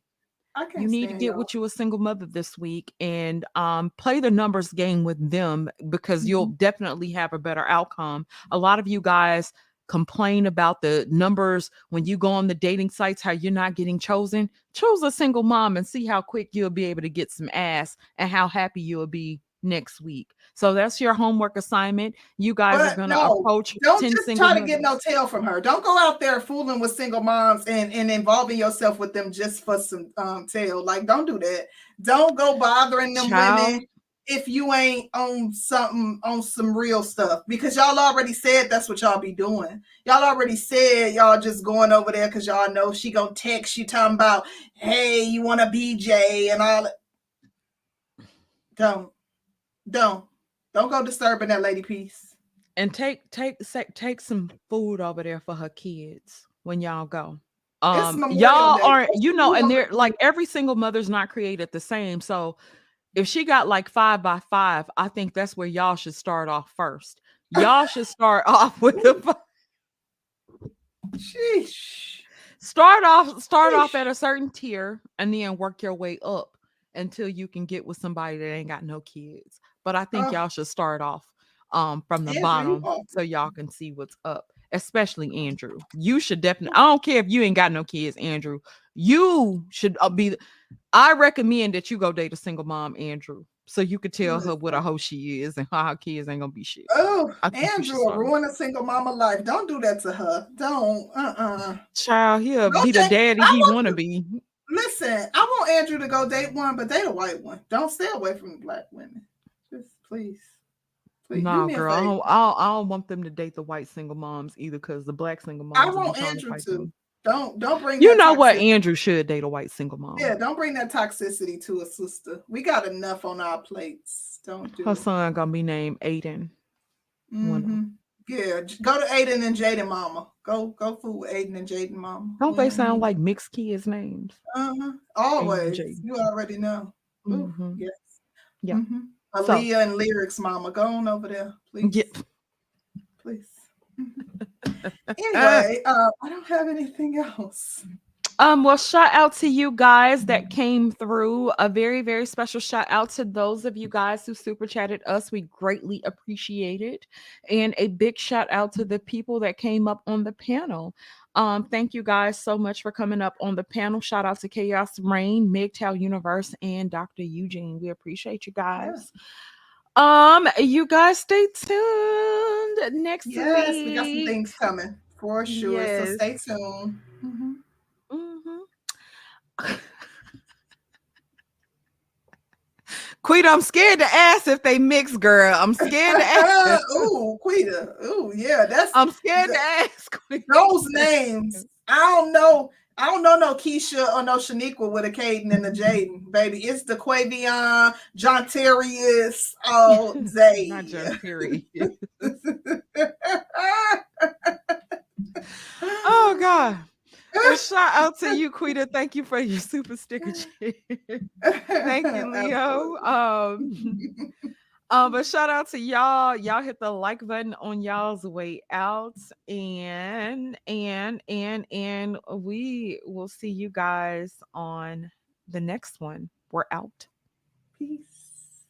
you need to get y'all. with you a single mother this week and um, play the numbers game with them because you'll definitely have a better outcome. A lot of you guys complain about the numbers when you go on the dating sites, how you're not getting chosen. Choose a single mom and see how quick you'll be able to get some ass and how happy you'll be next week. So that's your homework assignment. You guys are going to no, approach Don't 10 just single try to get no tail from her. Don't go out there fooling with single moms and, and involving yourself with them just for some um tail. Like, don't do that. Don't go bothering them Child. women if you ain't on something on some real stuff because y'all already said that's what y'all be doing. Y'all already said y'all just going over there because y'all know she gonna text you talking about, hey, you want a BJ and all that. Don't, don't, don't go disturbing that lady peace. and take take take some food over there for her kids when y'all go. Um, y'all aren't, you know, and they're like every single mother's not created the same. So if she got like five by five, I think that's where y'all should start off first. Y'all should start off with the Sheesh. start off start off at a certain tier and then work your way up until you can get with somebody that ain't got no kids. But I think Ugh. y'all should start off um from the Andrew, bottom so y'all can see what's up. Especially Andrew. You should definitely I don't care if you ain't got no kids, Andrew. You should uh, be I recommend that you go date a single mom, Andrew. So you could tell her what a hoe she is and how her kids ain't gonna be shit. Oh, I think you should Andrew ruin a single mama life. Don't do that to her. Don't. Uh-uh. Child, he'll Don't be the daddy I he want wanna to- be. Listen, I want Andrew to go date one, but date a white one. Don't stay away from black women. Please. Please No, girl, I don't, I, don't, I don't want them to date the white single moms either, because the black single moms. I want Andrew to. them. Don't don't bring You know what? Andrew should date a white single mom. Yeah, don't bring that toxicity to a sister. We got enough on our plates. Don't do Her it. son gonna be named Aiden. Mhm. Yeah, go to Aiden and Jaden Mama. Go go fool with Aiden and Jaden Mama. Don't they Mhm. sound like mixed kids' names? Uh-huh. Always. You already know. Ooh, Mhm. yes. Yeah. Mhm. So- Aaliyah and lyrics, Mama. Go on over there, please. Yeah. Please. anyway, uh, I don't have anything else. Um, well, shout out to you guys that came through. A very, very special shout out to those of you guys who super chatted us. We greatly appreciate it. And a big shout out to the people that came up on the panel. Um, thank you guys so much for coming up on the panel. Shout out to Chaos Rain, MGTOW Universe, and Dr. Eugene. We appreciate you guys. Um, you guys stay tuned next Yes, week. we got some things coming for sure. Yes. So stay tuned. Mhm. Mm-hmm. Quita, I'm scared to ask if they mix, girl. I'm scared to ask. Ooh, Quita. Ooh, yeah, that's I'm scared to ask. Quita. those names. I don't know. I don't know no Keisha or no Shaniqua with a Caden and a Jaden, baby. It's the Quavion, John Terrius, all day. Not John Perry. oh God. Well, shout out to you, Quita. Thank you for your super sticker. Thank you, Leo. Um, um, but shout out to y'all. Y'all hit the like button on y'all's way out. And and and and we will see you guys on the next one. We're out. Peace.